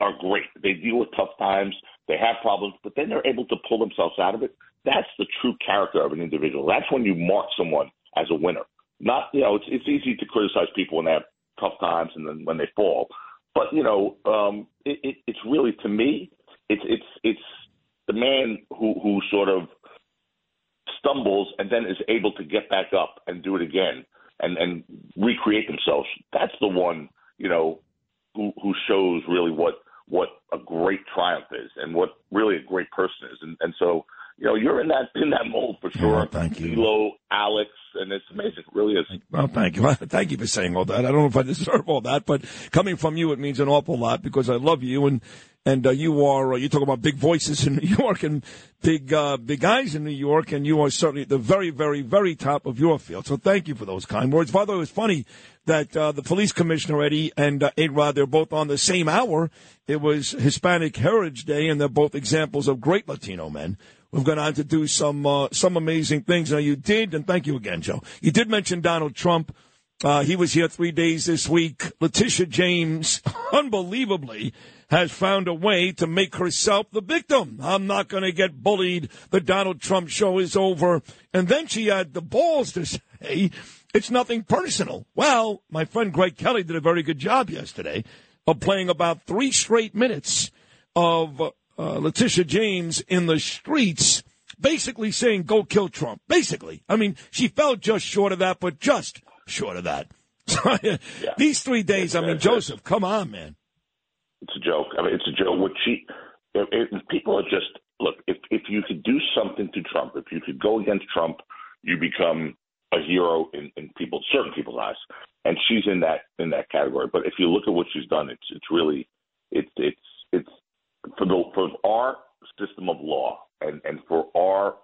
Speaker 33: are great. They deal with tough times. They have problems, but then they're able to pull themselves out of it. That's the true character of an individual. That's when you mark someone as a winner. Not you know it's it's easy to criticize people when they have tough times and then when they fall, but you know um, it, it, it's really to me it's it's it's the man who who sort of stumbles and then is able to get back up and do it again and and recreate themselves. That's the one you know who who shows really what what a great triumph is and what really a great person is. And and so you know you're in that in that mold for sure.
Speaker 13: thank you.
Speaker 33: Lilo, Alex, and it's amazing. It really is.
Speaker 13: Well, thank you. Thank you for saying all that. I don't know if I deserve all that, but coming from you, it means an awful lot because I love you and and uh, you are uh, you talk about big voices in New York and big uh, big guys in New York, and you are certainly at the very very very top of your field. So thank you for those kind words. By the way, it was funny that uh, the police commissioner Eddie and uh, A Rod they're both on the same hour. It was Hispanic Heritage Day, and they're both examples of great Latino men. We've gone on to do some uh, some amazing things. Now you did, and thank you again, Joe. You did mention Donald Trump. Uh, he was here three days this week. Letitia James, unbelievably, has found a way to make herself the victim. I'm not going to get bullied. The Donald Trump show is over. And then she had the balls to say it's nothing personal. Well, my friend Greg Kelly did a very good job yesterday of playing about three straight minutes of uh, Letitia James in the streets, basically saying, go kill Trump. Basically. I mean, she fell just short of that, but just short of that. These three days, I mean, Joseph, come on, man.
Speaker 33: It's a joke. I mean, it's a joke. What she, it, it, people are just look. If if you could do something to Trump, if you could go against Trump, you become a hero in, in people, certain people's eyes. And she's in that in that category. But if you look at what she's done, it's it's really it's it's it's for the for our system of law and and for our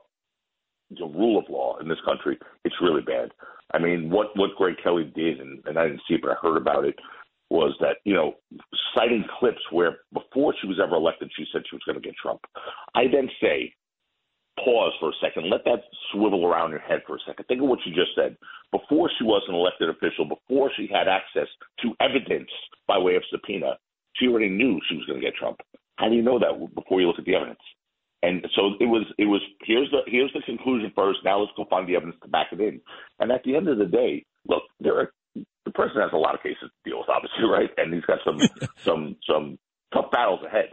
Speaker 33: the rule of law in this country, it's really bad. I mean, what what Greg Kelly did, and, and I didn't see it, but I heard about it, was that you know citing clips where before she was ever elected, she said she was going to get Trump. I then say, pause for a second, let that swivel around your head for a second. Think of what you just said. Before she was an elected official, before she had access to evidence by way of subpoena, she already knew she was going to get Trump. How do you know that before you look at the evidence? And so it was. It was. Here's the here's the conclusion first. Now let's go find the evidence to back it in. And at the end of the day, look, there are the president has a lot of cases to deal with, obviously, right? And he's got some some some tough battles ahead.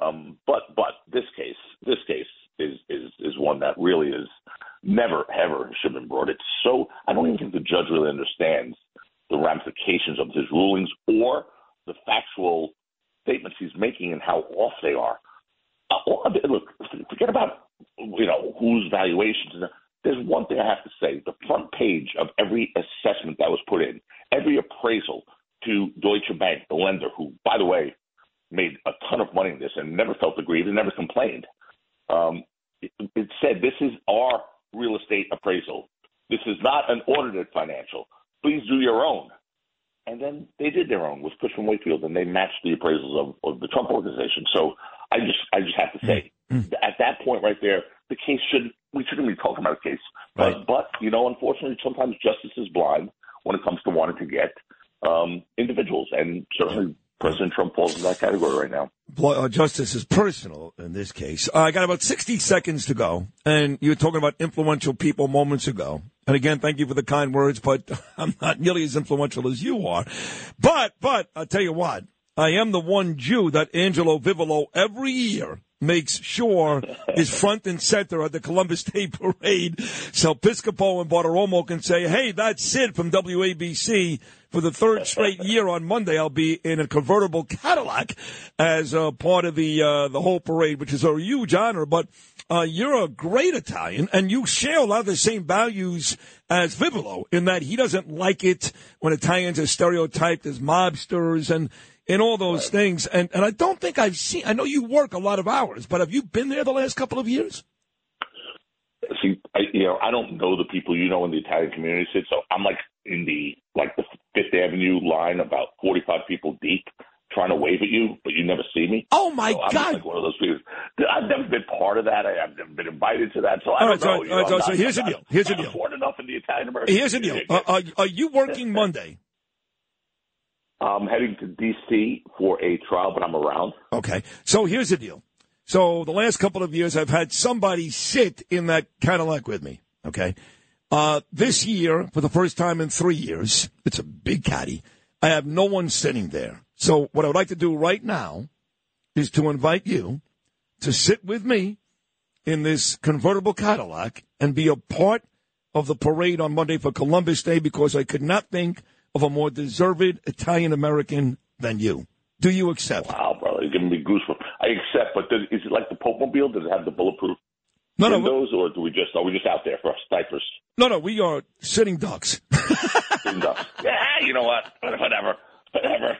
Speaker 33: Um, but but this case, this case is is is one that really is never ever should have been brought. It's so I don't even think the judge really understands the ramifications of his rulings or the factual statements he's making and how off they are. Uh, look, forget about you know whose valuations. There's one thing I have to say: the front page of every assessment that was put in, every appraisal to Deutsche Bank, the lender, who, by the way, made a ton of money in this and never felt aggrieved and never complained. Um, it, it said this is our real estate appraisal. This is not an audited financial. Please do your own. And then they did their own with Cushman Wakefield, and they matched the appraisals of, of the Trump organization. So I just, I just have to say, at that point right there, the case should, we shouldn't be talking about a case. But, but you know, unfortunately, sometimes justice is blind when it comes to wanting to get um, individuals, and certainly President Trump falls in that category right now.
Speaker 13: Blo- uh, justice is personal in this case. Uh, I got about 60 seconds to go, and you were talking about influential people moments ago. And again, thank you for the kind words, but I'm not nearly as influential as you are. But, but, I'll tell you what, I am the one Jew that Angelo Vivolo every year makes sure is front and center at the Columbus Day Parade. So Piscopo and Bartiromo can say, hey, that's Sid from WABC. For the third straight year on Monday, I'll be in a convertible Cadillac as uh, part of the uh, the whole parade, which is a huge honor. But uh, you're a great Italian, and you share a lot of the same values as Vivolo in that he doesn't like it when Italians are stereotyped as mobsters and and all those things. And and I don't think I've seen. I know you work a lot of hours, but have you been there the last couple of years?
Speaker 33: See, I, you know, I don't know the people you know in the Italian community, so I'm like in the like the Fifth Avenue line, about 45 people deep, trying to wave at you, but you never see me.
Speaker 13: Oh my
Speaker 33: so I'm
Speaker 13: God!
Speaker 33: Like one of those people. I've never been part of that. I, I've never been invited to that, so I
Speaker 13: All
Speaker 33: don't
Speaker 13: right,
Speaker 33: know. you know,
Speaker 13: so-
Speaker 33: I'm
Speaker 13: so
Speaker 33: not-
Speaker 13: here's the deal. Here's the deal.
Speaker 33: afford enough in the Italian American.
Speaker 13: Here's the deal. Uh, are, are you working Monday?
Speaker 33: I'm heading to D.C. for a trial, but I'm around.
Speaker 13: Okay. So here's the deal. So the last couple of years, I've had somebody sit in that Cadillac with me. Okay. Uh, this year, for the first time in three years, it's a big caddy. I have no one sitting there. So what I would like to do right now is to invite you to sit with me in this convertible Cadillac and be a part of the parade on Monday for Columbus Day because I could not think of a more deserved Italian American than you. Do you accept?
Speaker 33: Wow, brother, you're giving me goosebumps. I accept, but is it like the Pope Mobile? Does it have the bulletproof
Speaker 13: No, no,
Speaker 33: windows, or do we just are we just out there for snipers?
Speaker 13: No, no, we are sitting ducks.
Speaker 33: Sitting ducks. Yeah, you know what? Whatever, whatever.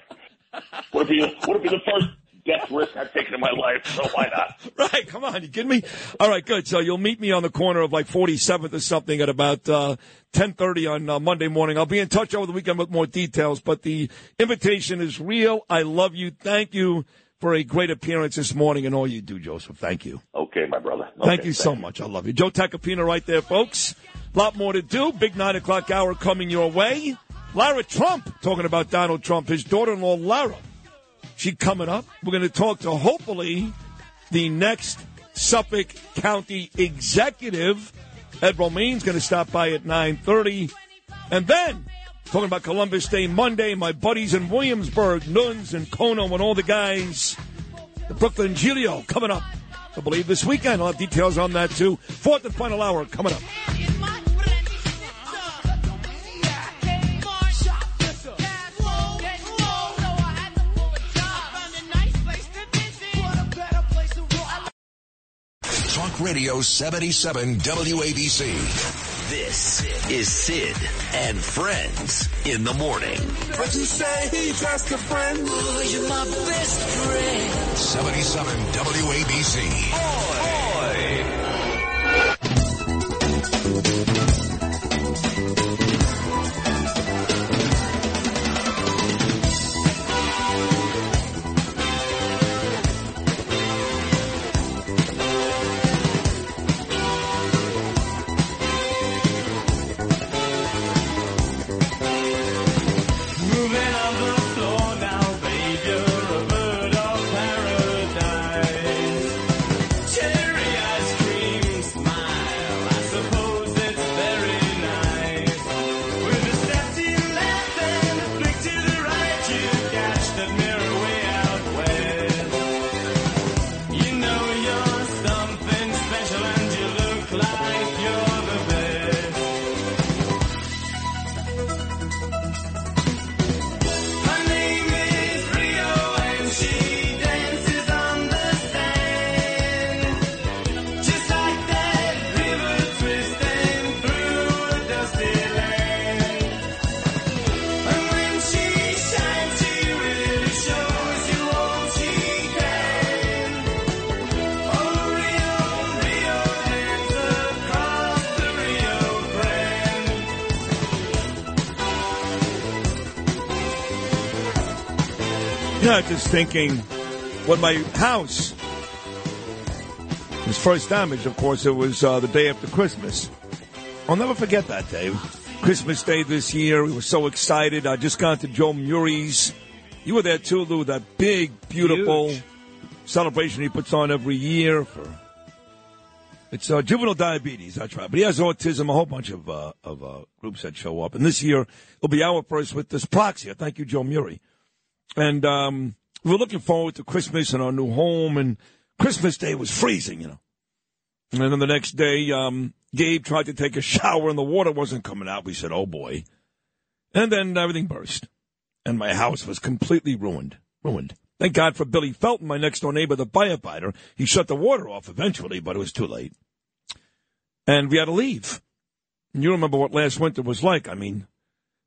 Speaker 33: Would it be would it be the first death risk I've taken in my life? So why not?
Speaker 13: Right, come on, you kidding me? All right, good. So you'll meet me on the corner of like 47th or something at about uh, 10:30 on uh, Monday morning. I'll be in touch over the weekend with more details, but the invitation is real. I love you. Thank you for a great appearance this morning and all you do, Joseph. Thank you.
Speaker 33: Okay, my brother.
Speaker 13: Thank
Speaker 33: Okay,
Speaker 13: you so much. I love you. Joe Tacopina right there, folks. A lot more to do. Big 9 o'clock hour coming your way. Lara Trump, talking about Donald Trump, his daughter-in-law, Lara. She coming up. We're going to talk to, hopefully, the next Suffolk County executive. Ed Romaine's going to stop by at 9.30. And then, talking about Columbus Day Monday, my buddies in Williamsburg, Nuns and Kono and all the guys. The Brooklyn Giglio coming up. I believe this weekend. I'll have details on that too. Fourth and final hour coming up.
Speaker 22: Talk Radio 77 WABC.
Speaker 2: This is Sid and Friends in the morning.
Speaker 12: But you say he's just a friend. Ooh, you're my best friend.
Speaker 22: 77 WABC.
Speaker 12: Moving
Speaker 13: Yeah, just thinking what my house was first damaged, of course, it was uh, the day after Christmas. I'll never forget that day. Christmas Day this year. We were so excited. I just got to Joe Murray's. You were there too, Lou. That big, beautiful celebration he puts on every year for. It's uh, juvenile diabetes. That's right. But he has autism. A whole bunch of uh, of uh, groups that show up. And this year it'll be our first with dyspraxia. Thank you, Joe Murray. And um, we we're looking forward to Christmas and our new home. And Christmas Day was freezing, you know. And then the next day, um, Gabe tried to take a shower and the water wasn't coming out. We said, oh boy. And then everything burst. And my house was completely ruined. Ruined. Thank God for Billy Felton, my next door neighbor, the firefighter. He shut the water off eventually, but it was too late. And we had to leave. And you remember what last winter was like. I mean,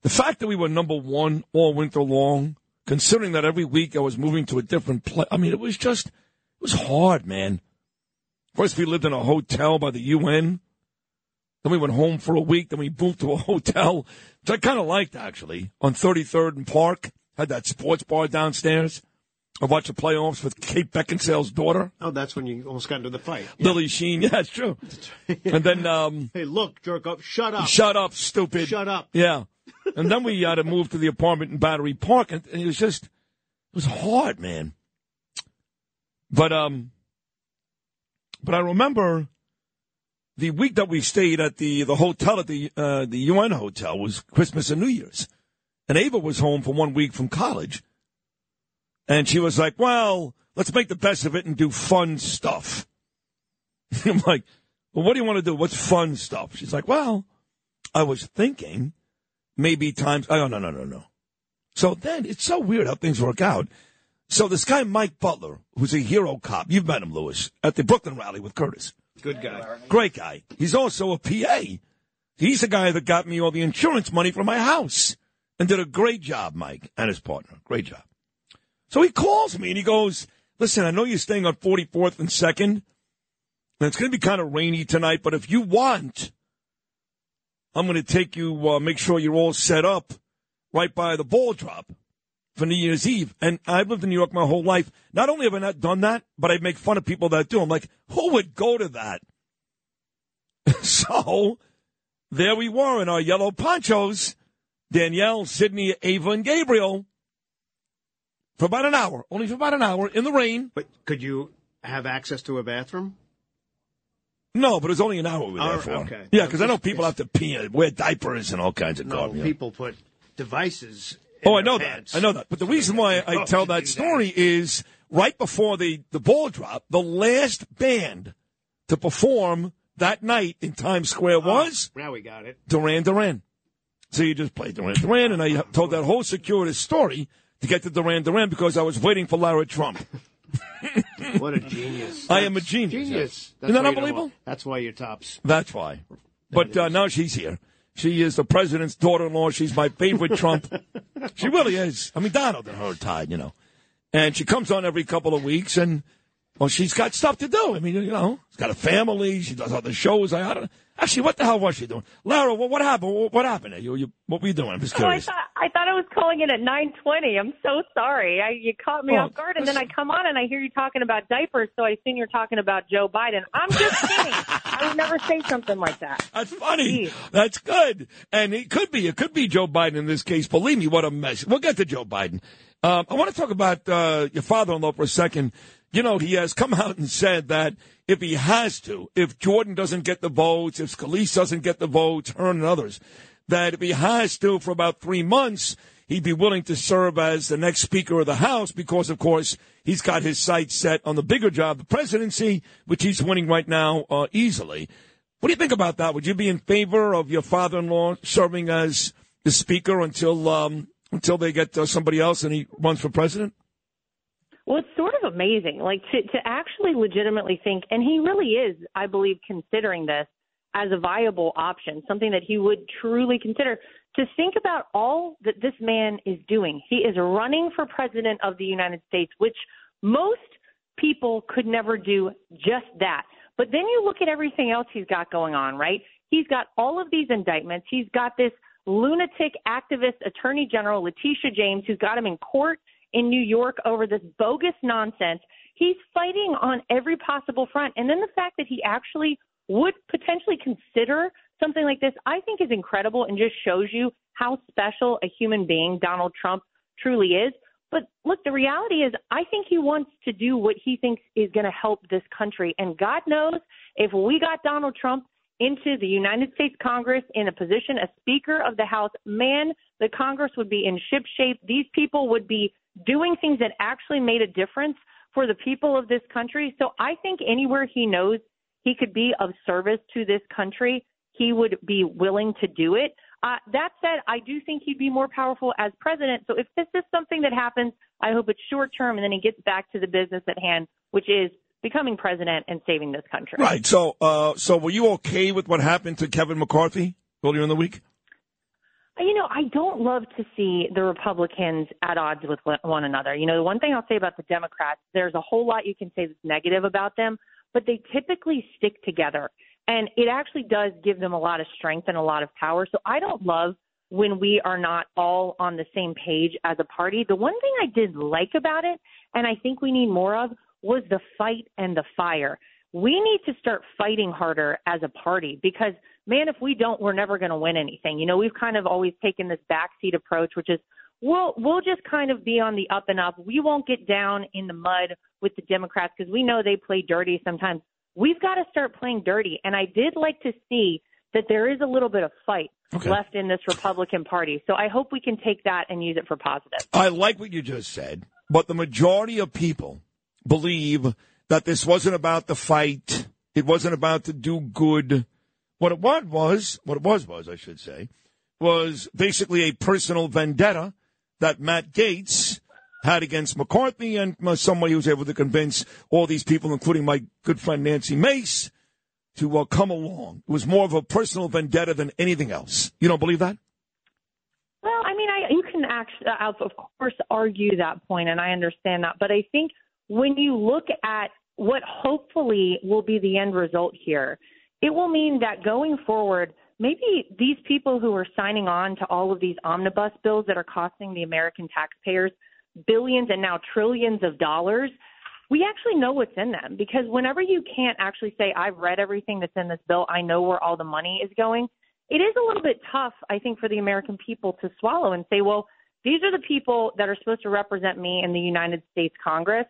Speaker 13: the fact that we were number one all winter long, considering that every week I was moving to a different place. I mean, it was just, it was hard, man. First, we lived in a hotel by the UN. Then we went home for a week. Then we moved to a hotel, which I kind of liked, actually, on 33rd and Park. Had that sports bar downstairs. I watched the playoffs with Kate Beckinsale's daughter,
Speaker 14: Oh, that's when you almost got into the fight.
Speaker 13: Lily Sheen. Yeah, it's true. and then, um,
Speaker 14: Hey, look, jerk up, shut up.
Speaker 13: shut up, stupid.
Speaker 14: Shut up.
Speaker 13: Yeah. And then we had to move to the apartment in Battery Park, and, it was just, it was hard, man. But, um, but I remember the week that we stayed at the, the hotel at the, uh, the UN hotel was Christmas and New Year's. And Ava was home for one week from college. And she was like, well, let's make the best of it and do fun stuff. I'm like, well, what do you want to do? What's fun stuff? She's like, well, I was thinking maybe times, oh, no, no, no, no. So then it's so weird how things work out. So this guy, Mike Butler, who's a hero cop, you've met him, Lewis, at the Brooklyn rally with Curtis.
Speaker 14: Good guy.
Speaker 13: Great guy. He's also a PA. He's the guy that got me all the insurance money for my house and did a great job, Mike, and his partner. Great job. So he calls me and he goes, listen, I know you're staying on 44th and 2nd, and it's going to be kind of rainy tonight, but if you want, I'm going to take you, uh, make sure you're all set up right by the ball drop for New Year's Eve. And I've lived in New York my whole life. Not only have I not done that, but I make fun of people that do. I'm like, who would go to that? so there we were in our yellow ponchos, Danielle, Sydney, Ava, and Gabriel for about an hour, only for about an hour in the rain.
Speaker 14: But could you have access to a bathroom?
Speaker 13: No, but it was only an hour we were there
Speaker 14: Oh,
Speaker 13: for.
Speaker 14: okay.
Speaker 13: Yeah, because I know people have to pee and wear diapers and all kinds of
Speaker 14: No,
Speaker 13: garbage.
Speaker 14: people put devices. in
Speaker 13: Oh, I know
Speaker 14: pants.
Speaker 13: that. I know that. But the reason why I
Speaker 14: Oh,
Speaker 13: tell that story is right before the, the ball drop, the last band to perform that night in Times Square oh, was
Speaker 14: Now we got it.
Speaker 13: Duran Duran. So you just played Duran Duran, and I told that whole circuitous story to get to Duran Duran because I was waiting for Lara Trump.
Speaker 14: What a genius!
Speaker 13: I am a genius.
Speaker 14: Genius.
Speaker 13: Isn't that
Speaker 14: why you don't
Speaker 13: unbelievable?
Speaker 14: That's why you're tops.
Speaker 13: That's why. But uh, now she's here. She is the president's daughter-in-law. She's my favorite Trump. she really is. I mean, Donald and her tied, you know. And she comes on every couple of weeks, and well, she's got stuff to do. I mean, you know, she's got a family. She does other shows. I, I don't. know. Actually, what the hell was she doing? Lara, what, what happened? What, what happened? You, you, what were you doing? I'm just
Speaker 34: Oh, I thought I thought I was calling in at nine twenty. I'm so sorry. I, you caught me
Speaker 13: Oh,
Speaker 34: off guard, and then I come on and I hear you talking about diapers, so I assume you're talking about Joe Biden. I'm just kidding. I would never say something like that.
Speaker 13: That's funny. That's good. And it could be. It could be Joe Biden in this case. Believe me, what a mess. We'll get to Joe Biden. Um, I want to talk about uh, your father-in-law for a second. You know, he has come out and said that if he has to, if Jordan doesn't get the votes, if Scalise doesn't get the votes, Hern and others, that if he has to for about three months, he'd be willing to serve as the next Speaker of the House because, of course, he's got his sights set on the bigger job, the presidency, which he's winning right now uh, easily. What do you think about that? Would you be in favor of your father-in-law serving as the Speaker until um, until they get uh, somebody else and he runs for president?
Speaker 34: Well, it's sort of amazing, like to to actually legitimately think, and he really is, I believe, considering this as a viable option, something that he would truly consider. To think about all that this man is doing, he is running for president of the United States, which most people could never do just that. But then you look at everything else he's got going on, right? He's got all of these indictments. He's got this lunatic activist attorney general, Letitia James, who's got him in court in New York over this bogus nonsense. He's fighting on every possible front. And then the fact that he actually would potentially consider something like this, I think is incredible and just shows you how special a human being Donald Trump truly is. But look, the reality is, I think he wants to do what he thinks is going to help this country. And God knows if we got Donald Trump into the United States Congress in a position as Speaker of the House, man, the Congress would be in ship shape. These people would be doing things that actually made a difference for the people of this country. So I think anywhere he knows he could be of service to this country, he would be willing to do it. Uh, that said, I do think he'd be more powerful as president. So if this is something that happens, I hope it's short term and then he gets back to the business at hand, which is becoming president and saving this country.
Speaker 13: Right. So, uh, so were you okay with what happened to Kevin McCarthy earlier in the week?
Speaker 34: You know, I don't love to see the Republicans at odds with one another. You know, the one thing I'll say about the Democrats, there's a whole lot you can say that's negative about them, but they typically stick together. And it actually does give them a lot of strength and a lot of power. So I don't love when we are not all on the same page as a party. The one thing I did like about it, and I think we need more of, was the fight and the fire. We need to start fighting harder as a party because, man, if we don't, we're never going to win anything. You know, we've kind of always taken this backseat approach, which is we'll we'll just kind of be on the up and up. We won't get down in the mud with the Democrats because we know they play dirty sometimes. We've got to start playing dirty, and I did like to see that there is a little bit of fight
Speaker 13: Okay.
Speaker 34: left in this Republican Party. So I hope we can take that and use it for positive.
Speaker 13: I like what you just said, but the majority of people believe that this wasn't about the fight. It wasn't about to do good. What it was was, what it was was, I should say, was basically a personal vendetta that Matt Gaetz had against McCarthy and uh, somebody who was able to convince all these people, including my good friend Nancy Mace, to uh, come along. It was more of a personal vendetta than anything else. You don't believe that?
Speaker 34: Well, I mean, I you can actually, of course, argue that point, and I understand that. But I think when you look at what hopefully will be the end result here, it will mean that going forward, maybe these people who are signing on to all of these omnibus bills that are costing the American taxpayers billions and now trillions of dollars, we actually know what's in them because whenever you can't actually say, I've read everything that's in this bill, I know where all the money is going, it is a little bit tough, I think, for the American people to swallow and say, well, these are the people that are supposed to represent me in the United States Congress,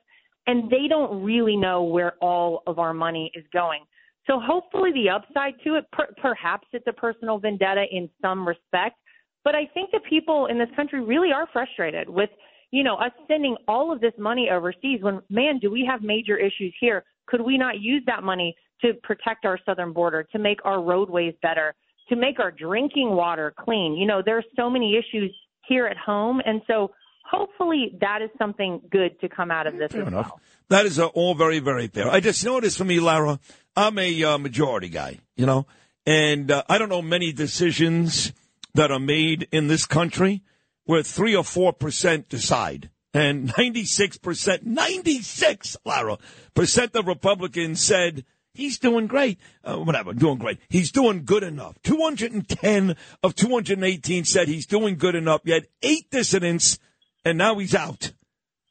Speaker 34: and they don't really know where all of our money is going. So hopefully, the upside to it, per- perhaps it's a personal vendetta in some respect, but I think the people in this country really are frustrated with, you know, us sending all of this money overseas. When man, do we have major issues here? Could we not use that money to protect our southern border, to make our roadways better, to make our drinking water clean? You know, there are so many issues here at home, and so hopefully that is something good to come out of this.
Speaker 13: Fair
Speaker 34: as
Speaker 13: enough.
Speaker 34: well.
Speaker 13: That is uh, all very, very fair. I just noticed for me, Lara, I'm a uh, majority guy, you know, and uh, I don't know many decisions that are made in this country where three or four percent decide. And 96%, 96, Lara, percent of Republicans said he's doing great. Uh, whatever, doing great. He's doing good enough. 210 of 218 said he's doing good enough. Yet eight dissidents, and now he's out.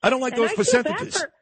Speaker 13: I don't like
Speaker 34: And
Speaker 13: those
Speaker 34: I
Speaker 13: percentages.
Speaker 34: for-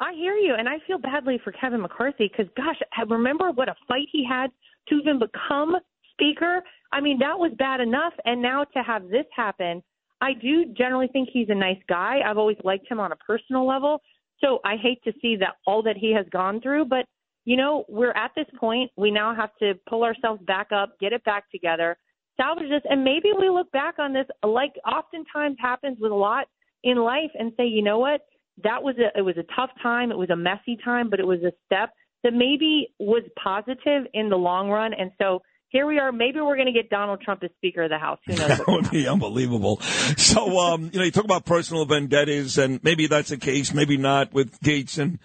Speaker 34: I hear you, and I feel badly for Kevin McCarthy because, gosh, I remember what a fight he had to even become speaker. I mean, that was bad enough, and now to have this happen, I do generally think he's a nice guy. I've always liked him on a personal level, so I hate to see that all that he has gone through. But you know, we're at this point. We now have to pull ourselves back up, get it back together, salvage this, and maybe we look back on this like oftentimes happens with a lot in life and say, you know what? That was a it was a tough time, it was a messy time, but it was a step that maybe was positive in the long run. And so here we are. Maybe we're going to get Donald Trump as Speaker of the House. Who knows?
Speaker 13: That would be unbelievable. So, um, you know, you talk about personal vendettas, and maybe that's the case, maybe not with Gaetz and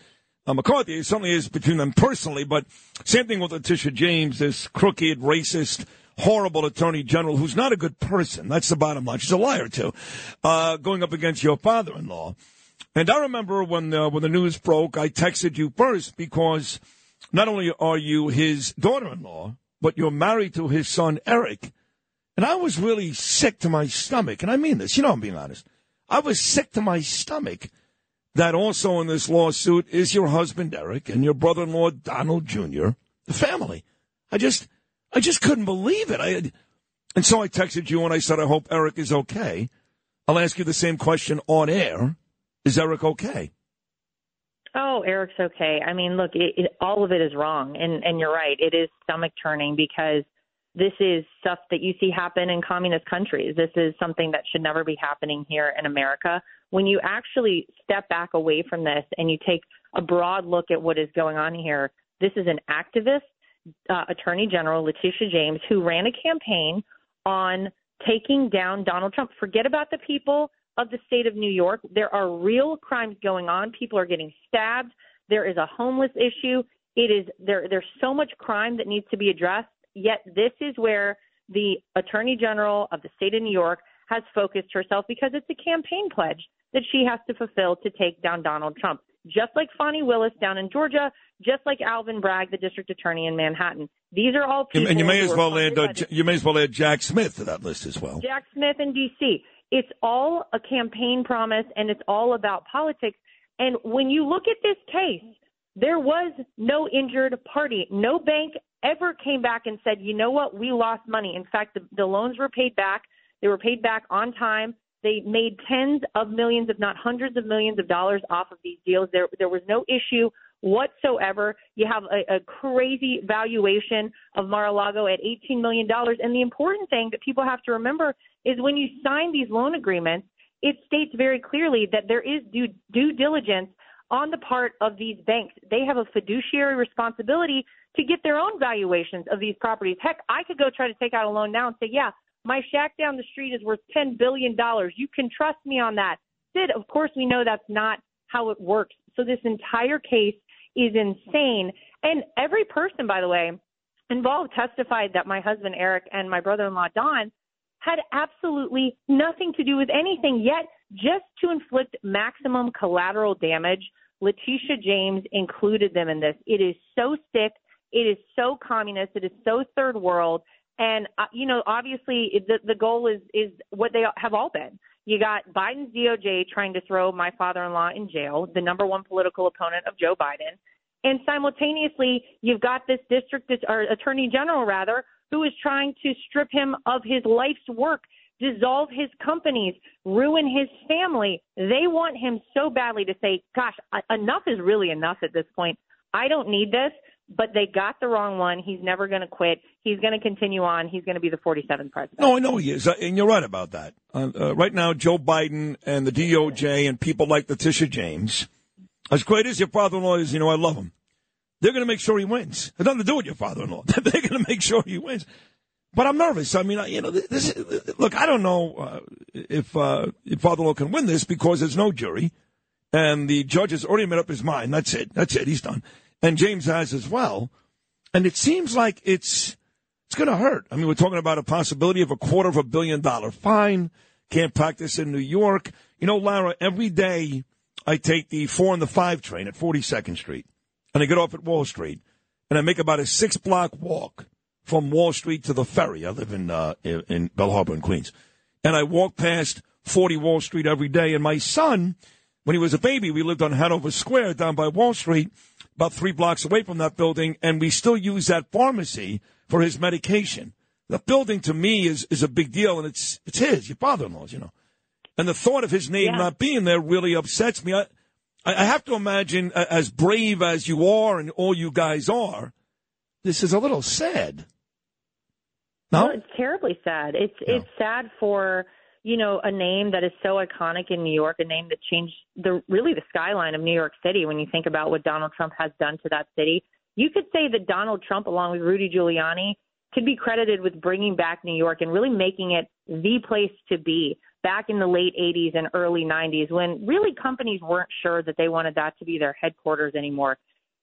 Speaker 13: uh, McCarthy. It certainly is between them personally, but same thing with Letitia James, this crooked, racist, horrible attorney general who's not a good person. That's the bottom line. She's a liar, too, uh, going up against your father in law. And I remember when, uh, when the news broke, I texted you first because not only are you his daughter in law, but you're married to his son, Eric. And I was really sick to my stomach. And I mean this. You know I'm being honest. I was sick to my stomach that also in this lawsuit is your husband Eric and your brother-in-law Donald Jr. The family. I just, I just couldn't believe it. I, and so I texted you and I said, I hope Eric is okay. I'll ask you the same question on air. Is Eric okay?
Speaker 34: Oh, Eric's okay. I mean, look, it, it, all of it is wrong, and and you're right. It is stomach turning because this is stuff that you see happen in communist countries. This is something that should never be happening here in America. When you actually step back away from this and you take a broad look at what is going on here, this is an activist, uh, Attorney General Letitia James, who ran a campaign on taking down Donald Trump. Forget about the people of the state of New York. There are real crimes going on. People are getting stabbed. There is a homeless issue. It is there. There's so much crime that needs to be addressed. Yet this is where the Attorney General of the state of New York has focused herself because it's a campaign pledge that she has to fulfill to take down Donald Trump. Just like Fani Willis down in Georgia, just like Alvin Bragg, the district attorney in Manhattan. These are all people.
Speaker 13: And you may as well add, uh,
Speaker 34: by the
Speaker 13: J- you may as well add Jack Smith to that list as well.
Speaker 34: Jack Smith in D.C. It's all a campaign promise and it's all about politics. And when you look at this case, there was no injured party. No bank ever came back and said, you know what, we lost money. In fact, the, the loans were paid back. They were paid back on time. They made tens of millions, if not hundreds of millions of dollars off of these deals. There, there was no issue whatsoever. You have a, a crazy valuation of Mar-a-Lago at $18 million. And the important thing that people have to remember is when you sign these loan agreements, it states very clearly that there is due, due diligence on the part of these banks. They have a fiduciary responsibility to get their own valuations of these properties. Heck, I could go try to take out a loan now and say, yeah, my shack down the street is worth $10 billion. You can trust me on that. Sid, of course, we know that's not how it works. So this entire case is insane. And every person, by the way, involved testified that my husband Eric and my brother-in-law Don had absolutely nothing to do with anything. Yet, just to inflict maximum collateral damage, Letitia James included them in this. It is so sick. It is so communist. It is so third world. And uh, you know, obviously, the the goal is is what they have all been. You got Biden's DOJ trying to throw my father-in-law in jail, the number one political opponent of Joe Biden, and simultaneously, you've got this district or attorney general rather who is trying to strip him of his life's work, dissolve his companies, ruin his family. They want him so badly to say, "Gosh, enough is really enough at this point. I don't need this." But they got the wrong one. He's never going to quit. He's going to continue on. He's going to be the 47th president.
Speaker 13: No, I know he is, uh, and you're right about that. Uh, uh, right now, Joe Biden and the DOJ and people like Letitia James, as great as your father-in-law is, you know, I love him. They're going to make sure he wins. It nothing to do with your father-in-law. They're going to make sure he wins. But I'm nervous. I mean, you know, this. Look, I don't know uh, if uh, your father-in-law can win this because there's no jury, and the judge has already made up his mind. That's it. That's it. He's done. And James has as well. And it seems like it's it's going to hurt. I mean, we're talking about a possibility of a quarter of a billion dollar fine. Can't practice in New York. You know, Lara, every day I take the four and the five train at 42nd Street and I get off at Wall Street and I make about a six block walk from Wall Street to the ferry. I live in, uh, in, Belle Harbor in Queens. And I walk past 40 Wall Street every day. And my son, when he was a baby, we lived on Hanover Square down by Wall Street, about three blocks away from that building. And we still use that pharmacy for his medication. The building to me is, is a big deal and it's, it's his, your father-in-law's, you know. And the thought of his name
Speaker 34: Yeah.
Speaker 13: not being there really upsets me. I, I have to imagine, as brave as you are and all you guys are, this is a little sad. No?
Speaker 34: Well, it's terribly sad. It's it's sad for you know a name that is so iconic in New York, a name that changed the really the skyline of New York City. When you think about what Donald Trump has done to that city, you could say that Donald Trump, along with Rudy Giuliani, could be credited with bringing back New York and really making it the place to be back in the late 80s and early 90s when really companies weren't sure that they wanted that to be their headquarters anymore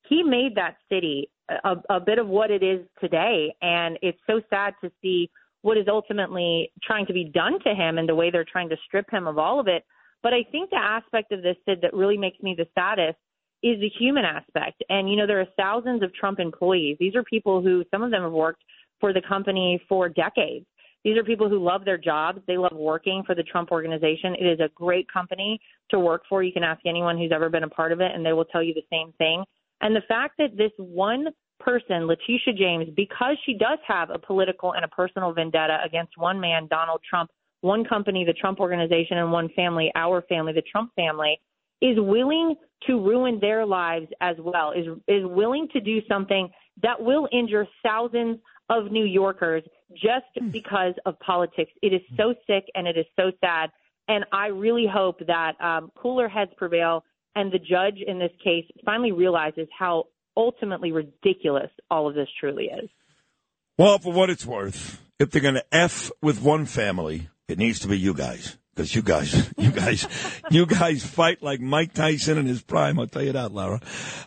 Speaker 34: he made that city a, a bit of what it is today. And it's so sad to see what is ultimately trying to be done to him and the way they're trying to strip him of all of it. But I think the aspect of this, Sid, that really makes me the saddest is the human aspect. And, you know, there are thousands of Trump employees. These are people who, some of them have worked for the company for decades. These are people who love their jobs. They love working for the Trump organization. It is a great company to work for. You can ask anyone who's ever been a part of it, and they will tell you the same thing. And the fact that this one person, Letitia James, because she does have a political and a personal vendetta against one man, Donald Trump, one company, the Trump organization, and one family, our family, the Trump family, is willing to ruin their lives as well, is is willing to do something that will injure thousands of New Yorkers just because of politics. It is so sick and it is so sad. And I really hope that um, cooler heads prevail and the judge in this case finally realizes how ultimately ridiculous all of this truly is.
Speaker 13: Well, for what it's worth, if they're going to F with one family, it needs to be you guys. Because you guys, you guys, you guys fight like Mike Tyson in his prime. I'll tell you that, Lara.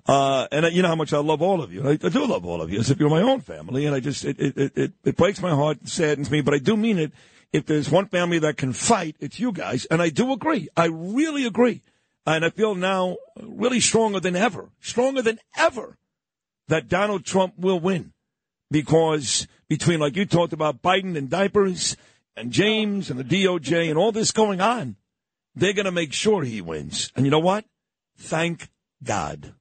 Speaker 13: Uh, and uh, you know how much I love all of you. I, I do love all of you as if you're my own family. And I just, it, it, it, it breaks my heart, and saddens me, but I do mean it. If there's one family that can fight, it's you guys. And I do agree. I really agree. And I feel now really stronger than ever, stronger than ever that Donald Trump will win because between, like you talked about, Biden and diapers and James and the DOJ and all this going on, they're going to make sure he wins. And you know what? Thank God.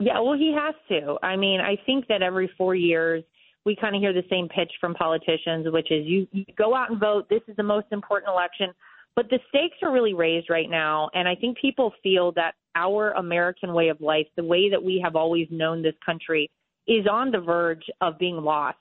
Speaker 34: Yeah, well, he has to. I mean, I think that every four years we kind of hear the same pitch from politicians, which is you, you go out and vote. This is the most important election. But the stakes are really raised right now. And I think people feel that our American way of life, the way that we have always known this country, is on the verge of being lost.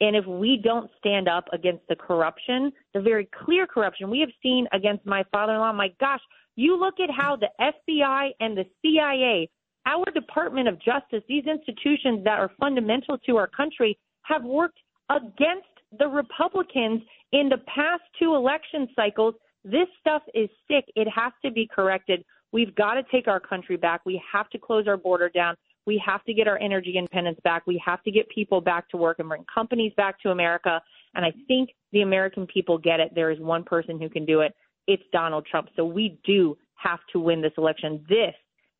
Speaker 34: And if we don't stand up against the corruption, the very clear corruption we have seen against my father in law, my gosh, you look at how the FBI and the CIA, our Department of Justice, these institutions that are fundamental to our country, have worked against the Republicans in the past two election cycles. This stuff is sick. It has to be corrected. We've got to take our country back. We have to close our border down. We have to get our energy independence back. We have to get people back to work and bring companies back to America. And I think the American people get it. There is one person who can do it. It's Donald Trump. So we do have to win this election. This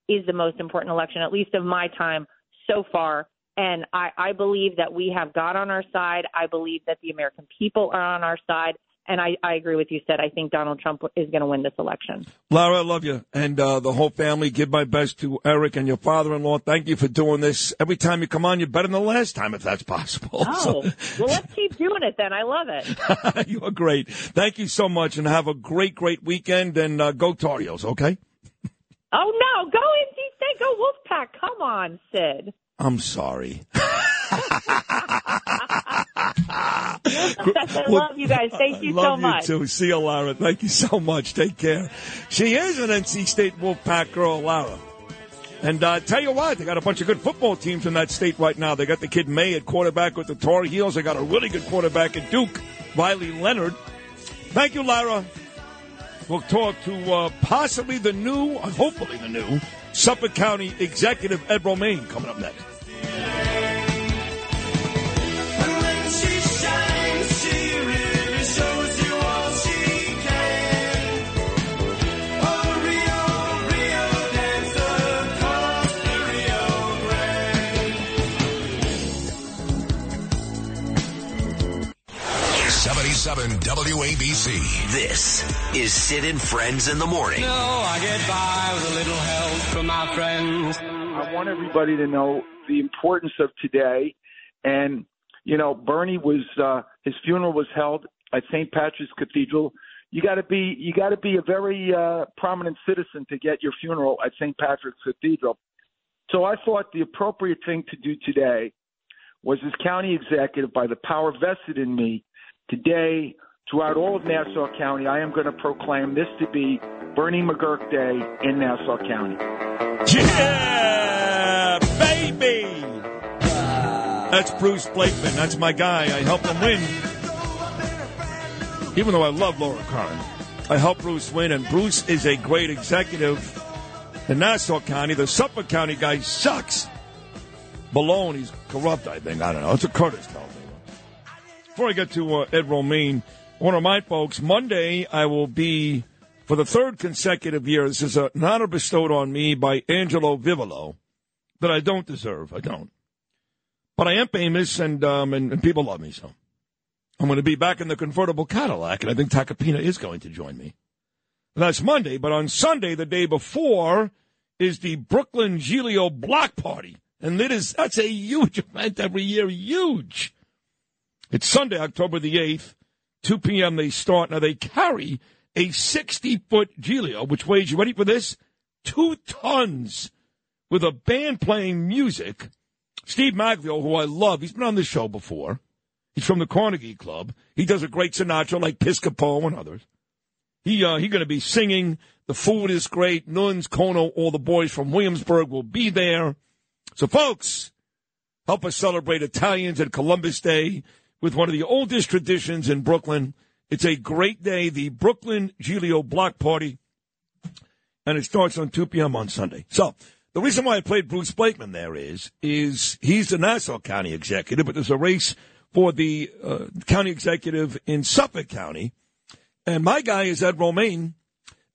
Speaker 34: is the most important election, at least of my time so far. And I, I believe that we have God on our side. I believe that the American people are on our side. And I, I agree with you, Sid. I think Donald Trump is going to win this election.
Speaker 13: Lara, I love you and uh, the whole family. Give my best to Eric and your father-in-law. Thank you for doing this. Every time you come on, you're better than the last time, if that's possible.
Speaker 34: Oh, well, let's keep doing it then. I love it.
Speaker 13: you are great. Thank you so much, and have a great, great weekend. And uh, go Heels, okay?
Speaker 34: Oh, no. Go NC State. Go Wolfpack. Come on, Sid.
Speaker 13: I'm sorry.
Speaker 34: I love you guys. Thank you
Speaker 13: Love
Speaker 34: so
Speaker 13: you
Speaker 34: much.
Speaker 13: too. See you, Lara. Thank you so much. Take care. She is an NC State Wolfpack girl, Lara. And uh, tell you what, they got a bunch of good football teams in that state right now. They got the kid Maye at quarterback with the Tar Heels. They got a really good quarterback at Duke, Riley Leonard. Thank you, Lara. We'll talk to uh, possibly the new, uh, hopefully the new, Suffolk County Executive Ed Romaine coming up next.
Speaker 22: 77 WABC.
Speaker 2: This is Sid and Friends in the Morning.
Speaker 12: No, I get by with a little help from my friends.
Speaker 11: I want everybody to know the importance of today. And, you know, Bernie was, uh, his funeral was held at St. Patrick's Cathedral. You gotta be, you gotta be a very, uh, prominent citizen to get your funeral at St. Patrick's Cathedral. So I thought the appropriate thing to do today was as county executive by the power vested in me today throughout all of Nassau County, I am going to proclaim this to be Bernie McGuirk Day in Nassau County.
Speaker 13: Yeah, baby. That's Bruce Blakeman. That's my guy. I helped him win. Even though I love Laura Curran, I helped Bruce win, and Bruce is a great executive in Nassau County. The Suffolk County guy sucks. Malone, he's corrupt, I think. I don't know. It's a Curtis tells me. Before I get to uh, Ed Romaine, one of my folks, Monday I will be, for the third consecutive year, this is an honor bestowed on me by Angelo Vivolo that I don't deserve. I don't. But I am famous and, um, and, and people love me, so. I'm going to be back in the convertible Cadillac, and I think Tacopina is going to join me. That's Monday, but on Sunday, the day before, is the Brooklyn Giglio Block Party. And it is, that's a huge event every year, huge. It's Sunday, October the 8th, 2 p.m. they start. Now they carry a 60 foot Giglio, which weighs, you ready for this? Two tons with a band playing music. Steve Maglio, who I love, he's been on this show before. He's from the Carnegie Club. He does a great Sinatra like Piscopo and others. He uh, he going to be singing. The food is great. Nuns, Kono, all the boys from Williamsburg will be there. So, folks, help us celebrate Italians at Columbus Day with one of the oldest traditions in Brooklyn. It's a great day, the Brooklyn Giglio Block Party, and it starts on 2 p.m. on Sunday. So, the reason why I played Bruce Blakeman there is, is he's the Nassau County executive, but there's a race for the uh, county executive in Suffolk County. And my guy is Ed Romaine.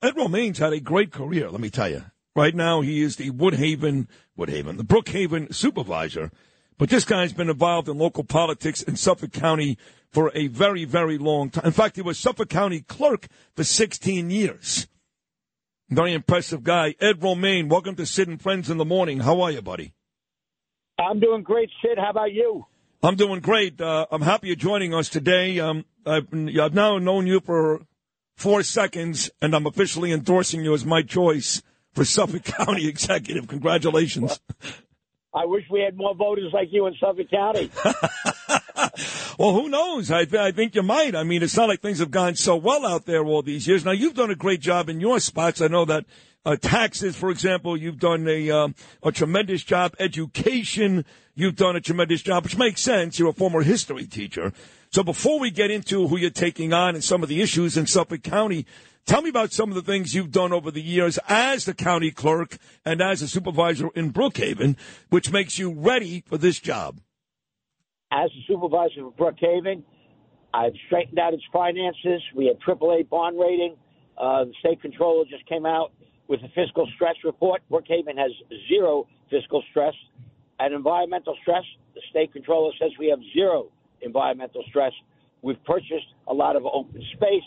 Speaker 13: Ed Romaine's had a great career, let me tell you. Right now, he is the Woodhaven, Woodhaven, the Brookhaven supervisor. But this guy's been involved in local politics in Suffolk County for a very, very long time. In fact, he was Suffolk County clerk for 16 years. Very impressive guy. Ed Romaine, welcome to Sid and Friends in the Morning. How are you, buddy?
Speaker 35: I'm doing great, Sid. How about you?
Speaker 13: I'm doing great. Uh, I'm happy you're joining us today. Um, I've, I've now known you for four seconds, and I'm officially endorsing you as my choice for Suffolk County Executive. Congratulations.
Speaker 35: I wish we had more voters like you in Suffolk County.
Speaker 13: Well, who knows? I, I think you might. I mean, it's not like things have gone so well out there all these years. Now, you've done a great job in your spots. I know that uh, taxes, for example, you've done a um, a tremendous job. Education, you've done a tremendous job, which makes sense. You're a former history teacher. So before we get into who you're taking on and some of the issues in Suffolk County, tell me about some of the things you've done over the years as the county clerk and as a supervisor in Brookhaven, which makes you ready for this job.
Speaker 35: As a supervisor for Brookhaven, I've straightened out its finances. We had AAA bond rating. Uh, the state controller just came out with a fiscal stress report. Brookhaven has zero fiscal stress. And environmental stress, the state controller says we have zero environmental stress. We've purchased a lot of open space.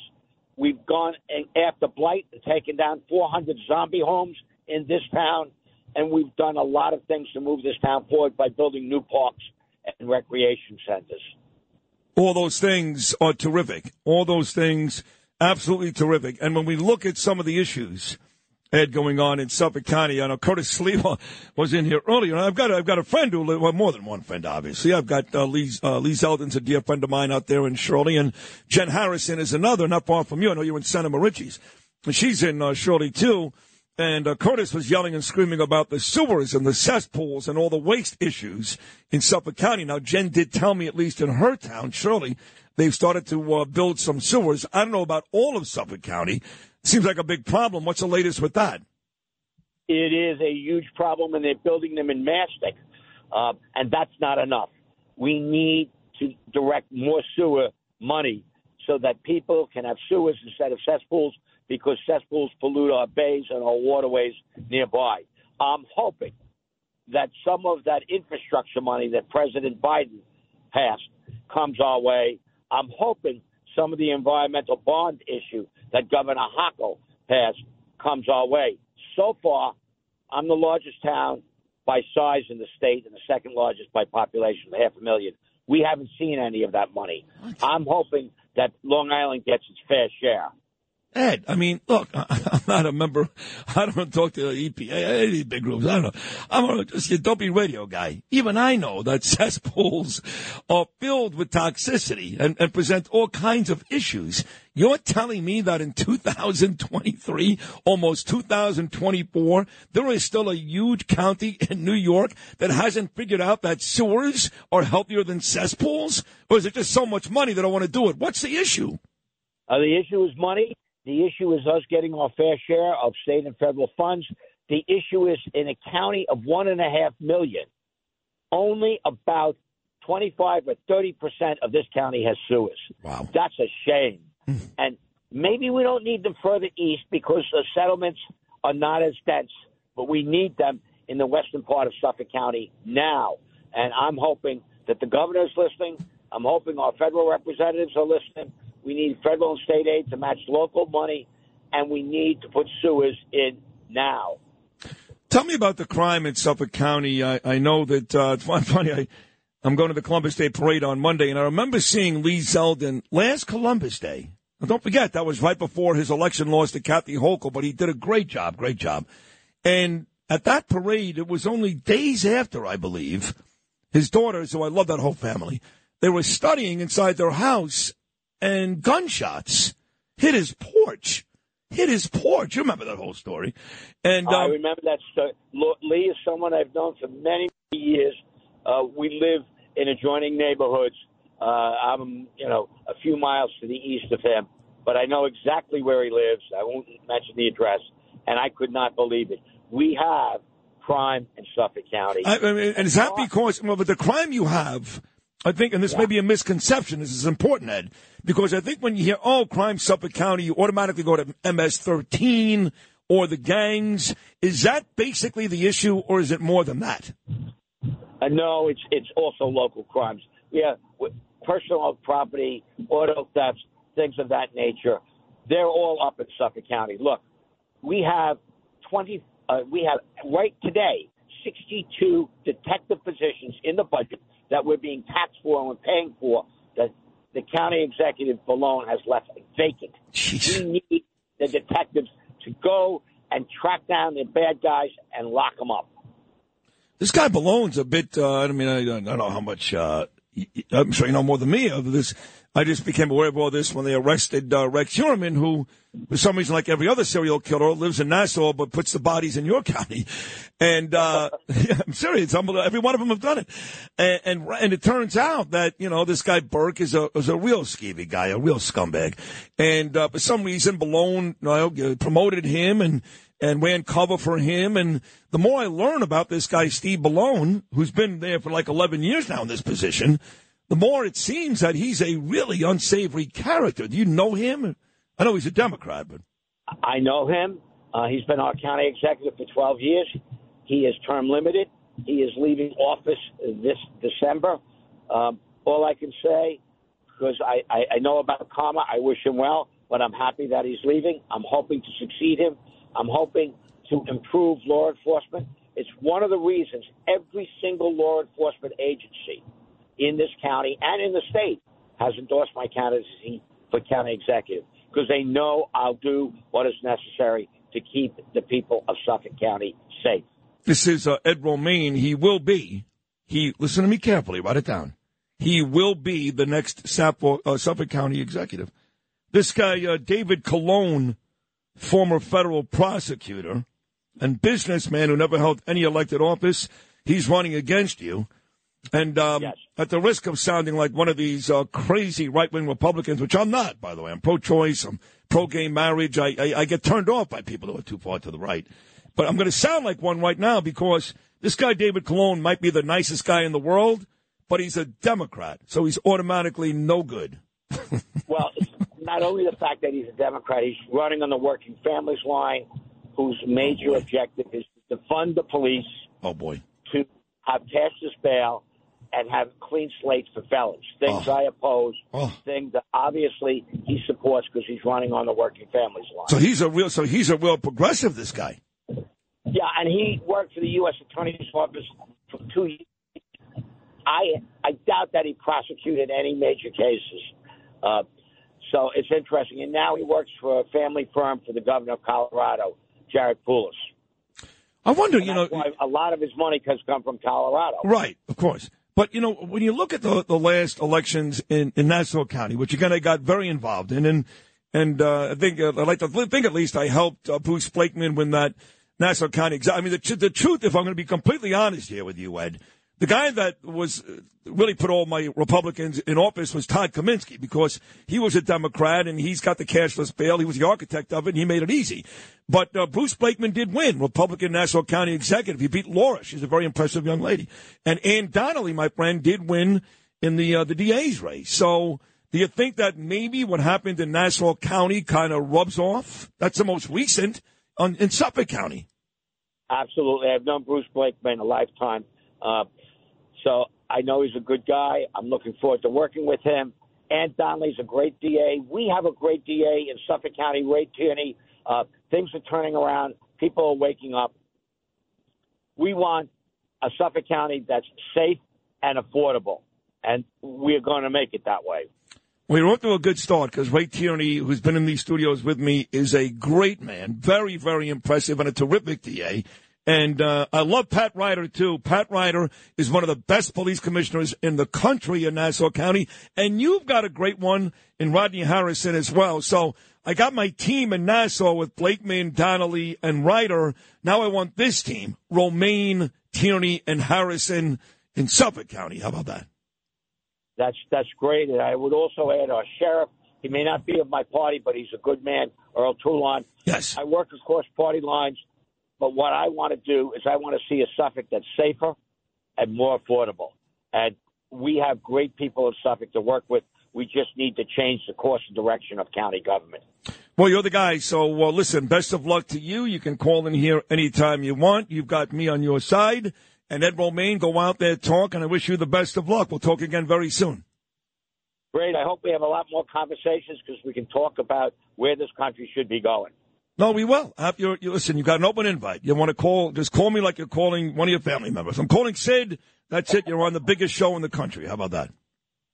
Speaker 35: We've gone after blight, taken down 400 zombie homes in this town, and we've done a lot of things to move this town forward by building new parks and recreation centers.
Speaker 13: All those things are terrific. All those things absolutely terrific. And when we look at some of the issues, Ed, going on in Suffolk County, I know Curtis Sliwa was in here earlier. I've got I've got a friend who well, more than one friend, obviously. I've got uh, Lee uh, Lee Zeldin's a dear friend of mine out there in Shirley, and Jen Harrison is another, not far from you. I know you're in Center Moriches, she's in uh, Shirley too. And uh, Curtis was yelling and screaming about the sewers and the cesspools and all the waste issues in Suffolk County. Now, Jen did tell me, at least in her town, Shirley, they've started to uh, build some sewers. I don't know about all of Suffolk County. Seems like a big problem. What's the latest with that?
Speaker 35: It is a huge problem, and they're building them in mastic, uh, and that's not enough. We need to direct more sewer money so that people can have sewers instead of cesspools because cesspools pollute our bays and our waterways nearby. I'm hoping that some of that infrastructure money that President Biden passed comes our way. I'm hoping some of the environmental bond issue that Governor Hochul passed comes our way. So far, I'm the largest town by size in the state and the second largest by population, half a million. We haven't seen any of that money. I'm hoping that Long Island gets its fair share.
Speaker 13: Ed, I mean, look, I'm not a member. I don't talk to the EPA, any big groups. I don't know. I'm a, just a dopey radio guy. Even I know that cesspools are filled with toxicity and, and present all kinds of issues. You're telling me that in 2023, almost 2024, there is still a huge county in New York that hasn't figured out that sewers are healthier than cesspools? Or is it just so much money that I want to do it? What's the issue?
Speaker 35: Uh, the issue is money. The issue is us getting our fair share of state and federal funds. The issue is in a county of one and a half million, only about 25 or 30 percent of this county has sewers.
Speaker 13: Wow.
Speaker 35: That's a shame. Hmm. and maybe we don't need them further east because the settlements are not as dense, but we need them in the western part of Suffolk County now. And I'm hoping that the governor is listening, I'm hoping our federal representatives are listening. We need federal and state aid to match local money, and we need to put sewers in now.
Speaker 13: Tell me about the crime in Suffolk County. I, I know that uh, it's funny. I, I'm going to the Columbus Day Parade on Monday, and I remember seeing Lee Zeldin last Columbus Day. And don't forget, that was right before his election loss to Kathy Hochul, but he did a great job, great job. And at that parade, it was only days after, I believe, his daughters, who I love that whole family, they were studying inside their house, and gunshots hit his porch. Hit his porch. You remember that whole story. And
Speaker 35: I
Speaker 13: um,
Speaker 35: remember that story. Lee is someone I've known for many, many years. Uh, we live in adjoining neighborhoods. Uh, I'm, you know, a few miles to the east of him, but I know exactly where he lives. I won't mention the address, and I could not believe it. We have crime in Suffolk County.
Speaker 13: I, I mean, and is that because, well, but the crime you have, I think, and this may be a misconception, this is important, Ed, because I think when you hear, oh, crime Suffolk County, you automatically go to MS 13 or the gangs. Is that basically the issue, or is it more than that?
Speaker 35: Uh, no, it's it's also local crimes. Yeah, personal property, auto thefts, things of that nature. They're all up in Suffolk County. Look, we have twenty. Uh, we have right today sixty-two detective positions in the budget that we're being taxed for and we're paying for. That the county executive alone has left vacant. We need the detectives to go and track down the bad guys and lock them up.
Speaker 13: This guy Bellone's a bit. Uh, I mean, I don't, know how much. Uh, I'm sure you know more than me of this. I just became aware of all this when they arrested uh, Rex Heuerman, who, for some reason, like every other serial killer, lives in Nassau but puts the bodies in your county. And uh, yeah, I'm serious. Every one of them have done it. And, and and it turns out that you know this guy Burke is a is a real skeevy guy, a real scumbag. And uh, for some reason, Bellone you know, promoted him and and ran cover for him. And the more I learn about this guy, Steve Bellone, who's been there for like 11 years now in this position, the more it seems that he's a really unsavory character. Do you know him? I know he's a Democrat, but
Speaker 35: I know him. Uh, he's been our county executive for 12 years. He is term limited. He is leaving office this December. Um, all I can say, because I, I, I know about Karma, I wish him well, but I'm happy that he's leaving. I'm hoping to succeed him. I'm hoping to improve law enforcement. It's one of the reasons every single law enforcement agency in this county and in the state has endorsed my candidacy for county executive because they know I'll do what is necessary to keep the people of Suffolk County safe.
Speaker 13: this is uh, Ed Romaine. He will be. He listen to me carefully. Write it down. He will be the next Suffolk, uh, Suffolk County executive. This guy, uh, David Calone, former federal prosecutor and businessman who never held any elected office, he's running against you. And um, at the risk of sounding like one of these uh, crazy right wing Republicans, which I'm not, by the way, I'm pro choice, I'm pro gay marriage. I, I, I get turned off by people who are too far to the right. But I'm going to sound like one right now because this guy, David Calone, might be the nicest guy in the world, but he's a Democrat. So he's automatically no good.
Speaker 35: Well, it's not only the fact that he's a Democrat, he's running on the working families line, whose major objective is to fund the police.
Speaker 13: Oh, boy.
Speaker 35: To have cashless bail and have clean slates for felons. Things I oppose, things that obviously he supports because he's running on the working families line.
Speaker 13: So he's a real. So he's a real progressive. This guy.
Speaker 35: Yeah, and he worked for the U.S. Attorney's Office for two years. I I doubt that he prosecuted any major cases. Uh, so it's interesting. And now he works for a family firm for the governor of Colorado, Jared Polis.
Speaker 13: I wonder,
Speaker 35: And
Speaker 13: you know,
Speaker 35: why a lot of his money has come from Colorado.
Speaker 13: Right, of course. But you know, when you look at the the last elections in, in Nassau County, which again I got very involved in, and and uh, I think uh, I like to think at least I helped uh, Bruce Blakeman win that Nassau County. I mean, the, the truth, if I'm going to be completely honest here with you, Ed, the guy that was uh, really put all my Republicans in office was Todd Kaminsky because he was a Democrat and he's got the cashless bail. He was the architect of it and he made it easy. But uh, Bruce Blakeman did win Republican Nassau County Executive. He beat Laura. She's a very impressive young lady. And Anne Donnelly, my friend, did win in the uh, the DA's race. So do you think that maybe what happened in Nassau County kind of rubs off? That's the most recent on, in Suffolk County.
Speaker 35: Absolutely. I've known Bruce Blakeman a lifetime. Uh, so I know he's a good guy. I'm looking forward to working with him. Anne Donnelly's a great DA. We have a great DA in Suffolk County, Ray Tierney. Uh, things are turning around. People are waking up. We want a Suffolk County that's safe and affordable, and we're going to make it that way.
Speaker 13: We're off to a good start because Ray Tierney, who's been in these studios with me, is a great man, very, very impressive, and a terrific DA. And uh, I love Pat Ryder too. Pat Ryder is one of the best police commissioners in the country in Nassau County, and you've got a great one in Rodney Harrison as well. So I got my team in Nassau with Blakeman, Donnelly, and Ryder. Now I want this team: Romaine, Tierney, and Harrison in Suffolk County. How about that?
Speaker 35: That's that's great. And I would also add our sheriff. He may not be of my party, but he's a good man, Errol Toulon.
Speaker 13: Yes.
Speaker 35: I work across party lines, but what I want to do is I want to see a Suffolk that's safer and more affordable. And we have great people in Suffolk to work with. We just need to change the course and direction of county government.
Speaker 13: Well, you're the guy. So, well, listen, best of luck to you. You can call in here anytime you want. You've got me on your side. And Ed Romaine, go out there, talk, and I wish you the best of luck. We'll talk again very soon.
Speaker 35: Great. I hope we have a lot more conversations because we can talk about where this country should be going.
Speaker 13: No, we will. Have your, you, listen, you got an open invite. You want to call, just call me like you're calling one of your family members. I'm calling Sid. That's it. You're on the biggest show in the country. How about that?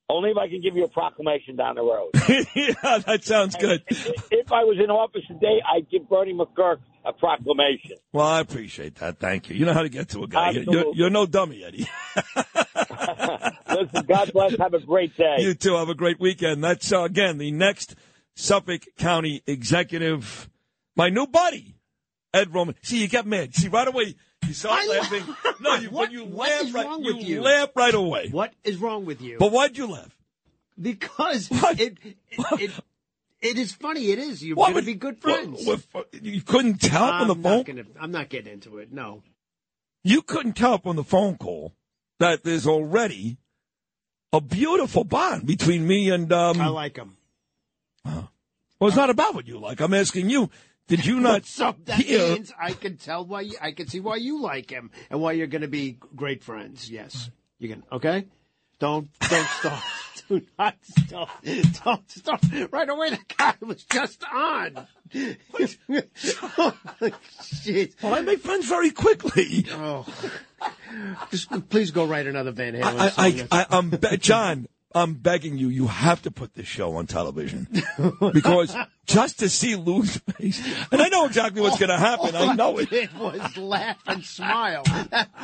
Speaker 35: Only if I can give you a proclamation down the road.
Speaker 13: yeah, that sounds good.
Speaker 35: If, if I was in office today, I'd give Bernie McGuirk a proclamation.
Speaker 13: Well, I appreciate that. Thank you. You know how to get to a guy. You're, you're no dummy, Eddie.
Speaker 35: Listen, God bless. Have a great day.
Speaker 13: You too. Have a great weekend. That's, uh, again, the next Suffolk County executive, my new buddy, Ed Roman. See, you get mad. See, right away, you start laughing. No, you,
Speaker 14: What-
Speaker 13: you
Speaker 14: what
Speaker 13: laugh
Speaker 14: is
Speaker 13: right,
Speaker 14: wrong
Speaker 13: you
Speaker 14: with you?
Speaker 13: laugh right away.
Speaker 14: What is wrong with you?
Speaker 13: But why'd you laugh?
Speaker 14: Because it, it, it it is funny. It is. You're going to
Speaker 13: would-
Speaker 14: be good friends.
Speaker 13: what- you couldn't tell on the phone?
Speaker 14: Gonna, I'm not getting into it. No.
Speaker 13: You couldn't tell on the phone call that there's already a beautiful bond between me and. Um,
Speaker 14: I like him.
Speaker 13: well, it's not about what you like. I'm asking you. Did you not
Speaker 14: So that
Speaker 13: hear?
Speaker 14: means I can tell why you, I can see why you like him and why you're going to be great friends. Yes, you can. Okay, don't don't stop. Do not stop. Don't stop. Right away, the guy was just on. Jeez.
Speaker 13: Well, I make friends very quickly.
Speaker 14: Oh, just please go write another Van Halen
Speaker 13: I,
Speaker 14: song.
Speaker 13: I, I, I'm be- John. I'm begging you. You have to put this show on television because just to see Lou's face, and I know exactly what's going to happen. I know
Speaker 14: All
Speaker 13: it.
Speaker 14: was laugh and smile.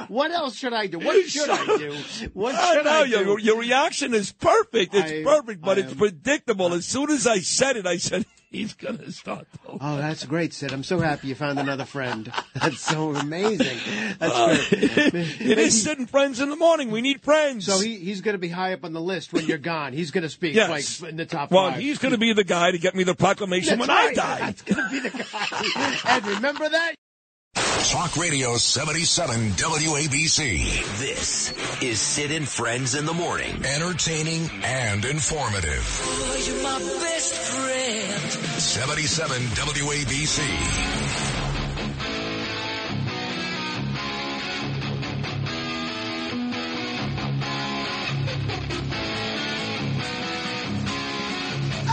Speaker 14: What else should I do? What should I do? What
Speaker 13: I
Speaker 14: should
Speaker 13: know
Speaker 14: I
Speaker 13: your,
Speaker 14: do?
Speaker 13: your reaction is perfect. It's
Speaker 14: I-
Speaker 13: perfect, but
Speaker 14: I
Speaker 13: it's
Speaker 14: am-
Speaker 13: predictable. As soon as I said it, I said he's going to start.
Speaker 14: Oh, that's great, Sid. I'm so happy you found another friend. That's so amazing. That's
Speaker 13: Uh,
Speaker 14: great.
Speaker 13: it is sitting friends in the morning. We need friends.
Speaker 14: So he, he's going to be high up on the list when you're gone. He's going to speak
Speaker 13: Yes.
Speaker 14: like in the top
Speaker 13: well,
Speaker 14: five.
Speaker 13: he's going to be the guy to get me the proclamation
Speaker 14: That's
Speaker 13: when
Speaker 14: right.
Speaker 13: I die.
Speaker 14: That's going to be the guy. and remember that?
Speaker 22: Talk Radio 77 WABC.
Speaker 2: This is Sid and Friends in the Morning.
Speaker 22: Entertaining and informative.
Speaker 12: Oh, you're my best friend.
Speaker 22: 77 WABC.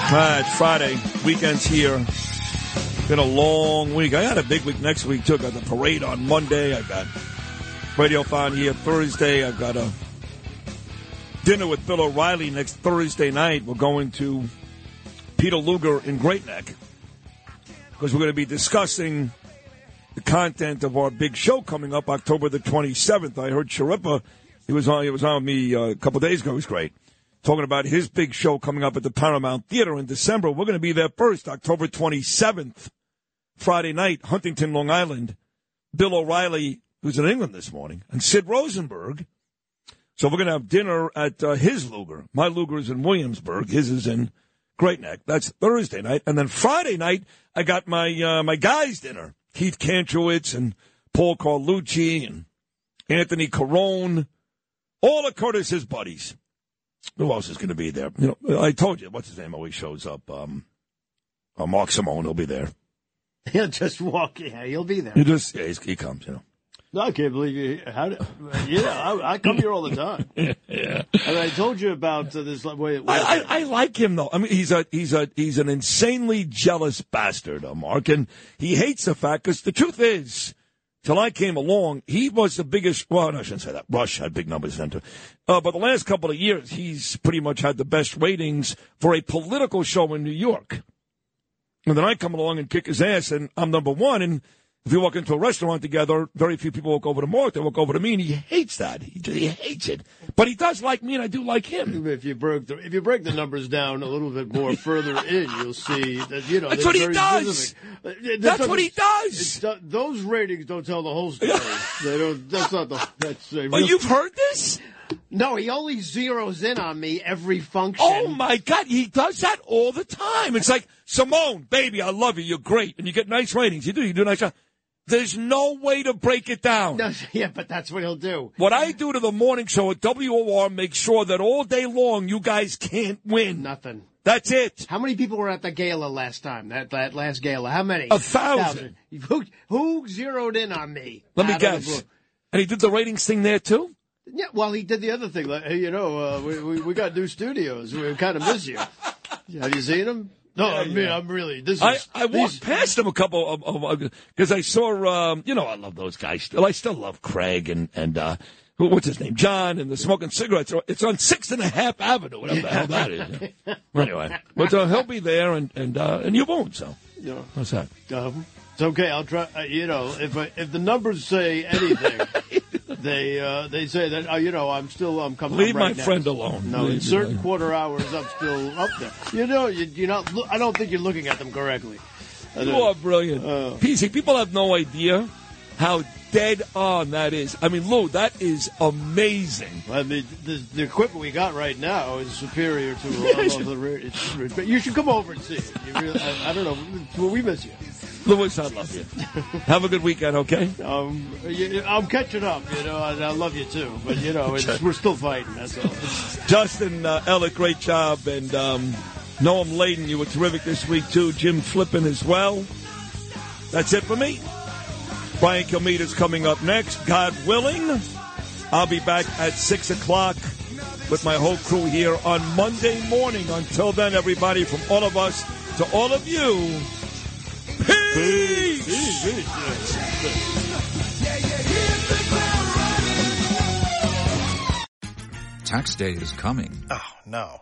Speaker 13: Ah, it's Friday. Weekend's here. Been a long week. I got a big week next week too. Got the parade on Monday. I've got radio Radiothon here Thursday. I've got a dinner with Bill O'Reilly next Thursday night. We're going to Peter Luger in Great Neck because we're going to be discussing the content of our big show coming up October the 27th. I heard Sharippa, he was on, he was on with me uh, a couple days ago. It was great. Talking about his big show coming up at the Paramount Theater in December. We're going to be there first, October 27th, Friday night, Huntington, Long Island. Bill O'Reilly, who's in England this morning, and Sid Rosenberg. So we're going to have dinner at uh, his Luger. My Luger is in Williamsburg. His is in Great Neck. That's Thursday night. And then Friday night, I got my uh, my guys' dinner. Keith Kantrowitz and Paul Carlucci and Anthony Carone. All of Curtis's buddies. Who else is going to be there? You know, I told you, what's his name always shows up. Um, uh, Mark Simone, he'll be there.
Speaker 14: He'll just walk. Yeah, he'll be there.
Speaker 13: He just, yeah, he comes, you know.
Speaker 14: No, I can't believe you. How? Did, yeah, I, I come here all the time.
Speaker 13: yeah.
Speaker 14: And I told you about uh, this. Wait, wait,
Speaker 13: I, I, I like him though. I mean, he's a he's a he's an insanely jealous bastard, uh, Mark, and he hates the fact because the truth is, till I came along, he was the biggest. Well, no, I shouldn't say that. Rush had big numbers then too, uh, but the last couple of years, he's pretty much had the best ratings for a political show in New York. And then I come along and kick his ass, and I'm number one. And if you walk into a restaurant together, very few people walk over to Mark. They walk over to me, and he hates that. He, he hates it. But he does like me, and I do like him.
Speaker 14: If you break the if you break the numbers down a little bit more further in, you'll see that you know
Speaker 13: That's what he does.
Speaker 14: specific.
Speaker 13: That's what he does.
Speaker 14: those ratings don't tell the whole story. they don't. That's not the. That's. Uh,
Speaker 13: Well, you've heard this?
Speaker 14: No, he only zeroes in on me every function.
Speaker 13: Oh my God, he does that all the time. It's like Simone, baby, I love you. You're great, and you get nice ratings. You do. You do a nice job. There's no way to break it down.
Speaker 14: No, yeah, but that's what he'll do.
Speaker 13: What I do to the morning show at WOR makes sure that all day long you guys can't win.
Speaker 14: Nothing.
Speaker 13: That's it.
Speaker 14: How many people were at the gala last time? That that last gala? How many?
Speaker 13: A thousand.
Speaker 14: Who, who zeroed in on me?
Speaker 13: Let me
Speaker 14: out of the
Speaker 13: guess. And he did the ratings thing there too.
Speaker 14: Yeah, well, he did the other thing. Like, hey, you know, uh, we, we we got new studios. We kind of miss you. Have you seen them? No, I mean, I'm really. This is.
Speaker 13: I, I walked
Speaker 14: these-
Speaker 13: past him a couple of because I saw um, you know I love those guys still I still love Craig and and uh, who- what's his name John and the smoking cigarettes it's on Sixth and a Half Avenue whatever the hell that is anyway but uh, he'll be there and and uh, and you won't so
Speaker 14: Yeah.
Speaker 13: what's that
Speaker 14: Um, it's okay. I'll try. Uh, you know, if I, if the numbers say anything, they uh, they say that uh, you know I'm still I'm coming.
Speaker 13: Leave
Speaker 14: right
Speaker 13: my friend alone.
Speaker 14: No, in certain quarter hours, I'm still up there. You know, you, you're not. I don't think you're looking at them correctly. Uh,
Speaker 13: you are brilliant PC people have no idea how dead on that is I mean Lou that is amazing
Speaker 14: I mean, the, the equipment we got right now is superior to all of the. ra- It's, but you should come over and see it. You really, I, I don't know. Well, we miss you.
Speaker 13: Louis I love you have a good weekend okay
Speaker 14: Um, you, I'm catching up, you know, and I love you too. But you know, it's, we're still fighting. That's all.
Speaker 13: Justin uh, Ellick, great job. And um, Noam Laden, you were terrific this week, too. Jim Flippin as well. That's it for me. Brian Kilmeade's coming up next. God willing, I'll be back at 6 o'clock with my whole crew here on Monday morning. Until then, everybody, from all of us to all of you, peace!
Speaker 36: Tax day is coming.
Speaker 37: Oh, no.